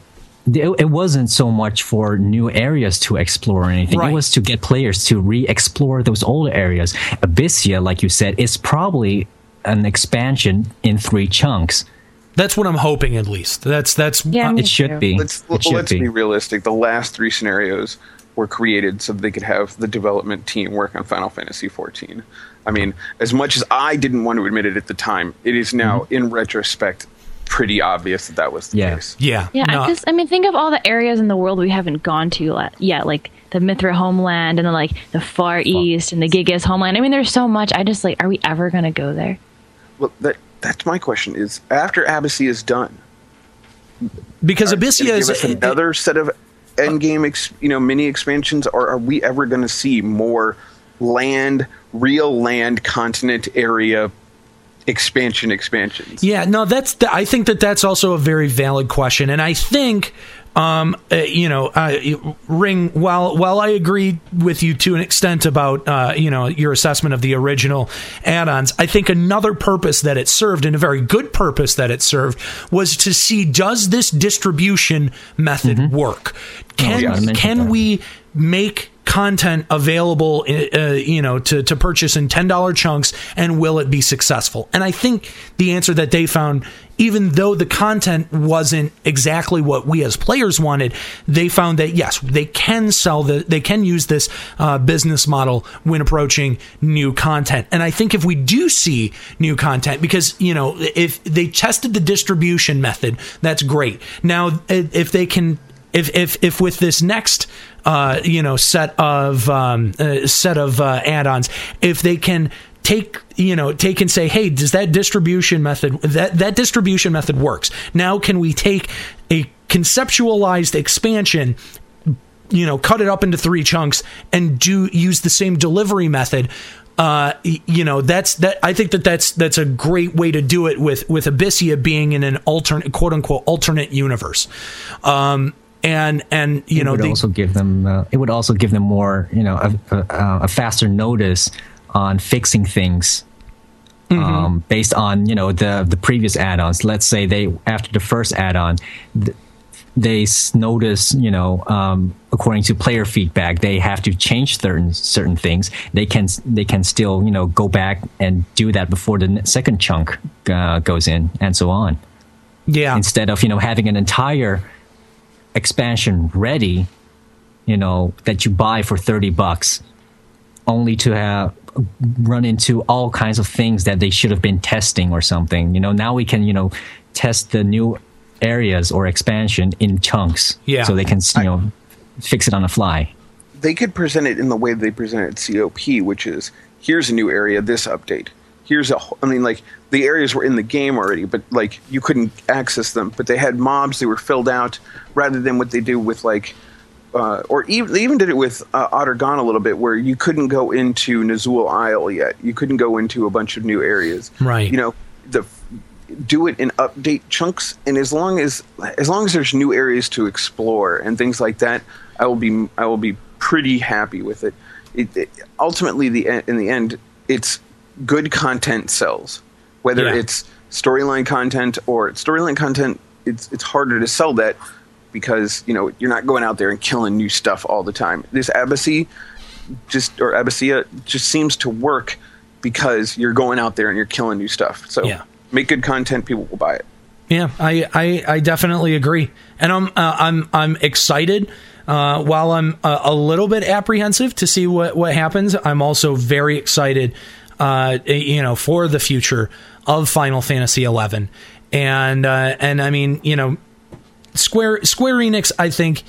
it, it wasn't so much for new areas to explore or anything. Right. It was to get players to re-explore those older areas. Abyssea, like you said, is probably an expansion in three chunks. That's what I'm hoping, at least. That's that's it should be. Let's, it should let's be. be realistic. The last three scenarios were created so they could have the development team work on Final Fantasy XIV. I mean, as much as I didn't want to admit it at the time, it is now, Mm-hmm. in retrospect, pretty obvious that that was the case. Yeah. Yeah, because I mean, think of all the areas in the world we haven't gone to la- yet, like the Mithra homeland and then like the Far East and the Gigas homeland. I mean, there's so much. I just like, are we ever gonna go there? Well, that that's my question: is after Abyssea is done, because are Abyssea is give us another set of endgame, ex, you know, mini expansions, or are we ever going to see more land, real land, continent area expansion expansions? Yeah, no, that's. The, I think that that's also a very valid question, and I think, um, uh, you know, uh, Ring. While while I agree with you to an extent about uh, you know your assessment of the original add-ons, I think another purpose that it served, and a very good purpose that it served, was to see does this distribution method work? Can yeah, can we make content available, uh, you know, to, to purchase in $10 chunks and will it be successful? And I think the answer that they found, even though the content wasn't exactly what we as players wanted, they found that yes, they can sell the, they can use this uh, business model when approaching new content. And I think if we do see new content, because, you know, if they tested the distribution method, that's great. Now, if they can if if if with this next uh, you know set of um, uh, set of uh, add-ons, if they can take you know take and say hey does that distribution method that that distribution method works? Now can we take a conceptualized expansion you know cut it up into three chunks and do use the same delivery method? Uh, you know that's that I think that that's that's a great way to do it with with Abyssea being in an alternate quote unquote alternate universe. Um and and you it know would they, also give them uh, it would also give them more you know a, a, a faster notice on fixing things Mm-hmm. um, based on you know the the previous add-ons. Let's say they after the first add-on th- they notice you know um, according to player feedback they have to change certain certain things. They can they can still you know go back and do that before the second chunk uh, goes in and so on. Yeah. Instead of you know having an entire expansion ready, you know, that you buy for 30 bucks, only to have run into all kinds of things that they should have been testing or something. You know, now we can, you know, test the new areas or expansion in chunks. Yeah. So they can, you know, fix it on the fly. they could present it in the way they presented COP, which is here's a new area, this update. Here's a, I mean, like the areas were in the game already, but like you couldn't access them. But they had mobs that were filled out, rather than what they do with like, uh, or even they even did it with uh, Aht Urhgan a little bit, where you couldn't go into Nyzul Isle yet. You couldn't go into a bunch of new areas. Right. You know, the do it in update chunks, and as long as as long as there's new areas to explore and things like that, I will be I will be pretty happy with it. it, it ultimately, the in the end, it's good content sells, whether Yeah. it's storyline content or storyline content. It's it's harder to sell that because you know you're not going out there and killing new stuff all the time. This Abyssy just or Abyssea just seems to work because you're going out there and you're killing new stuff. So Yeah. make good content, people will buy it. Yeah, I, I, I definitely agree, and I'm uh, I'm I'm excited. Uh, while I'm uh, a little bit apprehensive to see what what happens, I'm also very excited. Uh, you know, for the future of Final Fantasy XI, and uh, and I mean, you know, Square Square Enix, I think,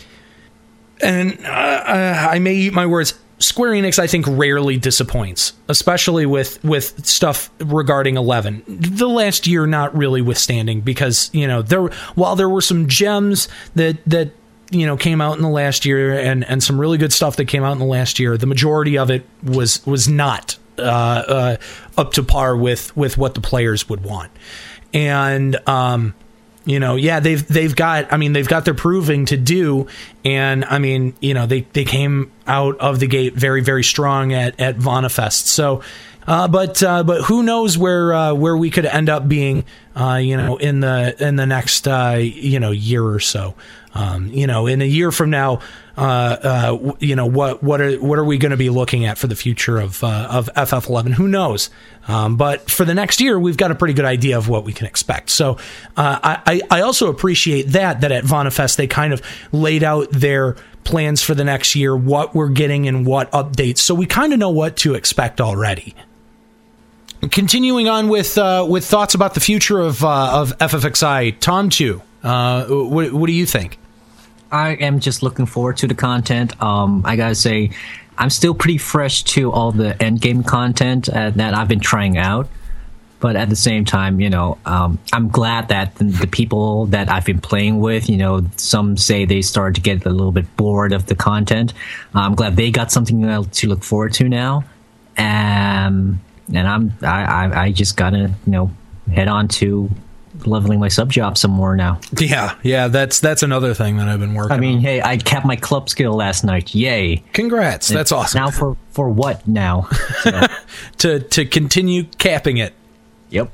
and uh, uh, I may eat my words. Square Enix, I think, rarely disappoints, especially with with stuff regarding Eleven. The last year, not really withstanding, because you know there while there were some gems that that you know came out in the last year and and some really good stuff that came out in the last year, the majority of it was was not uh, uh, up to par with with what the players would want, and um, you know, yeah, they've they've got. I mean, they've got their proving to do, and I mean, you know, they they came out of the gate very very strong at at VanaFest. So, uh, but uh, but who knows where uh, where we could end up being, uh, you know, in the in the next uh, you know year or so. Um, you know, in a year from now, uh, uh, you know what what are what are we going to be looking at for the future of uh, of FF11? Who knows? Um, but for the next year, we've got a pretty good idea of what we can expect. So uh, I I also appreciate that that at VanaFest they kind of laid out their plans for the next year, what we're getting and what updates, so we kind of know what to expect already. Continuing on with uh, with thoughts about the future of uh, of FFXI, Tom too. Uh, what, what do you think? I am just looking forward to the content. Um, I gotta say, I'm still pretty fresh to all the end game content uh, that I've been trying out. But at the same time, you know, um, I'm glad that the, people that I've been playing with, you know, some say they started to get a little bit bored of the content. I'm glad they got something to look forward to now. Um, and I'm, I, I, I just gotta, you know, head on to leveling my sub job some more now. Yeah, yeah, that's that's another thing that I've been working. I mean, hey, I capped my club skill last night. Yay! Congrats, that's awesome. Now for for what now? to to continue capping it. Yep.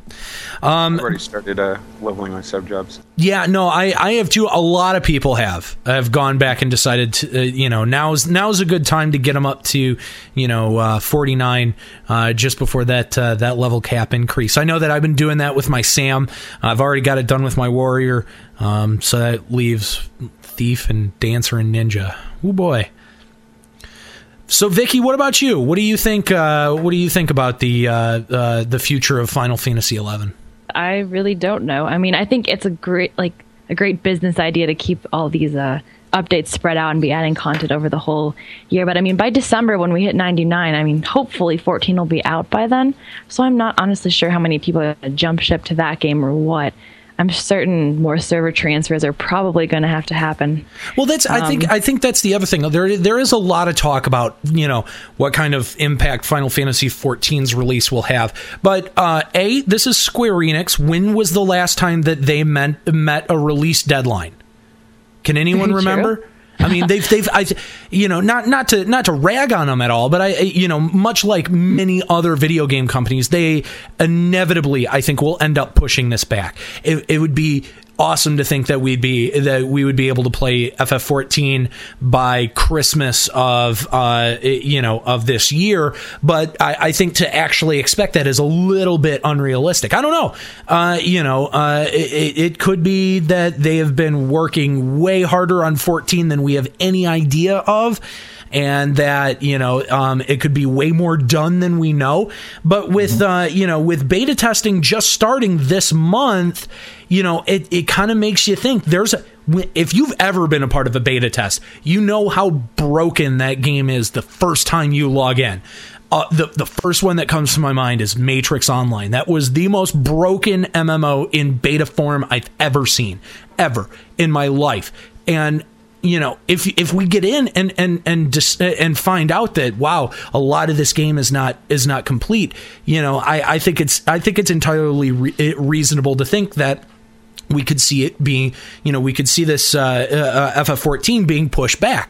Um, I've already started uh, leveling my sub jobs. Yeah, no, I, I have too. A lot of people have have gone back and decided to, uh, you know, now's now's a good time to get them up to, you know, uh, forty nine, uh, just before that uh, that level cap increase. I know that I've been doing that with my Sam. I've already got it done with my warrior, um, so that leaves thief and dancer and ninja. Oh boy. So Vicky, what about you? What do you think? Uh, what do you think about the uh, uh, the future of Final Fantasy eleven? I really don't know. I mean, I think it's a great like a great business idea to keep all these uh, updates spread out and be adding content over the whole year. But I mean, by December when we hit 99, I mean, hopefully 14 will be out by then. So I'm not honestly sure how many people jump ship to that game or what. I'm certain more server transfers are probably going to have to happen. Well, that's I think Um, I think that's the other thing. There there is a lot of talk about you know what kind of impact Final Fantasy XIV's release will have. But uh, a this is Square Enix. When was the last time that they met met a release deadline? Can anyone remember? I mean, they've they've I, you know not not to not to rag on them at all, but I you know much like many other video game companies, they inevitably I think will end up pushing this back. It, it would be awesome to think that we'd be that we would be able to play FF14 by Christmas of uh you know of this year, but I, I think to actually expect that is a little bit unrealistic. I don't know. Uh, you know, uh, it, it could be that they have been working way harder on 14 than we have any idea of. And that you know, um, it could be way more done than we know. But with uh, you know, with beta testing just starting this month, you know, it it kind of makes you think. There's a if you've ever been a part of a beta test, you know how broken that game is the first time you log in. Uh, the the first one that comes to my mind is Matrix Online. That was the most broken MMO in beta form I've ever seen, ever in my life. And you know, if if we get in and and and dis- and find out that wow, a lot of this game is not is not complete, you know, I I think it's I think it's entirely re- reasonable to think that we could see it being, you know, we could see this uh, uh, FF14 being pushed back.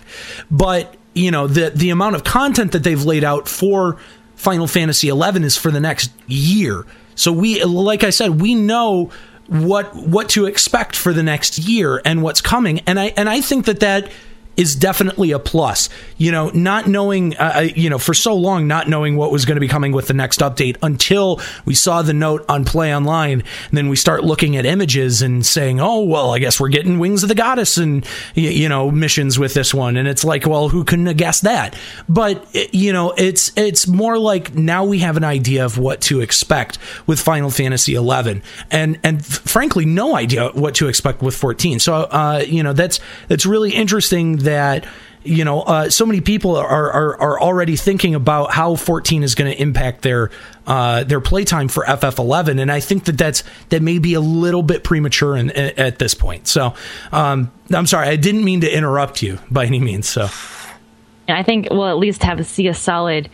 But you know, the the amount of content that they've laid out for Final Fantasy 11 is for the next year. So we, like I said, we know what what to expect for the next year and what's coming, and I and I think that that is definitely a plus. You know, not knowing, uh, uh, you know, for so long, not knowing what was going to be coming with the next update until we saw the note on Play Online. And then we start looking at images and saying, oh, well, I guess we're getting Wings of the Goddess and, you know, missions with this one. And it's like, well, who couldn't have guessed that? But, you know, it's, it's more like now we have an idea of what to expect with Final Fantasy 11 and, and frankly, no idea what to expect with 14. So, uh, you know, that's, that's really interesting that, you know, uh, so many people are, are are already thinking about how 14 is going to impact their uh, their playtime for FF11, and I think that that's that may be a little bit premature in, at this point. So, um, I'm sorry, I didn't mean to interrupt you by any means. So, and I think we'll at least have see a solid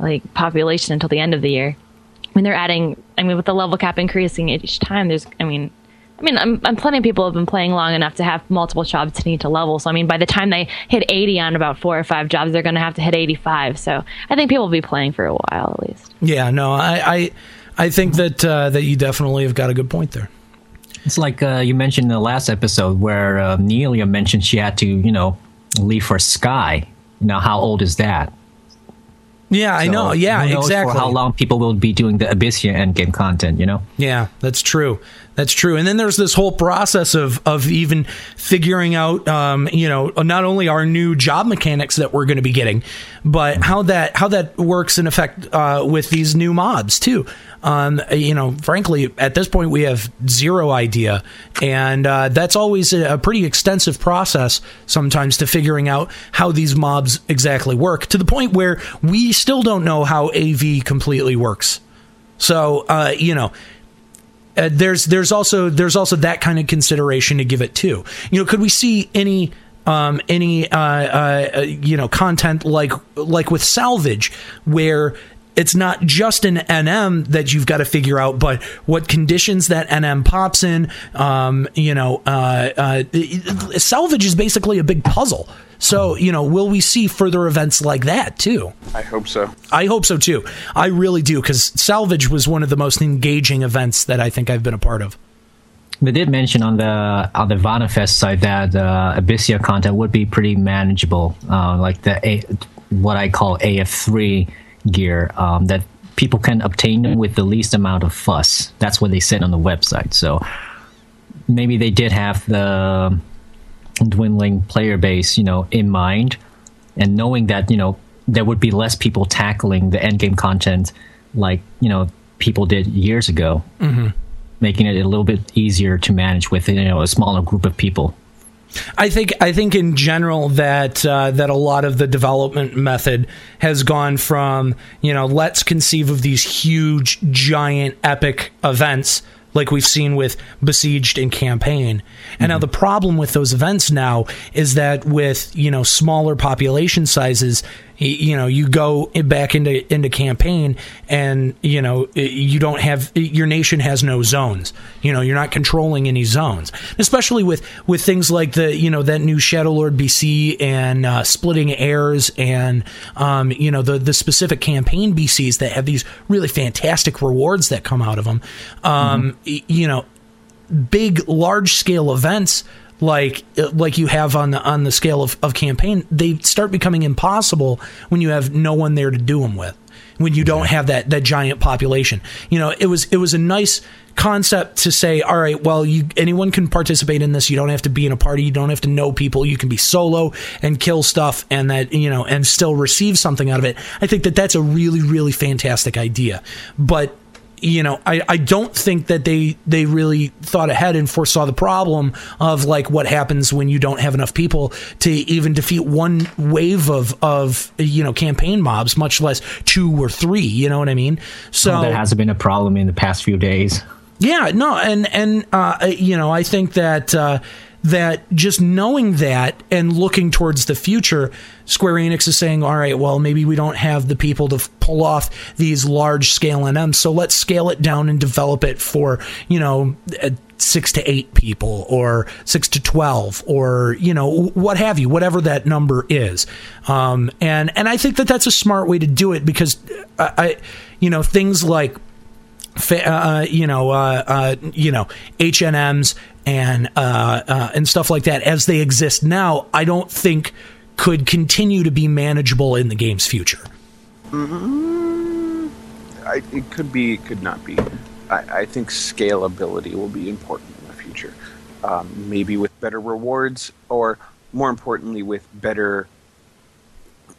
like population until the end of the year. When they're adding, I mean, with the level cap increasing each time, there's, I mean, I mean, I'm, I'm plenty of people have been playing long enough to have multiple jobs to need to level. So I mean, by the time they hit 80 on about four or five jobs, they're going to have to hit 85. So I think people will be playing for a while at least. yeah, no, I I, I think that uh, that you definitely have got a good point there. It's like uh, you mentioned in the last episode where uh, Nelia mentioned she had to, you know, leave for Sky. Now, how old is that? Yeah, I know. Yeah, exactly. How long people will be doing the Abyssea endgame content, you know? Yeah, that's true. That's true. And then there's this whole process of of even figuring out, um, you know, not only our new job mechanics that we're going to be getting, but how that how that works in effect uh, with these new mobs too. Um, you know, frankly, at this point we have zero idea, and uh, that's always a, pretty extensive process sometimes to figuring out how these mobs exactly work. To the point where we still don't know how AV completely works. So, uh, you know, uh, there's there's also there's also that kind of consideration to give it too. You know, could we see any um, any uh, uh, uh, you know content like like with salvage where it's not just an NM that you've got to figure out, but what conditions that NM pops in. Um, you know, uh, uh, it- it- salvage is basically a big puzzle. So, you know, will we see further events like that too? I hope so. I hope so too. I really do because Salvage was one of the most engaging events that I think I've been a part of. They did mention on the on the Vanafest side that uh, Abyssea content would be pretty manageable, uh, like the A, what I call AF3 gear um, that people can obtain with the least amount of fuss. That's what they said on the website. So maybe they did have the dwindling player base, you know, in mind, and knowing that you know there would be less people tackling the endgame content like you know people did years ago, mm-hmm. making it a little bit easier to manage with you know a smaller group of people. I think I think in general that uh, that a lot of the development method has gone from you know let's conceive of these huge giant epic events like we've seen with besieged and campaign. And now the problem with those events now is that with you know smaller population sizes you know you go back into into campaign and you know you don't have your nation has no zones. You know you're not controlling any zones. Especially with with things like the you know that new shadow lord bc and uh, splitting airs and um, you know the the specific campaign bcs that have these really fantastic rewards that come out of them um, y- you know big large scale events like like you have on the on the scale of, of campaign they start becoming impossible when you have no one there to do them with when you don't have that that giant population. You know it was it was a nice concept to say all right well you anyone can participate in this. You don't have to be in a party. You don't have to know people. You can be solo and kill stuff and that you know and still receive something out of it. I think that that's a really really fantastic idea. But you know, I, I don't think that they they really thought ahead and foresaw the problem of like what happens when you don't have enough people to even defeat one wave of of you know campaign mobs, much less two or three. You know what I mean? So that hasn't been a problem in the past few days. yeah, no, and and uh, you know, I think that uh, that just knowing that and looking towards the future, Square Enix is saying, all right, well, maybe we don't have the people to pull off these large scale NMs, so let's scale it down and develop it for you know. Uh, Six to eight people, or six to twelve, or you know what have you, whatever that number is, um, and and I think that that's a smart way to do it because I, I you know, things like uh, you know, uh, uh, you know, H and M's and uh, uh, and stuff like that as they exist now, I don't think could continue to be manageable in the game's future. Mm-hmm. I, it could be, it could not be. I, I think scalability will be important in the future. Um, maybe with better rewards, or more importantly, with better,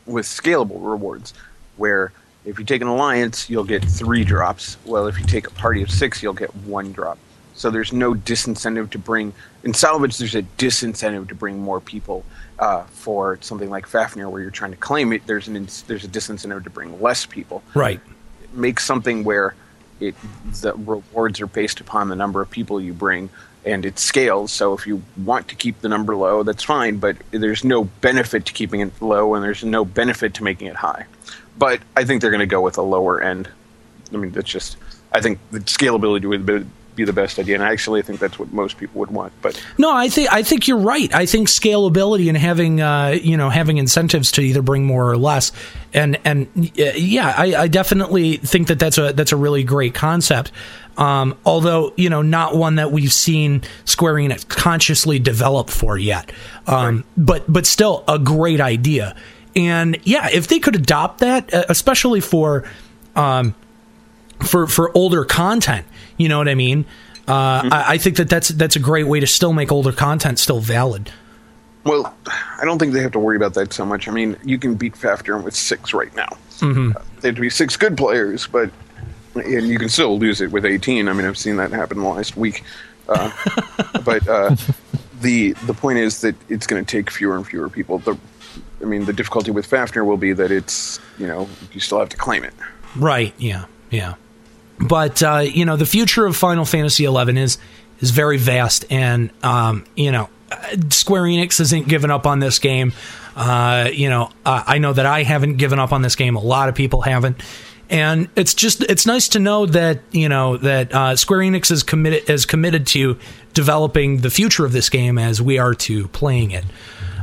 with scalable rewards, where if you take an alliance, you'll get three drops. Well, if you take a party of six, you'll get one drop. So there's no disincentive to bring in salvage. There's a disincentive to bring more people uh, for something like Fafnir, where you're trying to claim it. There's an ins- there's a disincentive to bring less people. Right. Make something where it the rewards are based upon the number of people you bring, and it scales. So if you want to keep the number low, that's fine. But there's no benefit to keeping it low, and there's no benefit to making it high. But I think they're going to go with a lower end. I mean, that's just. I think the scalability would be- be the best idea, and I actually think that's what most people would want. But No, I think I think you're right. I think scalability and having uh, you know having incentives to either bring more or less, and and yeah, I, I definitely think that that's a that's a really great concept. Um, although you know not one that we've seen Square Enix consciously develop for yet, um, but but still a great idea. And yeah, if they could adopt that, uh, especially for um, for for older content. You know what I mean? Uh, I, I think that that's that's a great way to still make older content still valid. well, I don't think they have to worry about that so much. I mean, you can beat Fafnir with six right now. Mm-hmm. They have to be six good players, but and you can still lose it with 18. I mean, I've seen that happen the last week. Uh, but uh, the the point is that it's going to take fewer and fewer people. The I mean, the difficulty with Fafnir will be that it's you know you still have to claim it. Right? Yeah. Yeah. But uh, you know, the future of Final Fantasy XI is is very vast, and um, you know, Square Enix isn't giving up on this game. Uh, you know, I know that I haven't given up on this game. A lot of people haven't. And it's just it's nice to know that you know that uh, Square Enix is committed is committed to developing the future of this game as we are to playing it.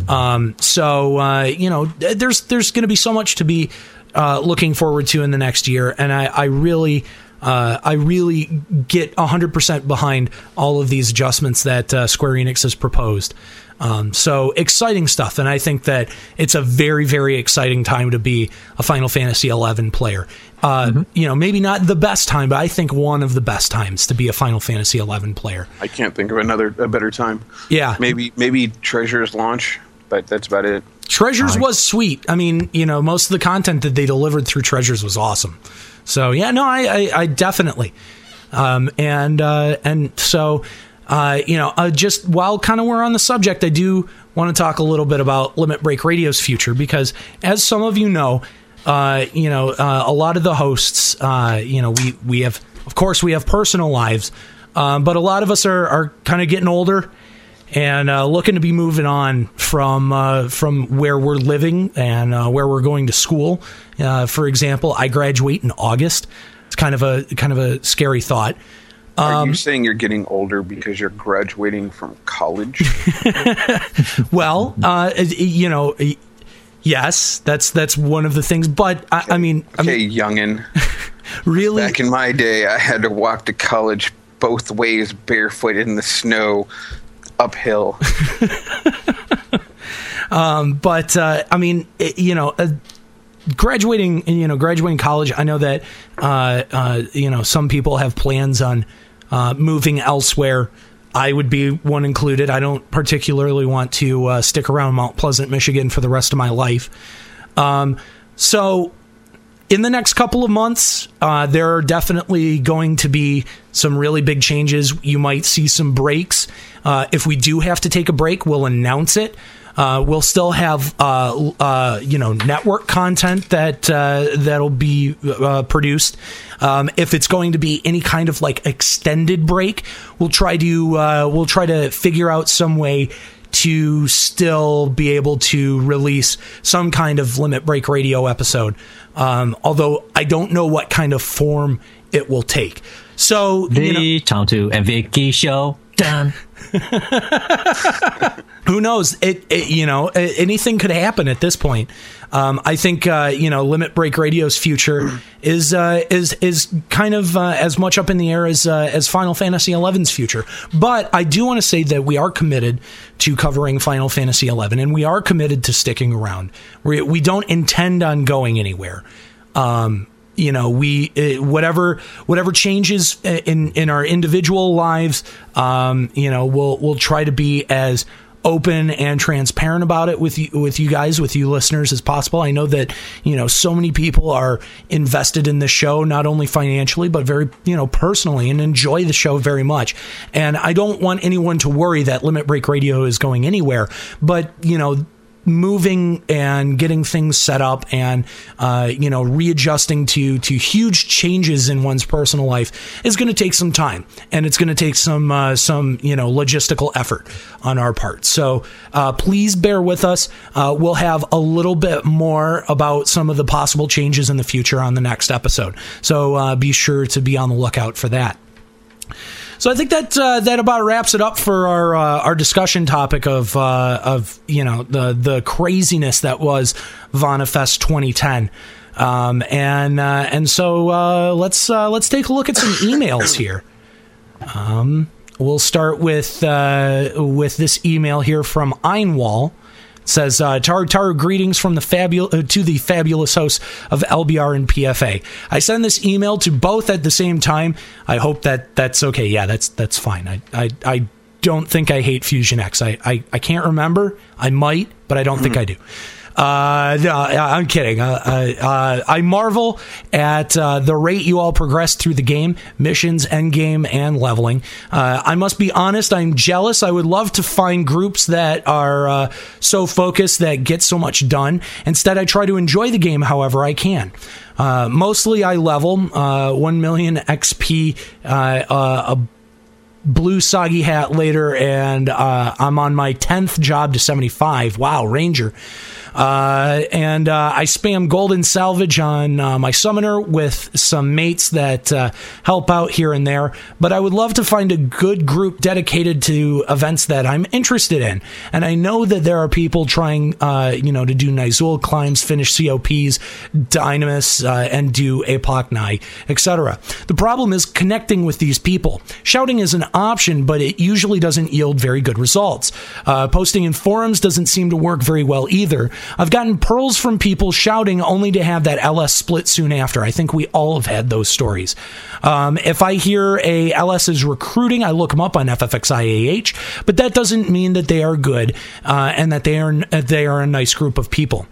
Um, so uh, you know, there's there's going to be so much to be uh, looking forward to in the next year, and I, I really. Uh, I really get 100% behind all of these adjustments that uh, Square Enix has proposed. Um, so exciting stuff, and I think that it's a very, very exciting time to be a Final Fantasy XI player. Uh, You know, maybe not the best time, but I think one of the best times to be a Final Fantasy XI player. I can't think of another a better time. Yeah, Maybe maybe Treasure's launch, but that's about it. Treasures was sweet. I mean, you know, most of the content that they delivered through Treasures was awesome. So yeah, no, I, I, I definitely, um, and uh, and so, uh, you know, uh, just while kind of we're on the subject, I do want to talk a little bit about Limit Break Radio's future because, as some of you know, uh, you know, uh, a lot of the hosts, uh, you know, we we have, of course, we have personal lives, um, but a lot of us are are kind of getting older and uh, looking to be moving on from uh, from where we're living and uh, where we're going to school. Uh, for example, I graduate in August. It's kind of a kind of a scary thought. Are Um, you saying you're getting older because you're graduating from college? Well, uh, you know, yes, that's that's one of the things. But I, I mean, I okay, mean, youngin. really, Back in my day, I had to walk to college both ways, barefoot in the snow, uphill. Um, but uh, I mean, it, you know, uh, graduating, you know, graduating college. I know that uh, uh, you know some people have plans on uh, moving elsewhere. I would be one included. I don't particularly want to uh, stick around Mount Pleasant, Michigan, for the rest of my life. Um, so in the next couple of months, uh, there are definitely going to be some really big changes. You might see some breaks. Uh, if we do have to take a break, we'll announce it. Uh, we'll still have, uh, uh, you know, network content that uh, that'll be produced. Um, if it's going to be any kind of like extended break, we'll try to we'll try to figure out some way to still be able to release some kind of limit break radio episode. Um, although I don't know what kind of form it will take. So you know, The Tom to and Vicky show. Done. who knows? It, it you know a- anything could happen at this point. Um, I think uh, you know Limit Break Radio's future is uh, is is kind of uh, as much up in the air as uh, as Final Fantasy XI's future. But I do want to say that we are committed to covering Final Fantasy XI, and we are committed to sticking around. We we don't intend on going anywhere. Um, you know we uh, whatever whatever changes in in our individual lives um you know we'll we'll try to be as open and transparent about it with you with you guys with you listeners as possible. I know that you know so many people are invested in the show not only financially but very you know personally and enjoy the show very much. And i don't want anyone to worry that limit break radio is going anywhere but you know moving and getting things set up and uh, you know readjusting to to huge changes in one's personal life is going to take some time. And it's going to take some uh, some you know logistical effort on our part. So uh, please bear with us. Uh, we'll have a little bit more about some of the possible changes in the future on the next episode. So uh, be sure to be on the lookout for that so I think that uh, that about wraps it up for our uh, our discussion topic of uh, of you know the the craziness that was VanaFest 2010. Um, and uh, and so uh, let's uh, let's take a look at some emails here. Um, we'll start with uh, with this email here from Einwall. Says uh, Taru Taru greetings from the fabul- uh, to the fabulous hosts of LBR and PFA. I send this email to both at the same time. I hope that that's okay. Yeah, that's that's fine. I I, I don't think I hate Fusion X. I, I I can't remember. I might, but I don't think I do. Uh, no, I'm kidding. Uh, uh, uh, I marvel at uh, the rate you all progress through the game, missions, end game, and leveling. Uh, I must be honest. I'm jealous. I would love to find groups that are so focused that get so much done. Instead, I try to enjoy the game however I can. Mostly, I level uh, one million XP. A blue soggy hat later, and I'm on my tenth job to 75. Wow, Ranger. Uh, and uh, I spam golden salvage on uh, my summoner with some mates that uh, help out here and there. But I would love to find a good group dedicated to events that I'm interested in. And I know that there are people trying, uh, you know, to do Nyzul climbs, finish COPs, Dynamis, uh, and do Apoc Nigh, etc. The problem is connecting with these people. Shouting is an option, but it usually doesn't yield very good results. Posting in forums doesn't seem to work very well either. I've gotten pearls from people shouting only to have that LS split soon after. I think we all have had those stories. Um, if I hear a LS is recruiting, I look them up on FFXIAH, but that doesn't mean that they are good uh, and that they are they are a nice group of people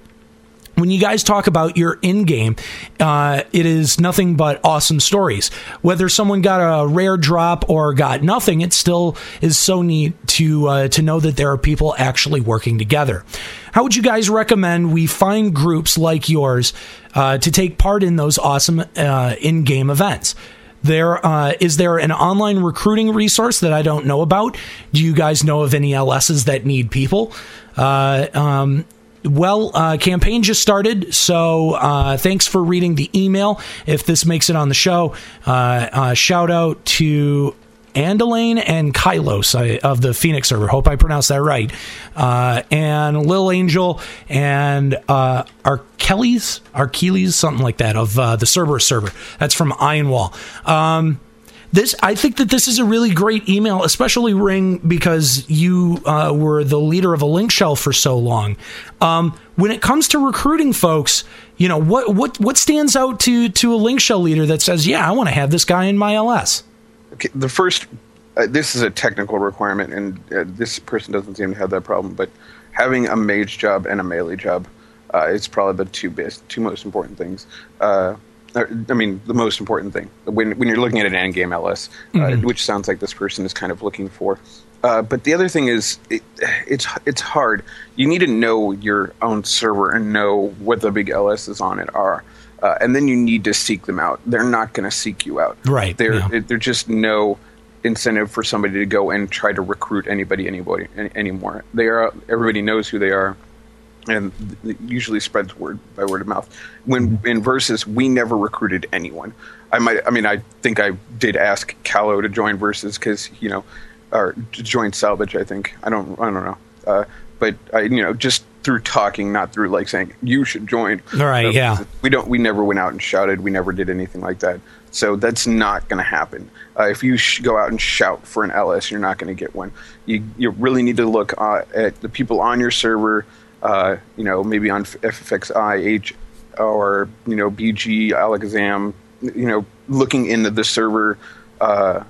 when you guys talk about your in game, uh, it is nothing but awesome stories. Whether someone got a rare drop or got nothing, it still is so neat to uh, to know that there are people actually working together. How would you guys recommend we find groups like yours uh, to take part in those awesome uh, in game events? There uh, is there an online recruiting resource that I don't know about? Do you guys know of any LSs that need people? Uh, um, well, uh, campaign just started, so uh, thanks for reading the email. If this makes it on the show, uh, uh shout out to Andalane and Kylos of the Phoenix server. Hope I pronounced that right. Uh, and Lil Angel and uh, Arkeles, Arkeles, something like that, of uh, the Cerberus server. That's from Ironwall. Um, this I think that this is a really great email, especially Ring because you uh, were the leader of a link shell for so long. Um, when it comes to recruiting folks, you know what what what stands out to to a link shell leader that says, "Yeah, I want to have this guy in my LS." Okay, the first, uh, this is a technical requirement, and uh, this person doesn't seem to have that problem. But having a mage job and a melee job, uh, it's probably the two best, two most important things. Uh, I mean, the most important thing when when you're looking at an end game LS, uh, mm-hmm. which sounds like this person is kind of looking for. Uh, but the other thing is, it, it's it's hard. You need to know your own server and know what the big LSs on it are, uh, and then you need to seek them out. They're not going to seek you out. Right. They're yeah. they're just no incentive for somebody to go and try to recruit anybody anybody any, anymore. They are everybody knows who they are and it usually spreads word by word of mouth. When in versus, we never recruited anyone. I might, I mean, I think I did ask Kalo to join versus because you know, or to join salvage. I think I don't, I don't know, uh, but I, you know, just through talking, not through like saying you should join. All right, yeah. We don't, we never went out and shouted. We never did anything like that. So that's not going to happen. Uh, if you sh- go out and shout for an LS, you're not going to get one. You, you really need to look uh, at the people on your server uh, you know, maybe on FFXI, H, or you know, BG, Allakhazam, you know, looking into the server, uh,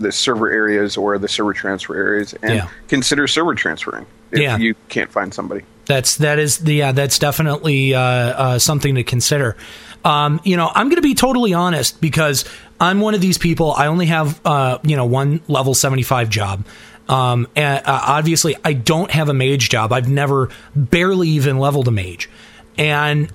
the server areas or the server transfer areas, and Yeah. consider server transferring if Yeah. you can't find somebody. That's that is the yeah that's definitely uh, uh, something to consider. Um, you know, I'm going to be totally honest because I'm one of these people. I only have uh, you know one level 75 job. Um, and uh, obviously, I don't have a mage job. I've never barely even leveled a mage, and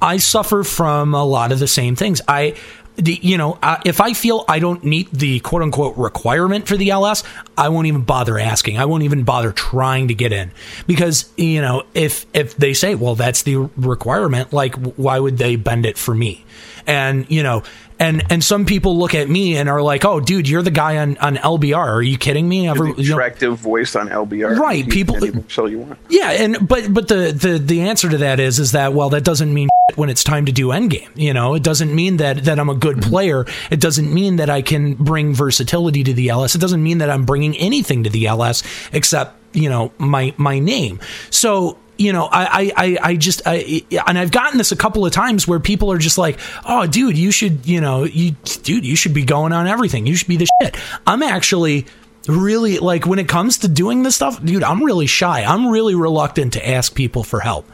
I suffer from a lot of the same things. I, you know, uh, if I feel I don't meet the quote unquote requirement for the LS, I won't even bother asking. I won't even bother trying to get in because you know if if they say, well, that's the requirement, like why would they bend it for me? And you know, and and some people look at me and are like, oh, dude, you're the guy on on LBR. Are you kidding me? Ever, the you know- attractive voice on LBR, Right, You people- you want. yeah, and but but the the the answer to that is is that well that doesn't mean when it's time to do endgame. You know, it doesn't mean that that I'm a good mm-hmm. player. It doesn't mean that I can bring versatility to the LS. It doesn't mean that I'm bringing anything to the LS except you know my my name. So you know, I, I, I, just, I, and I've gotten this a couple of times where people are just like, oh, dude, you should, you know, you, dude, you should be going on everything. You should be the shit. I'm actually really like when it comes to doing this stuff, dude, I'm really shy. I'm really reluctant to ask people for help.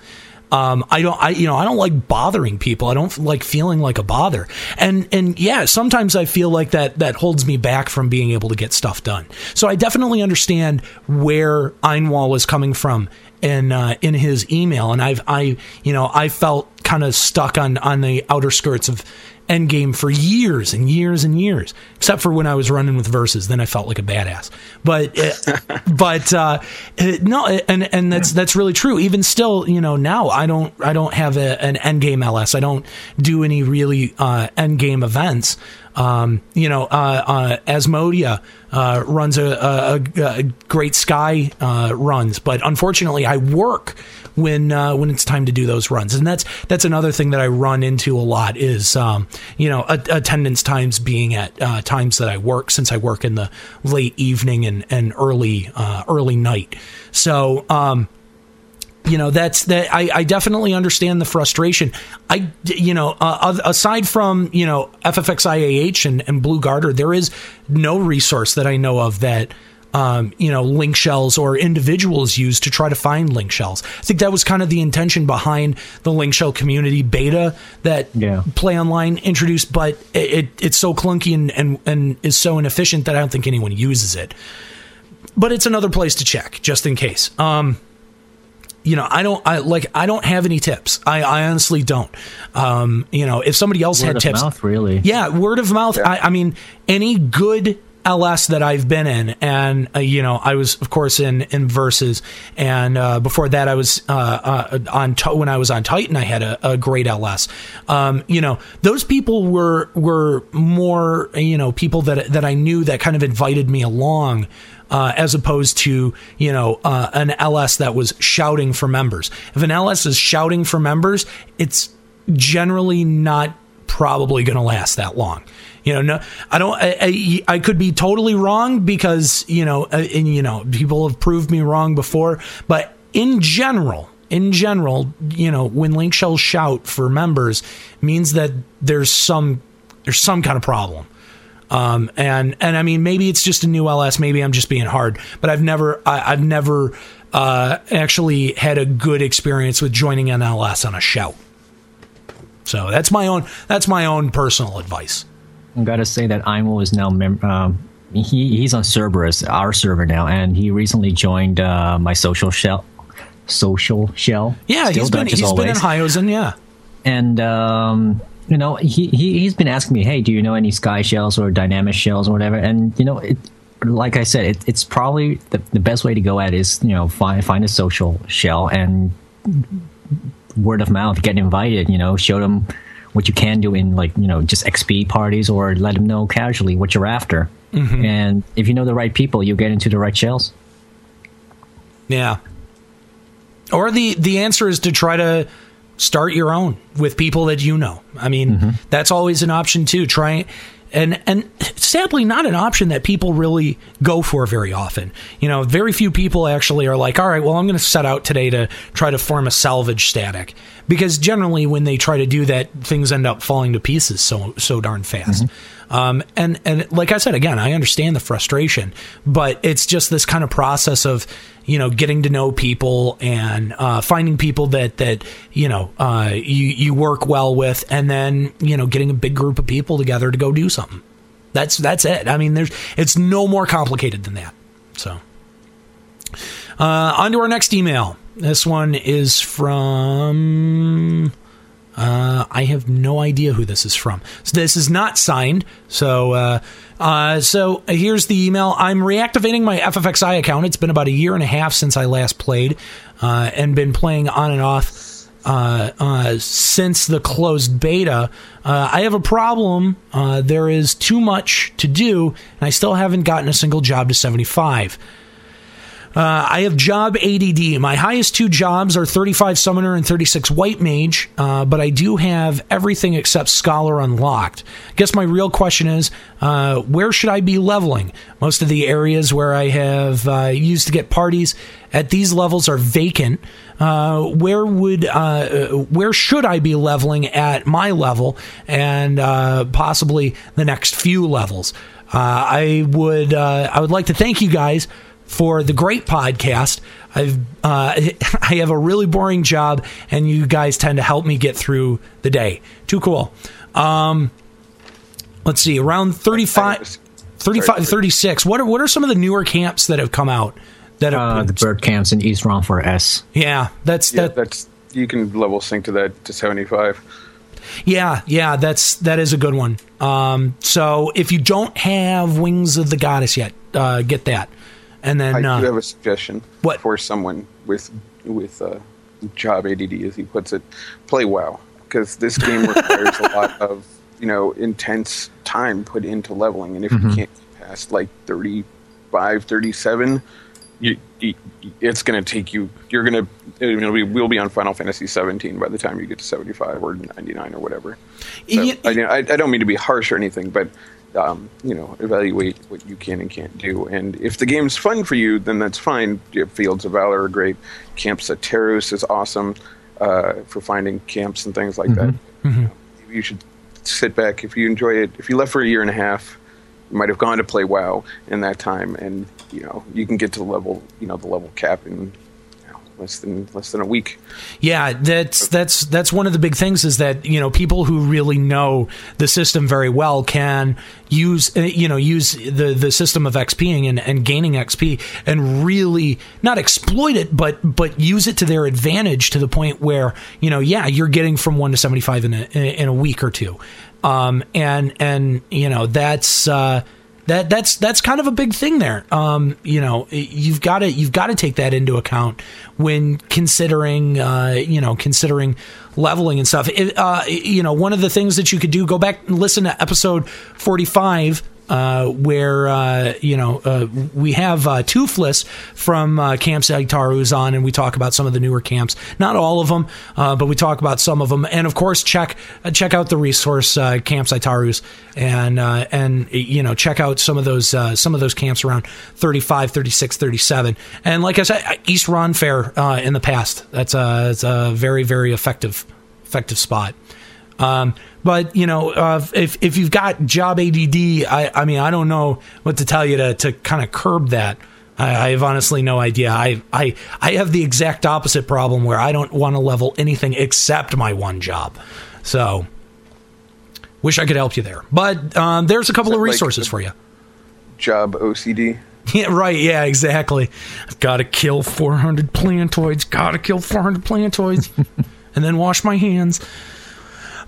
Um, I don't, I, you know, I don't like bothering people. I don't like feeling like a bother. And, and yeah, sometimes I feel like that, that holds me back from being able to get stuff done. So I definitely understand where Einwall is coming from in, uh, in his email. And I've, I, you know, I felt kind of stuck on, on the outer skirts of end game for years and years and years, except for when I was running with verses. Then I felt like a badass. But uh, but uh, no, and and that's that's really true. Even still, you know, now I don't I don't have a, an end game LS. I don't do any really uh, end game events. Um, you know, uh, uh, Asmodia uh, runs a, a, a great Sky uh, runs, but unfortunately, I work when uh, when it's time to do those runs, and that's that's another thing that I run into a lot is um, you know a- attendance times being at uh, times that I work since I work in the late evening and and early uh, early night, so. Um, you know that's that I, I definitely understand the frustration i you know uh, aside from you know ffxiah and, and BlueGartr there is no resource that i know of that um, you know link shells or individuals use to try to find link shells i think that was kind of the intention behind the link shell community beta that Yeah. play online introduced but it, it it's so clunky and, and and is so inefficient that i don't think anyone uses it but it's another place to check just in case um you know, I don't, I like, I don't have any tips. I, I honestly don't. Um, you know, if somebody else Word had of tips, mouth, really. yeah, word of mouth. I, I mean, any good LS that I've been in, and uh, you know, I was of course in in verses, and uh, before that, I was uh, uh, on when I was on Titan, I had a, a great LS. Um, you know, those people were were more you know people that that I knew that kind of invited me along uh, as opposed to you know uh, an LS that was shouting for members. If an LS is shouting for members, it's generally not probably going to last that long. You know, no, I don't. I, I, I could be totally wrong because you know, uh, and you know, people have proved me wrong before. But in general, in general, you know, when link shells shout for members means that there's some there's some kind of problem. Um, and and I mean maybe it's just a new LS, maybe I'm just being hard, but I've never I, I've never uh, actually had a good experience with joining an LS on a shout. So that's my own that's my own personal advice. Gotta say that Imo is now mem- um, he he's on Cerberus, our server now, and he recently joined uh, my social shell. Social shell. Yeah, Still he's been Dutch as he's been in. Hyozen, yeah. and um, you know he, he he's been asking me, hey, do you know any sky shells or Dynamis shells or whatever? And you know, it, like I said, it, it's probably the, the best way to go at is you know find find a social shell and word of mouth, get invited. You know, show them what you can do in like you know just XP parties or let them know casually what you're after. Mhm. And if you know the right people, you get into the right shells. Yeah. Or the the answer is to try to start your own with people that you know. I mean, that's always an option too. Try and and sadly not an option that people really go for very often. You know, very few people actually are like, "All right, well, I'm going to set out today to try to form a salvage static." Because generally when they try to do that, things end up falling to pieces so so darn fast. Mm-hmm. Um, and and like I said again, I understand the frustration, but it's just this kind of process of you know getting to know people and uh, finding people that that you know uh, you you work well with, and then you know getting a big group of people together to go do something. That's that's it. I mean, there's it's no more complicated than that. So, uh, on to our next email. This one is from. Uh, I have no idea who this is from. So this is not signed. So, uh, uh, so here's the email. I'm reactivating my FFXI account. It's been about a year and a half since I last played, uh, and been playing on and off uh, uh, since the closed beta. Uh, I have a problem. Uh, there is too much to do, and I still haven't gotten a single job to 75. Uh, I have job ADD. My highest two jobs are 35 Summoner and 36 White Mage, uh, but I do have everything except Scholar unlocked. I guess my real question is uh, where should I be leveling? Most of the areas where I have uh, used to get parties at these levels are vacant. Uh, where would uh, where should I be leveling at my level and possibly the next few levels? I would I would like to thank you guys for the great podcast. I've uh, I have a really boring job, and you guys tend to help me get through the day. Too cool. Um, let's see, around 35, 35 36. What are what are some of the newer camps that have come out? That Uh, the bird camps in East Ronfaure S. yeah, that's Yeah, that. that's you can level sync to that to seventy five. Yeah, yeah, that's that is a good one. Um, so if you don't have Wings of the Goddess yet, uh, get that, and then I uh, do have a suggestion What? for someone with with uh, job ADD, as he puts it. Play WoW because this game requires a lot of you know intense time put into leveling, and if Mm-hmm. you can't get past like 35, 37, you, you, it's going to take you. You're going to. You know, we will be on Final Fantasy 17 by the time you get to 75 or 99 or whatever. So, I, I don't mean to be harsh or anything, but um, you know, evaluate what you can and can't do. And if the game's fun for you, then that's fine. Fields of Valor are great. Camps of Sateros is awesome uh, for finding camps and things like that. You, know, you should sit back if you enjoy it. If you left for a year and a half, you might have gone to play WoW in that time, and you know you can get to the level, you know, the level cap in know, less than less than a week. Yeah, that's that's that's one of the big things is that you know people who really know the system very well can use uh, you know use the the system of XPing and, and gaining XP and really not exploit it but but use it to their advantage to the point where you know yeah you're getting from one to seventy five in a in a week or two, um and and you know that's. uh that that's that's kind of a big thing there. Um, you know, you've got to you've got to take that into account when considering uh, you know considering leveling and stuff. It, uh, you know, one of the things that you could do go back and listen to episode forty five. Uh, where uh, you know uh, we have uh, Toothless from uh, Camp Saitaru who's on, and we talk about some of the newer camps. Not all of them, uh, but we talk about some of them. And of course, check uh, check out the resource Camp Saitaru's, and and you know check out some of those some of those camps around 35, 36, 37. And like I said, East Ronfaure in the past. That's a, it's a very very effective effective spot. Um, but you know, uh, if if you've got job ADD, I, I mean, I don't know what to tell you to to kind of curb that. I, I have honestly no idea. I I I have the exact opposite problem where I don't want to level anything except my one job. So, wish I could help you there. But um, there's a couple of that like resources for you. Job OCD. Yeah, right. Yeah, exactly. I've got to kill 400 plantoids. Got to kill 400 plantoids, and then wash my hands.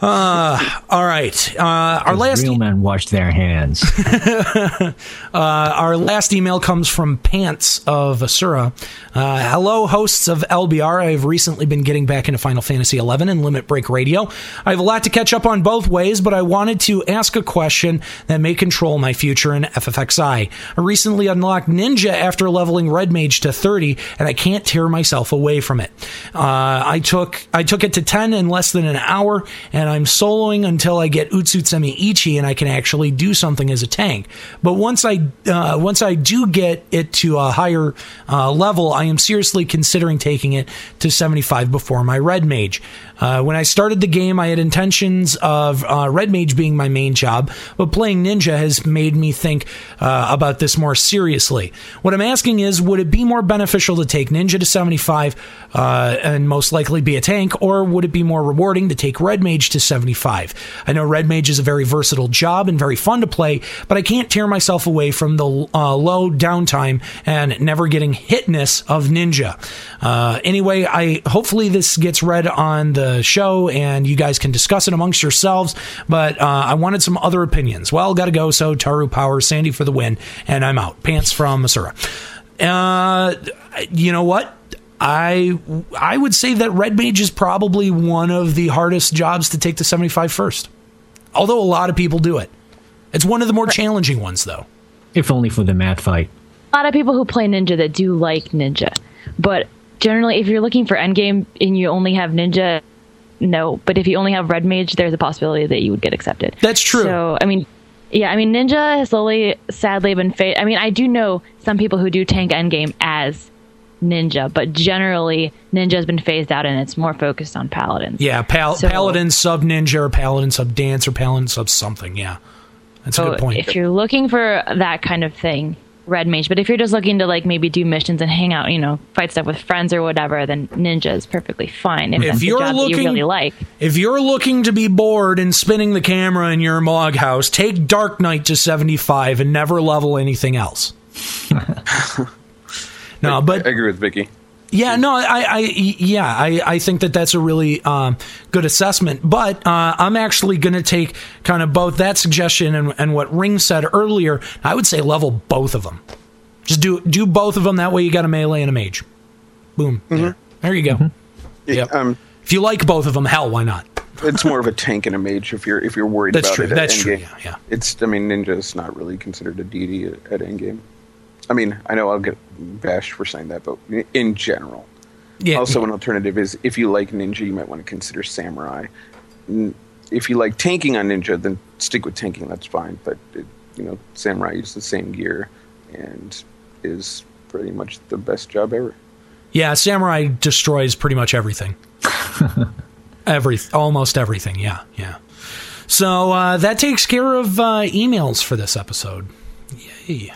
Uh, all right. Uh, our last real men wash their hands. uh, our last email comes from Pants of Asura. Uh, hello, hosts of LBR. I've recently been getting back into Final Fantasy XI and Limit Break Radio. I have a lot to catch up on both ways, but I wanted to ask a question that may control my future in FFXI. I recently unlocked Ninja after leveling Red Mage to 30, and I can't tear myself away from it. Uh, I took I took it to 10 in less than an hour, and I'm soloing until I get Utsusemi Ichi, and I can actually do something as a tank. But once I uh, once I do get it to a higher uh, level, I am seriously considering taking it to 75 before my Red Mage. Uh, when I started the game, I had intentions of uh, Red Mage being my main job, but playing Ninja has made me think uh, about this more seriously. What I'm asking is, would it be more beneficial to take Ninja to 75 uh, and most likely be a tank, or would it be more rewarding to take Red Mage to 75? I know Red Mage is a very versatile job and very fun to play, but I can't tear myself away from the uh, low downtime and never getting hitness of Ninja. Uh, anyway, I hopefully this gets read on the show and you guys can discuss it amongst yourselves. But uh, I wanted some other opinions. Well, gotta go. So Taru Power, Sandy for the win, and I'm out. Pants from Masura. Uh, you know what? I I would say that Red Mage is probably one of the hardest jobs to take to 75 first. Although a lot of people do it. It's one of the more challenging ones though. if only for the mad fight. a lot of people who play ninja that do like ninja but generally if you're looking for endgame and you only have ninja no but if you only have red mage there's a possibility that you would get accepted That's true. so i mean yeah i mean ninja has slowly sadly been fa- i mean i do know some people who do tank endgame as ninja but generally ninja has been phased out and it's more focused on paladins Yeah, pal- So- paladin sub ninja or paladin sub dance or paladin sub something. Yeah, that's a good point. if you're looking for that kind of thing, red mage. But if you're just looking to like maybe do missions and hang out, you know, fight stuff with friends or whatever, then ninja is perfectly fine. If, If you're looking- you really like. If you're looking to be bored and spinning the camera in your log house, take Dark Knight to 75 and never level anything else. no, but I agree with Vicky. Yeah, no, I, I, yeah, I, I think that that's a really um, good assessment. But uh, I'm actually going to take kind of both that suggestion and, and what Ring said earlier. I would say level both of them. Just do do both of them. That way, you got a melee and a mage. Boom. There, there you go. Yep. Um, if you like both of them, hell, why not? it's more of a tank and a mage if you're if you're worried That's about true, it. at that's true, yeah, yeah. It's I mean ninja is not really considered a deity at, at endgame. I mean I know I'll get bashed for saying that, but in general. Yeah. Also, an alternative is if you like ninja, you might want to consider samurai. If you like tanking on ninja, then stick with tanking. That's fine. But it, you know, samurai uses the same gear and is pretty much the best job ever. Yeah, samurai destroys pretty much everything. Every almost everything. Yeah, yeah. So uh, that takes care of uh, emails for this episode. Yay.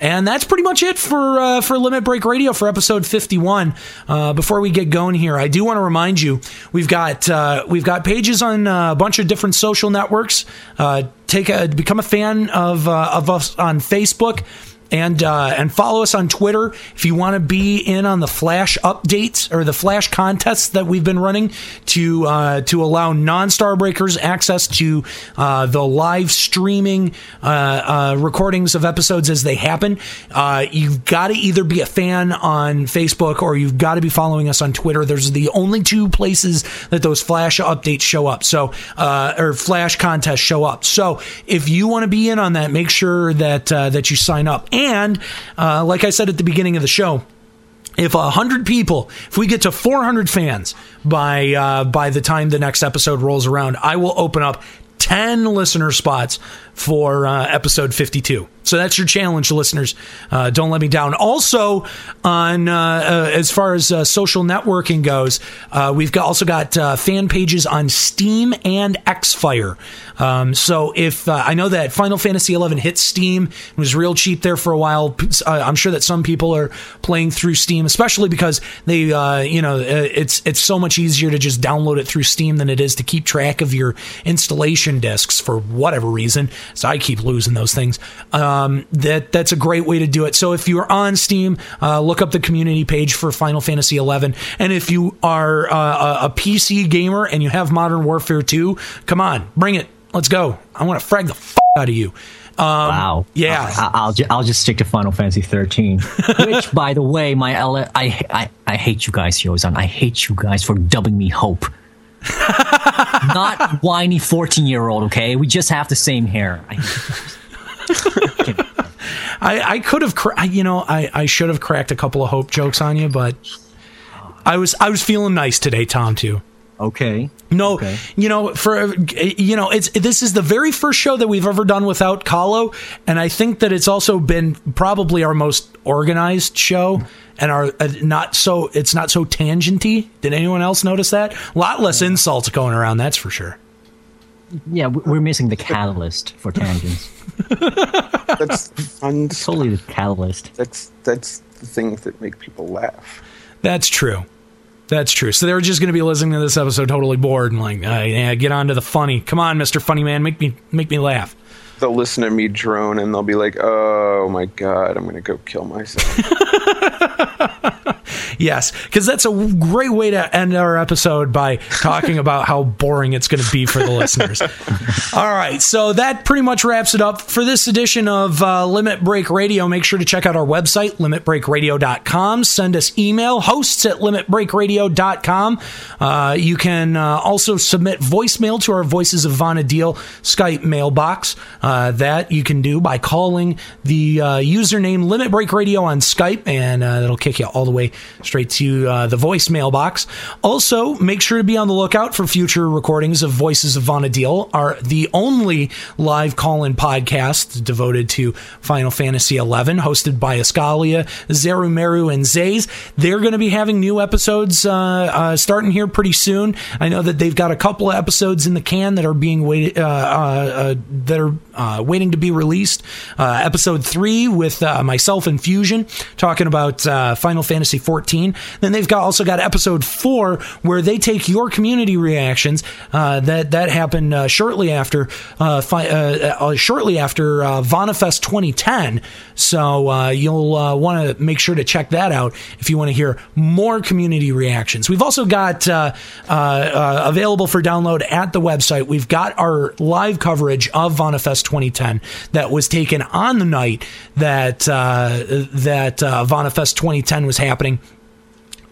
And that's pretty much it for uh, for Limit Break Radio for episode 51. Uh, before we get going here, I do want to remind you we've got uh, we've got pages on uh, a bunch of different social networks. Uh, take a become a fan of uh, of us on Facebook and uh, and follow us on Twitter if you want to be in on the flash updates or the flash contests that we've been running to uh, to allow non Starbreakers access to uh, the live streaming uh, uh, recordings of episodes as they happen. Uh, you've got to either be a fan on Facebook or you've got to be following us on Twitter. There's the only two places that those flash updates show up. So or flash contests show up. So if you want to be in on that, make sure that that you sign up. Uh, like I said at the beginning of the show, if a hundred people, if we get to 400 fans by uh, by the time the next episode rolls around, I will open up 10 listener spots for uh, episode 52. So that's your challenge, listeners. Uh, don't let me down. Also, on uh, uh, as far as uh, social networking goes, uh, we've got, also got fan pages on Steam and Xfire. Um, so if I know that Final Fantasy XI hit Steam, it was real cheap there for a while. I'm sure that some people are playing through Steam, especially because they, you know, it's it's so much easier to just download it through Steam than it is to keep track of your installation discs for whatever reason. So I keep losing those things. Um, that that's a great way to do it. So if you're on Steam, uh, look up the community page for Final Fantasy XI, and if you are uh, a, PC gamer and you have Modern Warfare 2, come on, bring it. Let's go. I want to frag the f- out of you. Um, Wow. Yeah. I, I'll ju- I'll just stick to Final Fantasy 13. Which, by the way, my L- I, I I hate you guys, Yozan. I hate you guys for dubbing me Hope. Not whiny 14 year old. Okay, we just have the same hair. I, I, could have, cra- you know, I, I should have cracked a couple of hope jokes on you, but I was I was feeling nice today, Tom. Too. Okay. No, you know, for you know, it's this is the very first show that we've ever done without Kalo, and I think that it's also been probably our most organized show, and our uh, not so it's not so tangenty. Did anyone else notice that? A lot less insults going around, that's for sure. yeah, we- we're missing the catalyst for tangents. That's fun. totally the catalyst. That's that's the things that make people laugh. That's true. That's true. So they're just going to be listening to this episode totally bored and like, uh, yeah, get on to the funny. Come on, Mister Funny Man, make me make me laugh. They'll listen to me drone and they'll be like, "Oh my god, I'm gonna go kill myself." Yes, because that's a great way to end our episode by talking about how boring it's going to be for the listeners. All right, so that pretty much wraps it up for this edition of uh, Limit Break Radio. Make sure to check out our website, limitbreakradio.com. Send us email, hosts at limitbreakradio.com. Uh, you can uh, also submit voicemail to our Voices of Vana'diel Skype mailbox. Uh, that you can do by calling the uh, username Limit Break Radio on Skype, and uh, that'll kick you all the way straight to uh, the voicemail box. Also, make sure to be on the lookout for future recordings of Voices of Vana'diel, are the only live call-in podcast devoted to Final Fantasy XI, hosted by Ascalia, Zerumeru, and Zays. They're going to be having new episodes uh, uh, starting here pretty soon. I know that they've got a couple of episodes in the can that are being waited uh, uh, uh, that are waiting to be released. Episode three with myself and Fusion talking about Final Fantasy XIV 13. Then they've got also got episode four where they take your community reactions. Uh, that that happened uh, shortly after uh, fi- uh, uh, shortly after uh, VanaFest 2010. So uh, you'll uh, want to make sure to check that out if you want to hear more community reactions. We've also got uh, uh, uh, available for download at the website. We've got our live coverage of VanaFest 2010 that was taken on the night that uh, that uh, VanaFest 2010 was happening.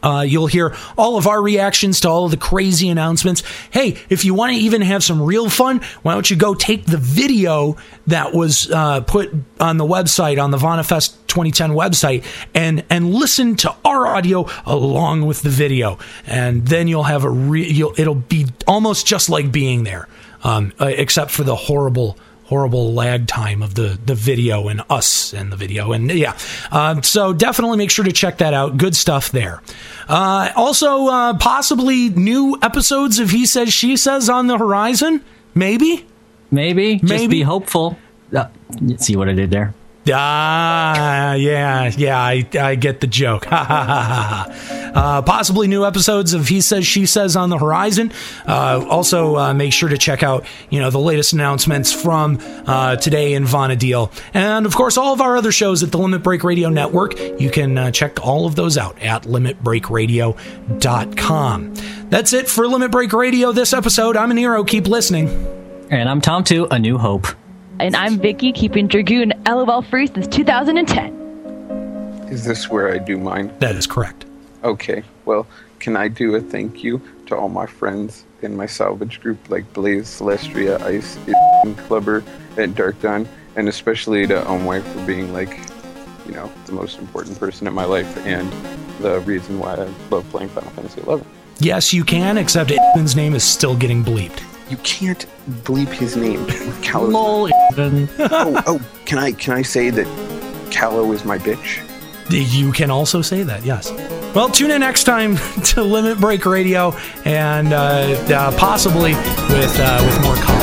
Uh, you'll hear all of our reactions to all of the crazy announcements. Hey, if you want to even have some real fun, why don't you go take the video that was uh, put on the website, on the VanaFest 2010 website, and and listen to our audio along with the video, and then you'll have a real. it'll be almost just like being there, um, uh, except for the horrible horrible lag time of the the video and us and the video and yeah um, so definitely make sure to check that out good stuff there uh, also uh, possibly new episodes of he says she says on the horizon maybe Maybe. Just Maybe. be hopeful. Uh, see what I did there? Ah, yeah, yeah, I, I get the joke. Uh, possibly new episodes of He Says, She Says on the horizon. Uh, also, uh, make sure to check out, you know, the latest announcements from uh, today in Vana'diel. And of course, all of our other shows at the Limit Break Radio Network. You can uh, check all of those out at limitbreakradio.com. That's it for Limit Break Radio this episode. I'm an hero. Keep listening. And I'm Tom too. A New Hope. And I'm Vicky, keeping Dragoon LOL free since 2010. Is this where I do mine? That is correct. Okay. Well, can I do a thank you to all my friends in my salvage group like Blaze, Celestria, Ice, and Clubber, and Dark Dawn, and especially to Omway for being like, you know, the most important person in my life and the reason why I love playing Final Fantasy XI. Yes, you can, except Ethan's name is still getting bleeped. You can't bleep his name. Kalo. Lol, oh, oh, can I can I say that Kalo is my bitch? You can also say that, yes. Well, tune in next time to Limit Break Radio, and uh, uh, possibly with uh, with more calm.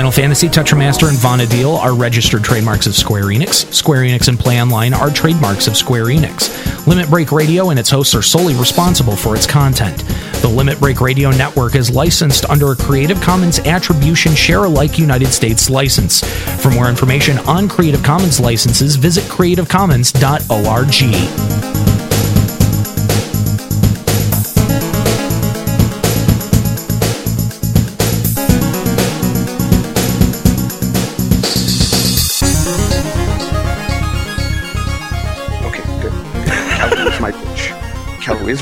Final Fantasy, Tetramaster, and Vana'diel are registered trademarks of Square Enix. Square Enix and PlayOnline are trademarks of Square Enix. Limit Break Radio and its hosts are solely responsible for its content. The Limit Break Radio network is licensed under a Creative Commons Attribution Share Alike United States license. For more information on Creative Commons licenses, visit creativecommons.org.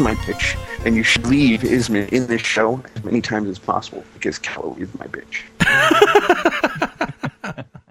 my bitch, and you should leave Ismin in this show as many times as possible because Kalo is my bitch.